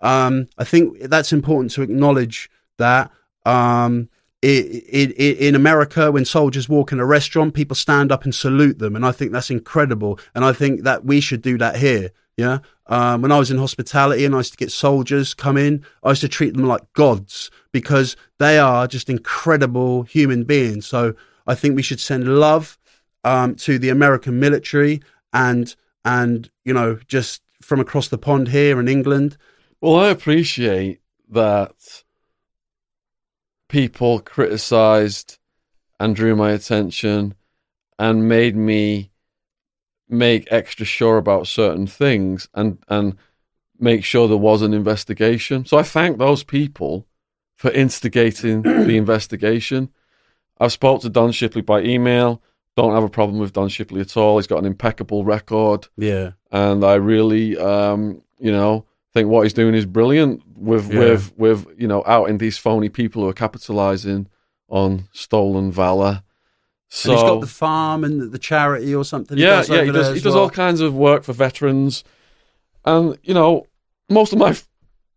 Um, I think that's important to acknowledge that. Um, it, in America, when soldiers walk in a restaurant, people stand up and salute them. And I think that's incredible. And I think that we should do that here. Yeah. Um, when I was in hospitality and I used to get soldiers come in, I used to treat them like gods because they are just incredible human beings. So I think we should send love um, to the American military and and you know just from across the pond here in England. Well, I appreciate that people criticised and drew my attention and made me make extra sure about certain things and and make sure there was an investigation. So I thank those people for instigating [clears throat] the investigation. I've spoke to Don Shipley by email. Don't have a problem with Don Shipley at all. He's got an impeccable record. Yeah. And I really um, you know, think what he's doing is brilliant with yeah. with with, you know, outing these phony people who are capitalizing on stolen valor. So and he's got the farm and the charity or something. Yeah, he yeah, he does. He does well. all kinds of work for veterans, and you know, most of my f-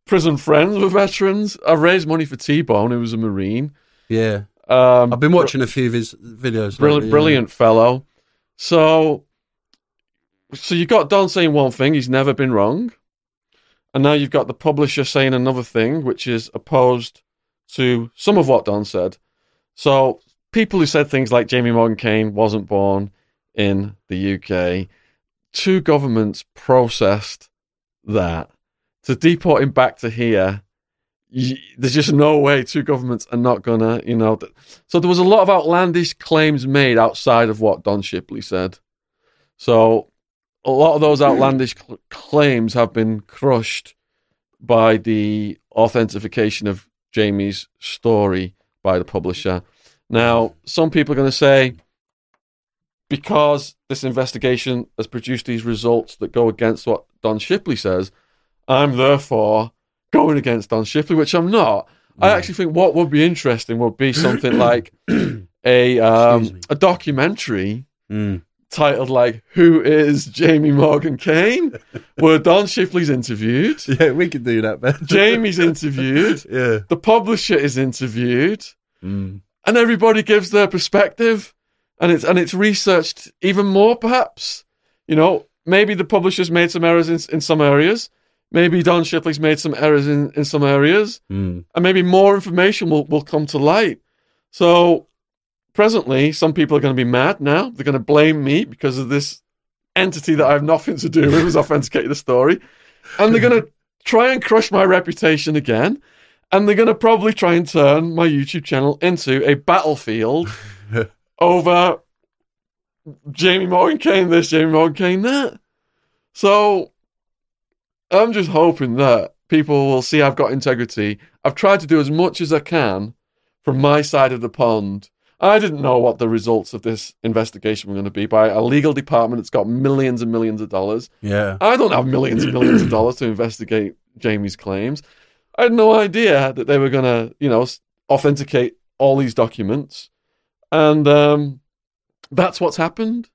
prison friends were veterans. I've raised money for T Bone, who was a Marine. Yeah, um, I've been watching a few of his videos. Brilliant, lately, brilliant fellow. So, so you got Don saying one thing; he's never been wrong, and now you've got the publisher saying another thing, which is opposed to some of what Don said. So people who said things like Jamie Morgan Kane wasn't born in the UK, two governments processed that to deport him back to here. there's just no way two governments are not gonna, you know. so there was a lot of outlandish claims made outside of what Don Shipley said. So a lot of those outlandish cl- claims have been crushed by the authentication of Jamie's story by the publisher. Now, some people are going to say, because this investigation has produced these results that go against what Don Shipley says, I'm therefore going against Don Shipley, which I'm not. I actually think what would be interesting would be something like [clears throat] a um, a documentary mm. Titled like "Who is Jamie Morgan Kane?" [laughs] where Don Shipley's interviewed, Yeah, we could do that, man. [laughs] Jamie's interviewed, yeah. the publisher is interviewed, Mm. and everybody gives their perspective, and it's and it's researched even more. Perhaps you know maybe the publisher's made some errors in, in some areas, maybe Don Shipley's made some errors in, in some areas, Mm. and maybe more information will, will come to light. So presently, some people are going to be mad now. They're going to blame me because of this entity that I have nothing to do with, who's authenticated the story. And they're going [laughs] to try and crush my reputation again. And they're going to probably try and turn my YouTube channel into a battlefield [laughs] over Jamie Morgan Kane this, Jamie Morgan Kane that. So I'm just hoping that people will see I've got integrity. I've tried to do as much as I can from my side of the pond. I didn't know what the results of this investigation were going to be by a legal department that's got millions and millions of dollars. Yeah. I don't have millions and millions of dollars to investigate Jamie's claims. I had no idea that they were going to, you know, authenticate all these documents. And um, that's what's happened.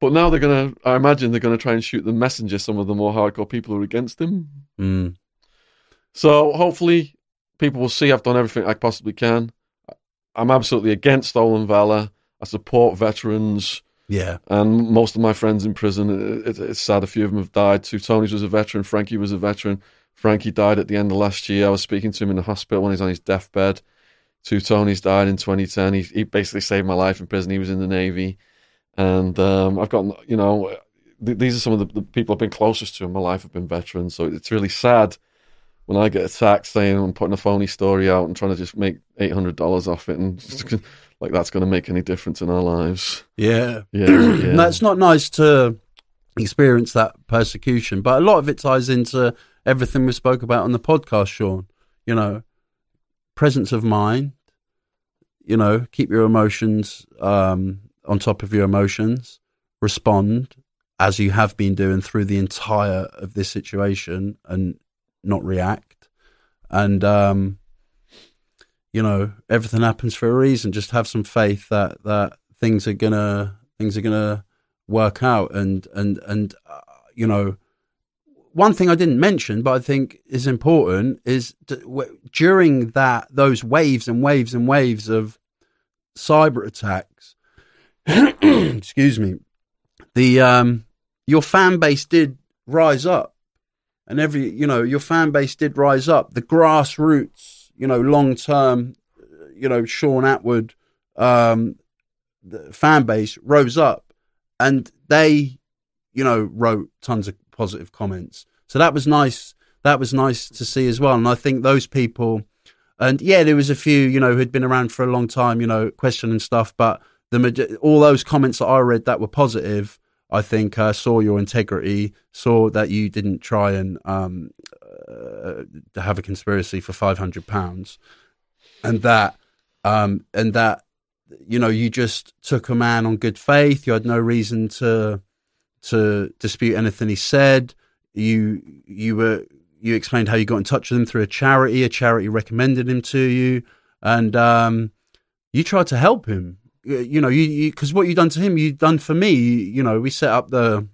But now they're going to, I imagine they're going to try and shoot the messenger, some of the more hardcore people who are against him. Mm. So hopefully people will see I've done everything I possibly can. I'm absolutely against stolen valor. I support veterans Yeah. and most of my friends in prison. It, it's sad a few of them have died. Two Tonys was a veteran. Frankie was a veteran. Frankie died at the end of last year. I was speaking to him in the hospital when he's on his deathbed. Two Tonys died in 2010. He, he basically saved my life in prison. He was in the Navy. And um, I've got, you know, th- these are some of the, the people I've been closest to in my life have been veterans. So it's really sad when I get attacked saying I'm putting a phony story out and trying to just make $800 off it. And just, [laughs] like that's going to make any difference in our lives. Yeah. Yeah. [clears throat] yeah. That's not nice to experience that persecution, but a lot of it ties into everything we spoke about on the podcast, Shaun. You know, presence of mind, you know, keep your emotions um, on top of your emotions, respond as you have been doing through the entire of this situation and not react. And, um, you know, everything happens for a reason. Just have some faith that, that things are gonna, things are gonna work out. And, and, and, uh, you know, one thing I didn't mention, but I think is important, is d- w- during that those waves and waves and waves of cyber attacks. [coughs] excuse me. The um, your fan base did rise up, and every you know your fan base did rise up. The grassroots, you know, long term, you know, Shaun Attwood, um, fan base rose up, and they, you know, wrote tons of positive comments. So that was nice. That was nice to see as well. And I think those people, and yeah, there was a few, you know, who'd been around for a long time, you know, questioning stuff. But the all those comments that I read that were positive, I think uh, saw your integrity, saw that you didn't try and um, uh, have a conspiracy for five hundred pounds, and that, um, and that, you know, you just took a man on good faith. You had no reason to to dispute anything he said. You you were you explained how you got in touch with him through a charity. A charity recommended him to you, and um, you tried to help him. You, you know, you because what you done to him, you done for me. You, you know, we set up the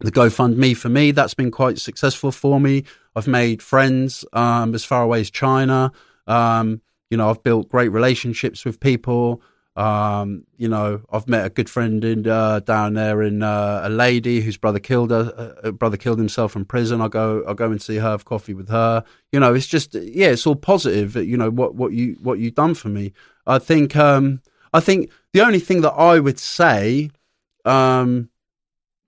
the GoFundMe for me. That's been quite successful for me. I've made friends um, as far away as China. Um, you know, I've built great relationships with people. Um, you know, I've met a good friend in uh, down there in uh, a lady whose brother killed her. Uh, brother killed himself in prison. I go, I go and see her, have coffee with her. You know, it's just yeah, it's all positive. You know what what you what you've done for me. I think um, I think the only thing that I would say um,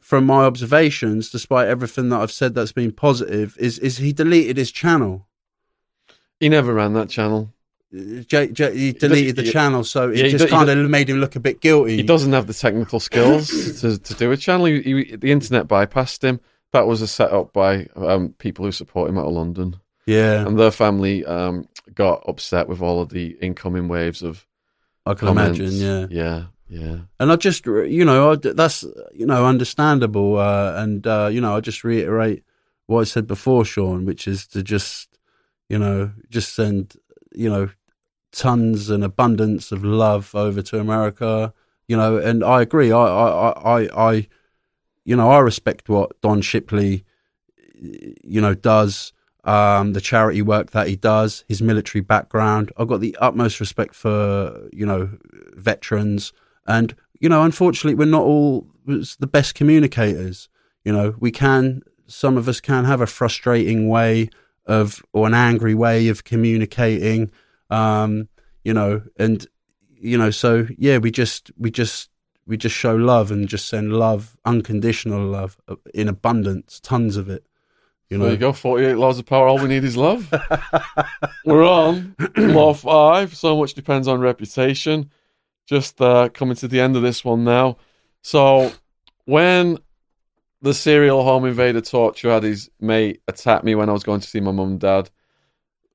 from my observations, despite everything that I've said that's been positive, is is he deleted his channel. He never ran that channel. J, J, he deleted the he- channel, so it yeah, just kind of made him look a bit guilty. He doesn't have the technical skills to, to do a channel. He, he, the internet bypassed him. That was a setup by um, people who support him out of London, Yeah, and their family um, got upset with all of the incoming waves of I can comments. imagine. Yeah, yeah, yeah. and I just, you know, I, that's you know understandable, uh, and uh, you know, I just reiterate what I said before, Shaun, which is to just, you know, just send, you know, tons and abundance of love over to America. you know, and I agree. I, I, I, I, you know, I respect what Don Shipley, you know, does. Um, the charity work that he does, his military background. I've got the utmost respect for you know veterans, and you know, unfortunately, we're not all the best communicators. You know, we can some of us can have a frustrating way of or an angry way of communicating. Um, you know, and you know, so yeah, we just we just we just show love and just send love, unconditional love uh, in abundance, tons of it. You know, There you go, 48 laws of power. All we need is love. [laughs] We're on law five. So much depends on reputation. Just uh, coming to the end of this one now. So, when the serial home invader torture had his mate attack me when I was going to see my mum and dad,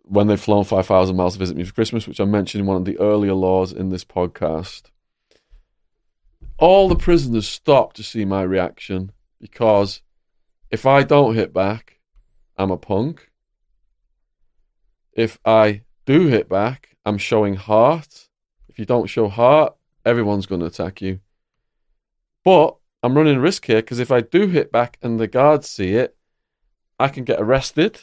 when they'd flown 5,000 miles to visit me for Christmas, which I mentioned in one of the earlier laws in this podcast, all the prisoners stopped to see my reaction because if I don't hit back, I'm a punk. If I do hit back, I'm showing heart. If you don't show heart, everyone's going to attack you. But I'm running risk here because if I do hit back and the guards see it, I can get arrested.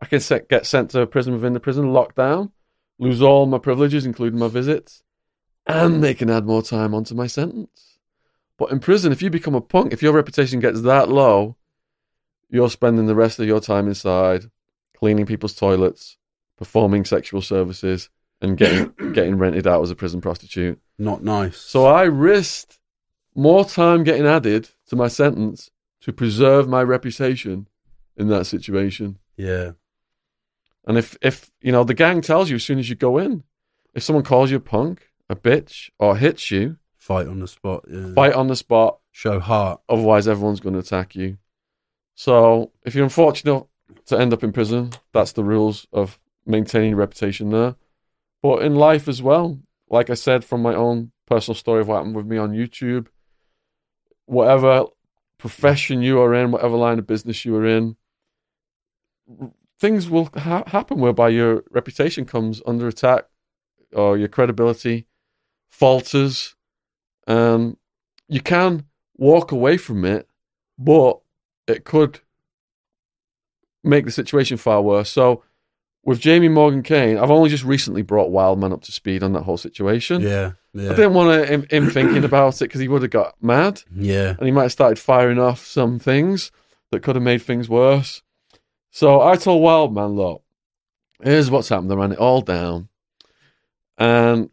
I can set, get sent to a prison within the prison, locked down, lose all my privileges, including my visits, and they can add more time onto my sentence. But in prison, if you become a punk, if your reputation gets that low, you're spending the rest of your time inside, cleaning people's toilets, performing sexual services, and getting [coughs] getting rented out as a prison prostitute. not nice. So I risked more time getting added to my sentence to preserve my reputation in that situation. yeah, And if if you know the gang tells you as soon as you go in, if someone calls you a punk, a bitch, or hits you, fight on the spot. Yeah, fight on the spot. show heart. Otherwise, everyone's going to attack you. So if you're unfortunate to end up in prison, that's the rules of maintaining reputation there. But in life as well, like I said from my own personal story of what happened with me on YouTube, whatever profession you are in, whatever line of business you are in, things will ha- happen whereby your reputation comes under attack or your credibility falters. Um, you can walk away from it, but it could make the situation far worse. So, with Jamie Morgan Kane, I've only just recently brought Wildman up to speed on that whole situation. Yeah, I didn't want him, him thinking about it because he would have got mad yeah, and he might have started firing off some things that could have made things worse. So I told Wildman, look, here's what's happened. I ran it all down. And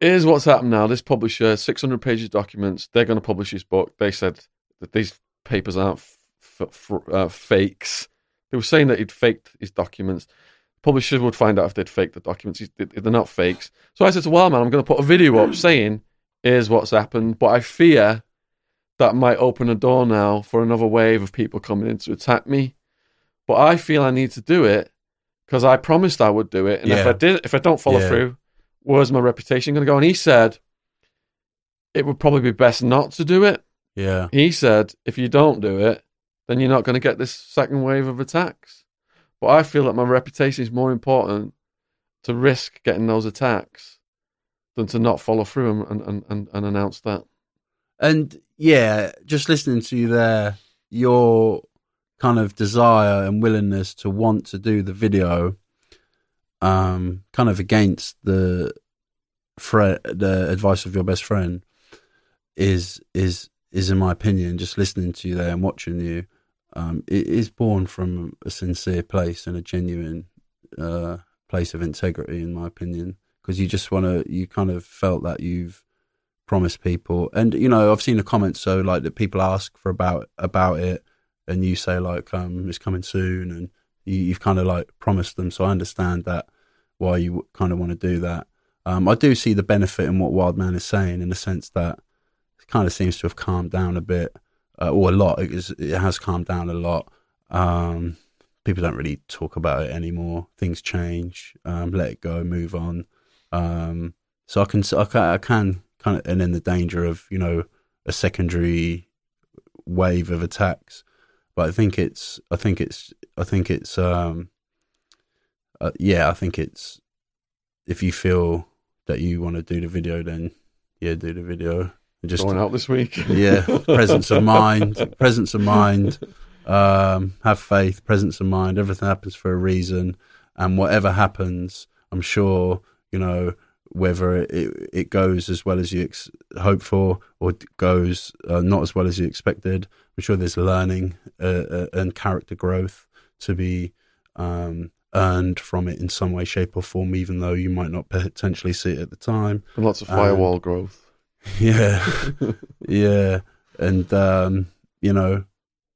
here's what's happened now. This publisher, 600 pages of documents, they're going to publish his book. They said that these papers aren't f- f- uh, fakes. They were saying that he'd faked his documents. Publishers would find out if they'd faked the documents. They're not fakes. So I said to Wildman, I'm going to put a video up saying, here's what's happened. But I fear that might open a door now for another wave of people coming in to attack me. But I feel I need to do it because I promised I would do it. And if I did, if I don't follow Yeah. through, where's my reputation going to go? And he said it would probably be best not to do it. Yeah. He said if you don't do it, then you're not going to get this second wave of attacks. But I feel that my reputation is more important to risk getting those attacks than to not follow through and, and, and, and announce that. And yeah, just listening to you there, your kind of desire and willingness to want to do the video, um, kind of against the fre- the advice of your best friend, is is is in my opinion, just listening to you there and watching you, um, it is born from a sincere place and a genuine uh, place of integrity, in my opinion, because you just want to, you kind of felt that you've promised people, and you know, I've seen the comments so like that people ask for about about it, and you say like, um, it's coming soon, and you, you've kind of like promised them, so I understand that why you kind of want to do that. Um, I do see the benefit in what Wildman is saying in the sense that kind of seems to have calmed down a bit, uh, or a lot. It, is, it has calmed down a lot. Um, people don't really talk about it anymore. Things change. Um, let it go. Move on. Um, so I can, I can, I can kind of, and then the danger of you know a secondary wave of attacks. But I think it's, I think it's, I think it's, um, uh, yeah, I think it's if you feel that you want to do the video, then yeah, do the video. Just Going out this week. [laughs] yeah, presence of mind, presence of mind. Um, have faith, presence of mind. Everything happens for a reason, and whatever happens, I'm sure you know whether it it goes as well as you ex- hope for or goes uh, not as well as you expected. I'm sure there's learning uh, uh, and character growth to be um, earned from it in some way, shape, or form, even though you might not potentially see it at the time. And lots of firewall growth. [laughs] Yeah, yeah, and um, you know,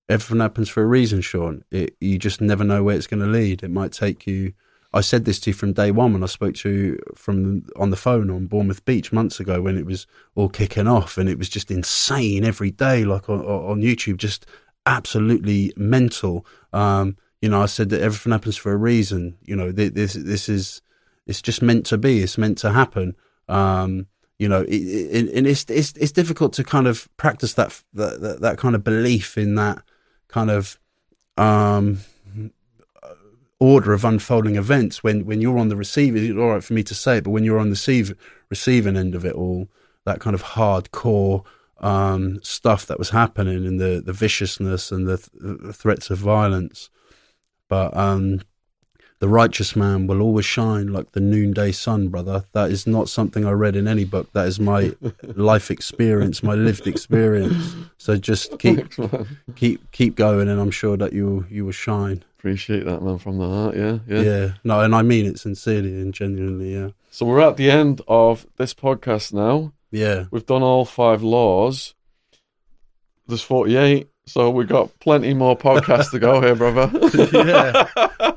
everything happens for a reason, Shaun. It, you just never know where it's going to lead. It might take you. I said this to you from day one when I spoke to you from on the phone on Bournemouth Beach months ago when it was all kicking off and it was just insane every day, like on, on YouTube, just absolutely mental. Um, you know, I said that everything happens for a reason. You know, this this is it's just meant to be. It's meant to happen. Um, you know, it, it, and it's, it's it's difficult to kind of practice that that that kind of belief in that kind of um, order of unfolding events when when you're on the receiver. It's all right for me to say it, but when you're on the receive, receiving end of it all, that kind of hardcore um, stuff that was happening and the the viciousness and the, the threats of violence, but um, the righteous man will always shine like the noonday sun, brother. That is not something I read in any book. That is my [laughs] life experience, my lived experience. So just [laughs] keep keep keep going, and I'm sure that you you will shine. Appreciate that, man, from the heart. Yeah, yeah, yeah. No, and I mean it sincerely and genuinely. Yeah. So we're at the end of this podcast now. Yeah, we've done all five laws. There's 48. So we got plenty more podcasts to go here, brother. [laughs] yeah,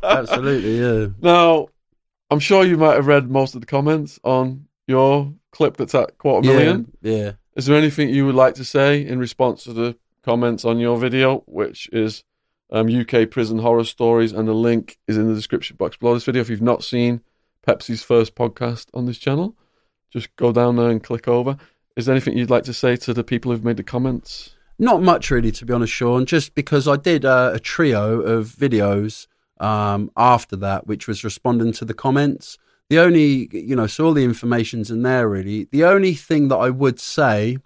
absolutely. Yeah. Now, I'm sure you might have read most of the comments on your clip that's at quarter million. Yeah. yeah. Is there anything you would like to say in response to the comments on your video, which is um, UK prison horror stories, and the link is in the description box below this video. If you've not seen Pepsi's first podcast on this channel, just go down there and click over. Is there anything you'd like to say to the people who've made the comments? Not much, really, to be honest, Shaun. Just because I did uh, a trio of videos um, after that, which was responding to the comments. The only, you know, so all the information's in there, really. The only thing that I would say,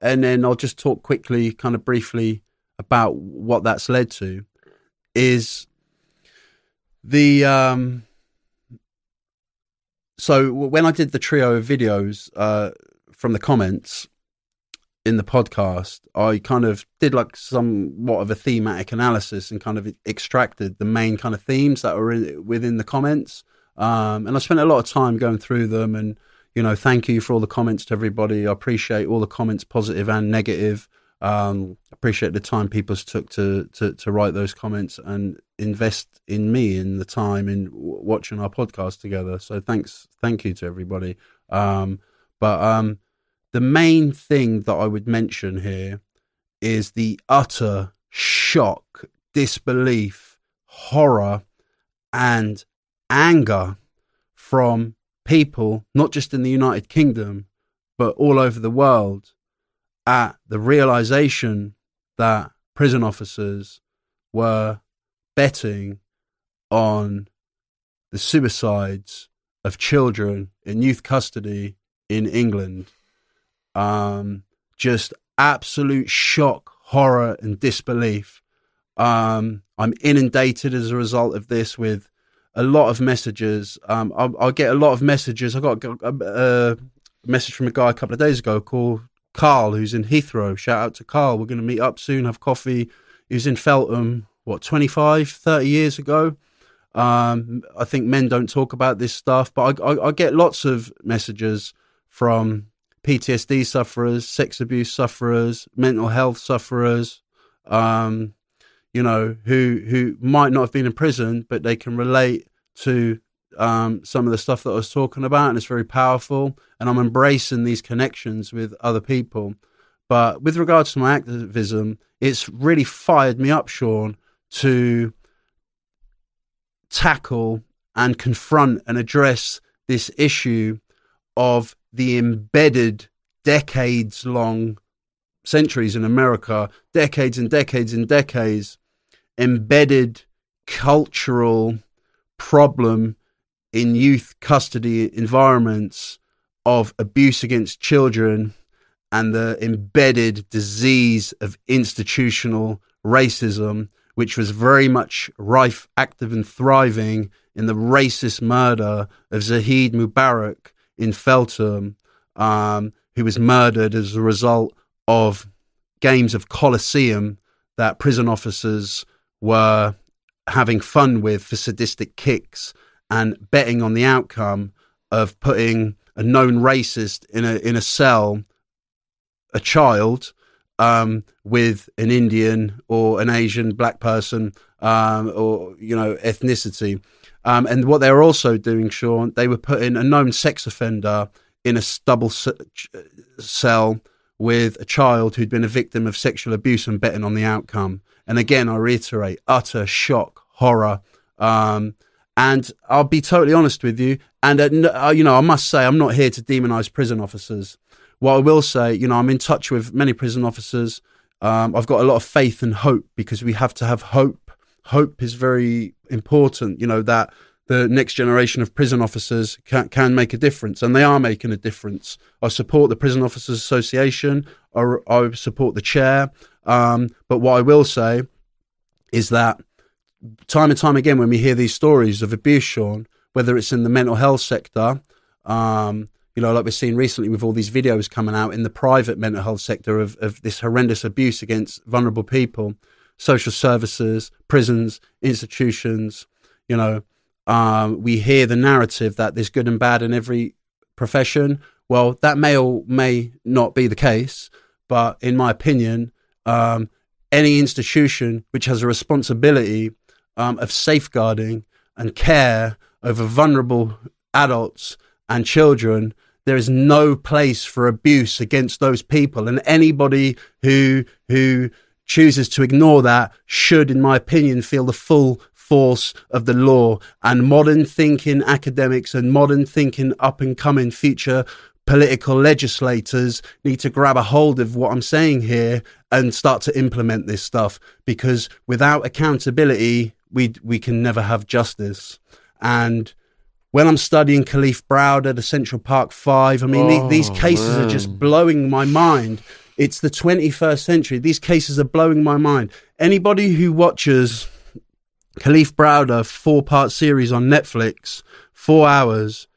and then I'll just talk quickly, kind of briefly about what that's led to, is the. Um, so when I did the trio of videos uh, from the comments, in the podcast, I kind of did like somewhat of a thematic analysis and kind of extracted the main kind of themes that were in, within the comments. Um, and I spent a lot of time going through them. And, you know, thank you for all the comments to everybody. I appreciate all the comments, positive and negative. Um, appreciate the time people took to, to, to write those comments and invest in me in the time in w- watching our podcast together. So thanks, thank you to everybody. Um, but um, the main thing that I would mention here is the utter shock, disbelief, horror, and anger from people, not just in the United Kingdom, but all over the world, at the realization that prison officers were betting on the suicides of children in youth custody in England um, just absolute shock, horror, and disbelief. Um, I'm inundated as a result of this with a lot of messages. Um, I'll, I'll, get a lot of messages. I got a, a, message from a guy a couple of days ago called Carl, who's in Heathrow. Shout out to Carl. We're going to meet up soon, have coffee. He was in Feltham, what, 25, 30 years ago. Um, I think men don't talk about this stuff, but I, I, I get lots of messages from PTSD sufferers, sex abuse sufferers, mental health sufferers, um, you know, who who might not have been in prison, but they can relate to um, some of the stuff that I was talking about, and it's very powerful. And I'm embracing these connections with other people. But with regards to my activism, it's really fired me up, Shaun, to tackle and confront and address this issue of the embedded decades long centuries in America, decades and decades and decades, embedded cultural problem in youth custody environments of abuse against children and the embedded disease of institutional racism, which was very much rife, active, and thriving in the racist murder of Zahid Mubarek in Feltham, um, who was murdered as a result of games of Colosseum that prison officers were having fun with for sadistic kicks and betting on the outcome of putting a known racist in a in a cell, a child um, with an Indian or an Asian black person um, or you know ethnicity. Um, and what they were also doing, Shaun, they were putting a known sex offender in a double cell with a child who'd been a victim of sexual abuse and betting on the outcome. And again, I reiterate, utter shock, horror. Um, and I'll be totally honest with you. And, uh, uh, you know, I must say, I'm not here to demonize prison officers. What I will say, you know, I'm in touch with many prison officers. Um, I've got a lot of faith and hope because we have to have hope. Hope is very important, you know, that the next generation of prison officers can, can make a difference, and they are making a difference. I support the Prison Officers Association. I, I support the chair. Um, but what I will say is that time and time again, when we hear these stories of abuse, Shaun, whether it's in the mental health sector, um, you know, like we're seeing recently with all these videos coming out in the private mental health sector of, of this horrendous abuse against vulnerable people, social services, prisons, institutions, you know, um, we hear the narrative that there's good and bad in every profession. Well, that may or may not be the case, but in my opinion, um, any institution which has a responsibility um, of safeguarding and care over vulnerable adults and children, there is no place for abuse against those people. And anybody who who chooses to ignore that should, in my opinion, feel the full force of the law. And modern thinking academics and modern thinking up and coming future political legislators need to grab a hold of what I'm saying here and start to implement this stuff because without accountability, we we can never have justice. And when I'm studying Kalief Browder, the Central Park Five, I mean, oh, these cases man. are just blowing my mind. It's the 21st century. These cases are blowing my mind. Anybody who watches Kalief Browder four part series on Netflix, four hours,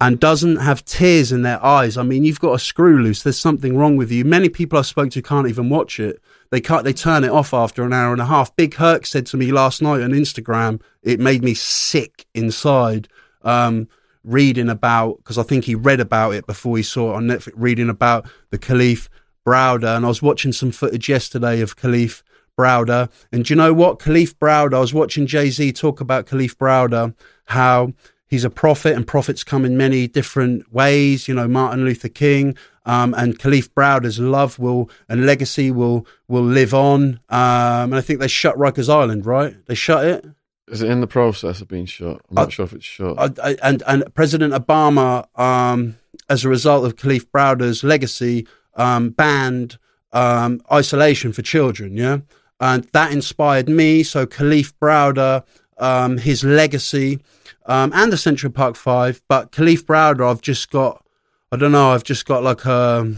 and doesn't have tears in their eyes. I mean, you've got a screw loose. There's something wrong with you. Many people I spoke to can't even watch it. They can't. They turn it off after an hour and a half. Big Herc said to me last night on Instagram, it made me sick inside. Um, reading about because I think he read about it before he saw it on Netflix. Reading about the Kalief Browder, and I was watching some footage yesterday of Kalief Browder. And do you know what? Kalief Browder, I was watching Jay Z talk about Kalief Browder, how he's a prophet and prophets come in many different ways. You know, Martin Luther King um, and Kalief Browder's love will and legacy will will live on. Um, and I think they shut Rikers Island, right? They shut it. Is it in the process of being shut? I'm not uh, sure if it's shut. And and President Obama, um, as a result of Kalief Browder's legacy, um, banned um, isolation for children. Yeah, and that inspired me. So Kalief Browder, um, his legacy, um, and the Central Park Five. But Kalief Browder, I've just got, I don't know, I've just got like a,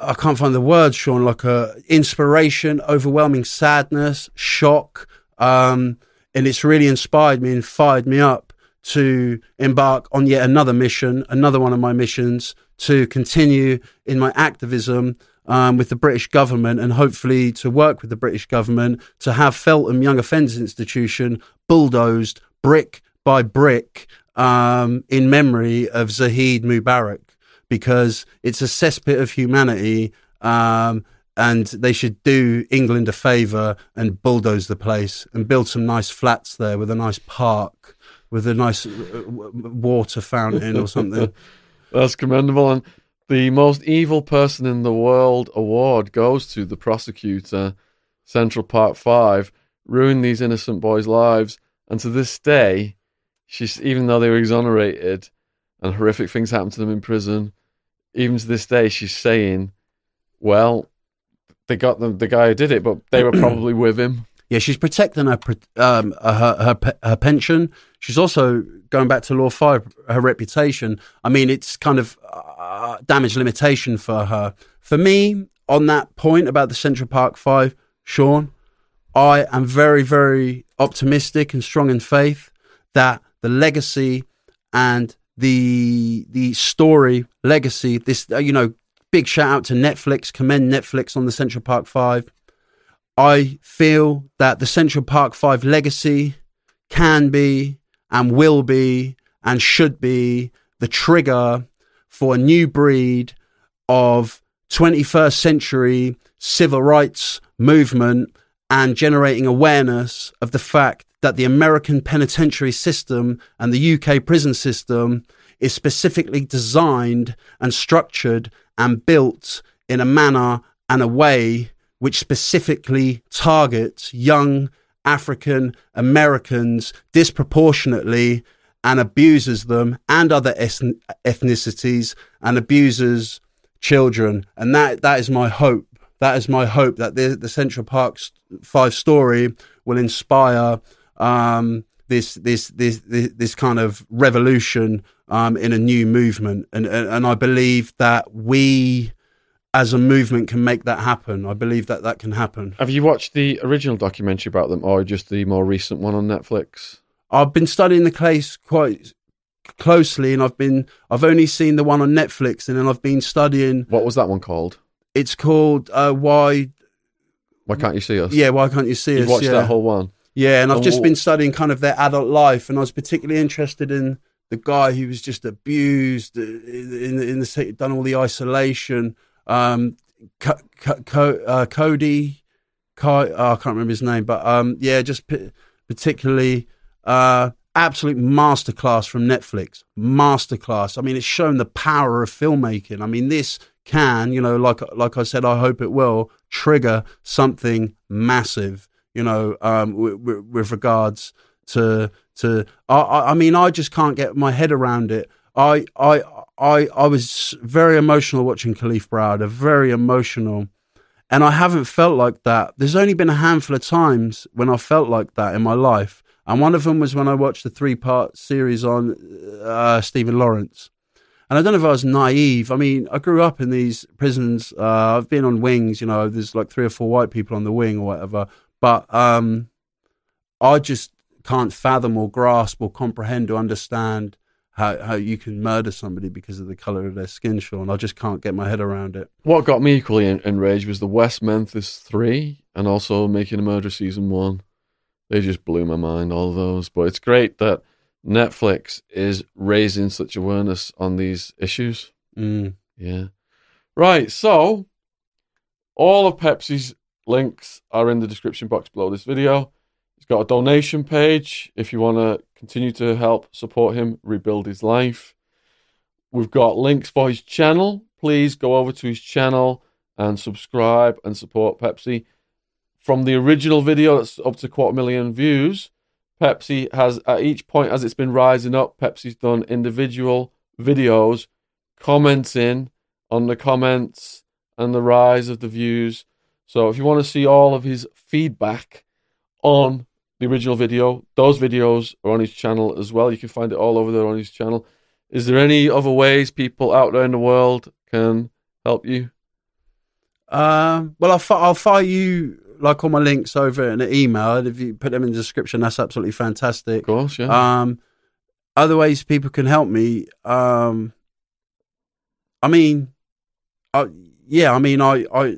I can't find the words, Shaun, like a inspiration, overwhelming sadness, shock. Um, and it's really inspired me and fired me up to embark on yet another mission, another one of my missions to continue in my activism um, with the British government and hopefully to work with the British government to have Feltham Young Offenders Institution bulldozed brick by brick um, in memory of Zahid Mubarek because it's a cesspit of humanity. Um, and they should do England a favour and bulldoze the place and build some nice flats there with a nice park, with a nice uh, water fountain or something. [laughs] That's commendable. And the most evil person in the world award goes to the prosecutor, Central Park Five, ruined these innocent boys' lives. And to this day, she's even though they were exonerated and horrific things happened to them in prison, even to this day, she's saying, "Well, they got the the guy who did it, but they were [clears throat] probably with him." Yeah, she's protecting her um, her, her her pension. She's also going back to law five, her reputation. I mean, it's kind of uh, damage limitation for her. For me, on that point about the Central Park Five, Shaun, I am very, very optimistic and strong in faith that the legacy and the the story legacy. This uh, you know, big shout out to Netflix. Commend Netflix on the Central Park Five. I feel that the Central Park Five legacy can be and will be and should be the trigger for a new breed of 21st century civil rights movement and generating awareness of the fact that the American penitentiary system and the UK prison system is specifically designed and structured and built in a manner and a way which specifically targets young African Americans disproportionately and abuses them and other ethnicities and abuses children. And that, that is my hope. That is my hope that the, the Central Park Five story will inspire um, this, this, this, this, this kind of revolution um, in a new movement. And, and, and I believe that we as a movement can make that happen. I believe that that can happen. Have you watched the original documentary about them or just the more recent one on Netflix? I've been studying the case quite closely and I've been I've only seen the one on Netflix and then I've been studying What was that one called? It's called uh, why Why can't you see us? Yeah, why can't you see Us. You've us? watched yeah. that whole one. Yeah, and I've And just been studying kind of their adult life, and I was particularly interested in the guy who was just abused uh, in, in, in the done all the isolation. Um, Co- Co- uh, Cody, Co- oh, I can't remember his name, but um, yeah, just p- particularly uh, absolute masterclass from Netflix. Masterclass. I mean, it's shown the power of filmmaking. I mean, this can, you know, like like I said, I hope it will trigger something massive. You know, um, with, with, with regards to to. I, I I mean, I just can't get my head around it. I I I I was very emotional watching Kalief Browder. Very emotional. And I haven't felt like that. There's only been a handful of times when I felt like that in my life. And one of them was when I watched the three part series on uh, Stephen Lawrence. And I don't know if I was naive. I mean, I grew up in these prisons. Uh, I've been on wings, you know, there's like three or four white people on the wing or whatever. But um, I just can't fathom or grasp or comprehend or understand how, how you can murder somebody because of the color of their skin, Shaun. I just can't get my head around it. What got me equally en- enraged was the West Memphis 3 and also Making a Murder Season 1. They just blew my mind, all those. But it's great that Netflix is raising such awareness on these issues. Mm. Yeah. Right. So, all of Pepsi's links are in the description box below this video. It's got a donation page if you want to continue to help support him rebuild his life. We've got links for his channel. Please go over to his channel and subscribe and support Pepsi. From the original video that's up to quarter million views, Pepsi has, at each point as it's been rising up, Pepsi's done individual videos commenting on the comments and the rise of the views. So if you want to see all of his feedback on the original video, those videos are on his channel as well. You can find it all over there on his channel. Is there any other ways people out there in the world can help you? Um, well, I'll, I'll fire you like all my links over in an email. If you put them in the description, that's absolutely fantastic. Of course, yeah. Um, other ways people can help me. Um, I mean, I, yeah, I mean, I, I,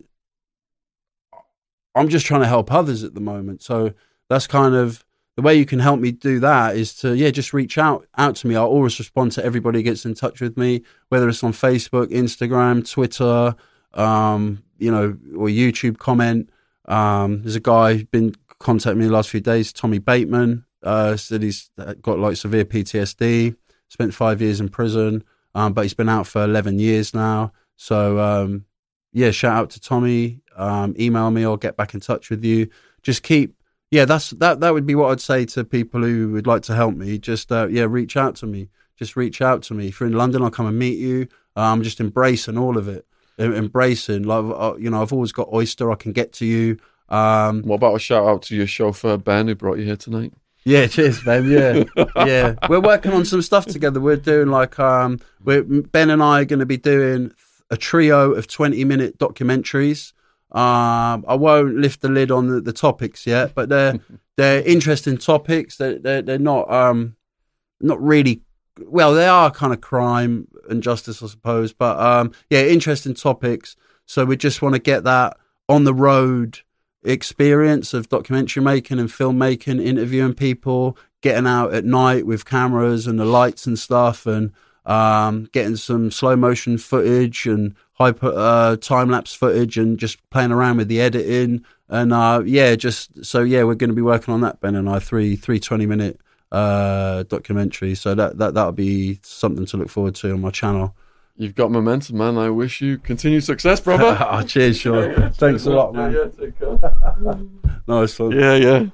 I'm just trying to help others at the moment. So that's kind of the way you can help me do that is to, yeah, just reach out, out to me. I'll always respond to everybody who gets in touch with me, whether it's on Facebook, Instagram, Twitter, um, you know, or YouTube comment. Um, there's a guy been contacting me the last few days, Tommy Bateman, uh, said he's got like severe PTSD, spent five years in prison, um, but he's been out for 11 years now. So, um, yeah, shout out to Tommy. Um, email me or get back in touch with you. Just keep, yeah, that's that. That would be what I'd say to people who would like to help me. Just, uh, yeah, reach out to me. Just reach out to me. If you're in London, I'll come and meet you. I'm just embracing all of it. Embracing, like uh, you know, I've always got Oyster. I can get to you. Um, What about a shout out to your chauffeur Ben who brought you here tonight? yeah, cheers, Ben. Yeah, [laughs] yeah. We're working on some stuff together. We're doing like um, we're Ben and I are going to be doing a trio of twenty-minute documentaries. Um, I won't lift the lid on the, the topics yet, but they're [laughs] they're interesting topics. They're they're, they're not um, not really. Well, they are kind of crime and justice, I suppose. But um, yeah, interesting topics. So we just want to get that on the road experience of documentary making and filmmaking, interviewing people, getting out at night with cameras and the lights and stuff, and um, getting some slow motion footage and hyper uh, time lapse footage, and just playing around with the editing. And uh, yeah, just so yeah, we're going to be working on that, Ben and I, three three 20 minute uh, documentaries. So that that that'll be something to look forward to on my channel. You've got momentum, man. I wish you continued success, brother. [laughs] oh, cheers, Shaun. [laughs] Thanks a lot, man. Yeah, take care. [laughs] Nice one. yeah, yeah.